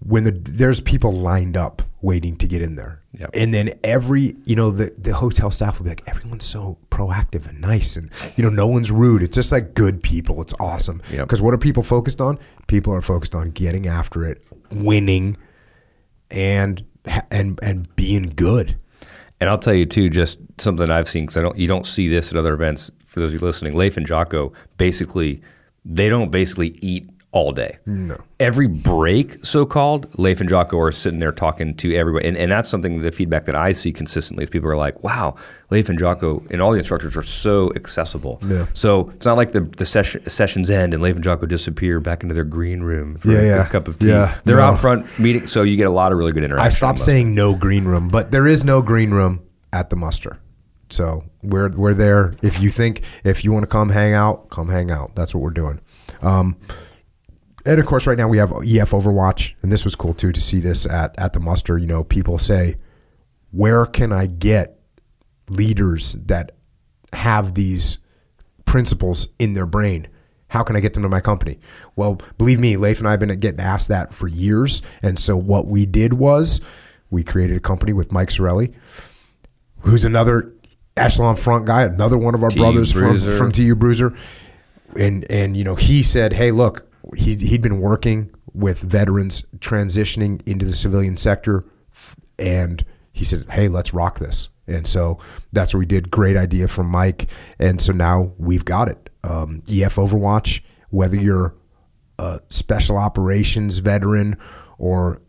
when the, there's people lined up waiting to get in there Yep. and then every you know the, the hotel staff will be like everyone's so proactive and nice and you know no one's rude it's just like good people it's awesome Yep. because what are people focused on people are focused on getting after it winning and and and being good And I'll tell you too, just something I've seen because I don't, you don't see this at other events. For those of you listening, Leif and Jocko basically, they don't basically eat all day. No. Every break, so called, Leif and Jocko are sitting there talking to everybody, and, and that's something the feedback that I see consistently is people are like, "Wow, Leif and Jocko and all the instructors are so accessible." Yeah. So it's not like the the session, sessions end and Leif and Jocko disappear back into their green room for Yeah, a yeah. cup of tea. Yeah, They're no. out front meeting, so you get a lot of really good interaction. I stopped saying no green room, but there is no green room at the muster. So we're we're there. If you think if you want to come hang out, come hang out. That's what we're doing. Um, and of course, right now we have EF Overwatch, and this was cool too to see this at at the muster. You know, people say, "Where can I get leaders that have these principles in their brain. How can I get them to my company? Well, believe me, Leif and I have been getting asked that for years. And so what we did was we created a company with Mike Sarraille, who's another Echelon front guy, another one of our TU brothers from, from TU Bruiser. And and you know, he said, Hey, look, he he'd been working with veterans transitioning into the civilian sector and he said, "Hey, let's rock this." And so that's what we did. Great idea from Mike, and so now we've got it. Um, EF Overwatch, whether you're a special operations veteran or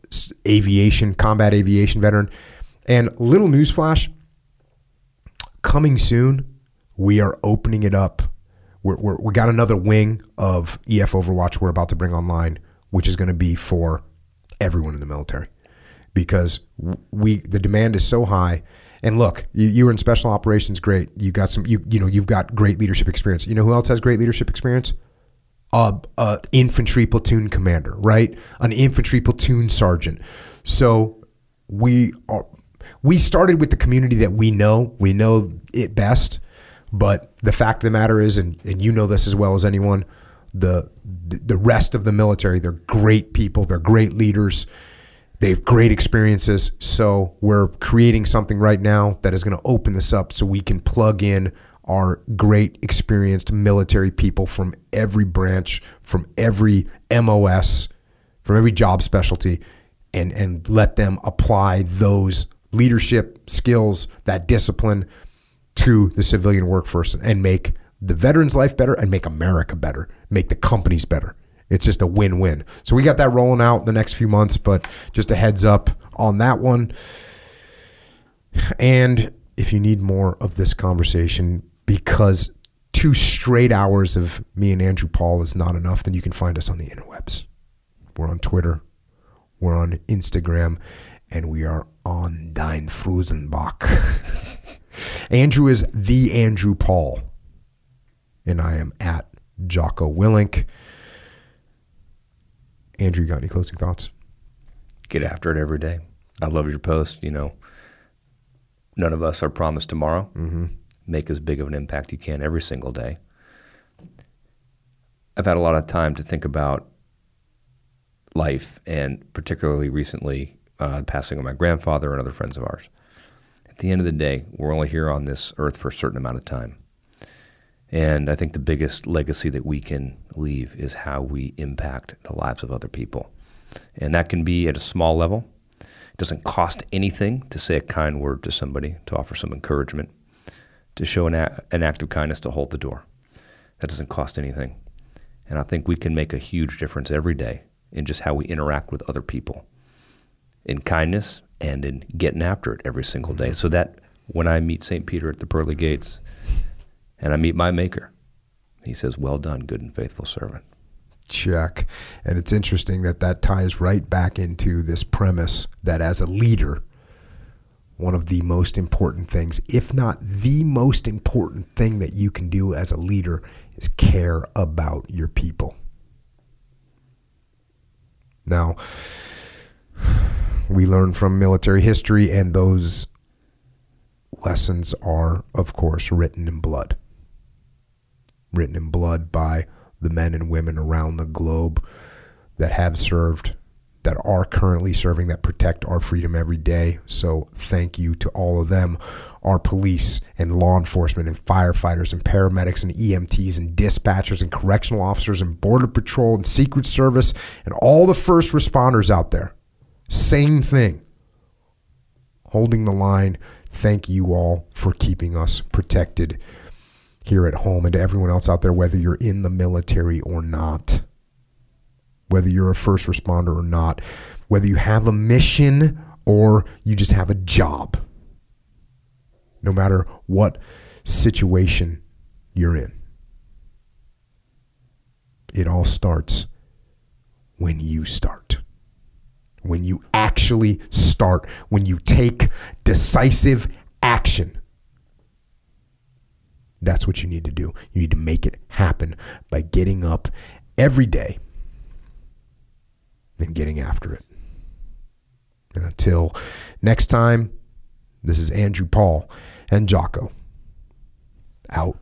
aviation, combat aviation veteran, and little newsflash, coming soon, we are opening it up. We're, we're, we got another wing of EF Overwatch we're about to bring online, which is going to be for everyone in the military because we the demand is so high. And look, you, you were in special operations, great. You got some, you you know, you've got great leadership experience. You know who else has great leadership experience? a, a infantry platoon commander, right? An infantry platoon sergeant. So we are we started with the community that we know. We know it best. But the fact of the matter is, and, and you know this as well as anyone, the the rest of the military, they're great people, they're great leaders, they have great experiences. So we're creating something right now that is going to open this up so we can plug in our great experienced military people from every branch, from every MOS, from every job specialty, and and let them apply those leadership skills, that discipline to the civilian workforce and make the veterans' life better and make America better, make the companies better. It's just a win win. So we got that rolling out the next few months, but just a heads up on that one. And if you need more of this conversation, because two straight hours of me and Andrew Paul is not enough, then you can find us on the interwebs. We're on Twitter, we're on Instagram, and we are on Dein Frusenbach. Andrew is the Andrew Paul, and I am at Jocko Willink. Andrew, you got any closing thoughts? Get after it every day. I love your post. You know, none of us are promised tomorrow. Mm-hmm. Make as big of an impact you can every single day. I've had a lot of time to think about life, and particularly recently, uh, the passing of my grandfather and other friends of ours. At the end of the day, we're only here on this earth for a certain amount of time. And I think the biggest legacy that we can leave is how we impact the lives of other people. And that can be at a small level. It doesn't cost anything to say a kind word to somebody, to offer some encouragement, to show an, an act of kindness, to hold the door. That doesn't cost anything. And I think we can make a huge difference every day in just how we interact with other people in kindness and in getting after it every single day. Mm-hmm. So that when I meet St. Peter at the pearly gates and I meet my maker, he says, Well done, good and faithful servant. Check. And it's interesting that that ties right back into this premise that as a leader, one of the most important things, if not the most important thing that you can do as a leader, is care about your people. Now, we learn from military history, and those lessons are, of course, written in blood. Written in blood by the men and women around the globe that have served, that are currently serving, that protect our freedom every day. So, thank you to all of them our police and law enforcement and firefighters and paramedics and EMTs and dispatchers and correctional officers and border patrol and secret service and all the first responders out there. Same thing. Holding the line. Thank you all for keeping us protected here at home and to everyone else out there, whether you're in the military or not, whether you're a first responder or not, whether you have a mission or you just have a job no matter what situation you're in. It all starts when you start. When you actually start, when you take decisive action. That's what you need to do. You need to make it happen by getting up every day and getting after it. And until next time, this is Andrew Paul and Jocko. Out.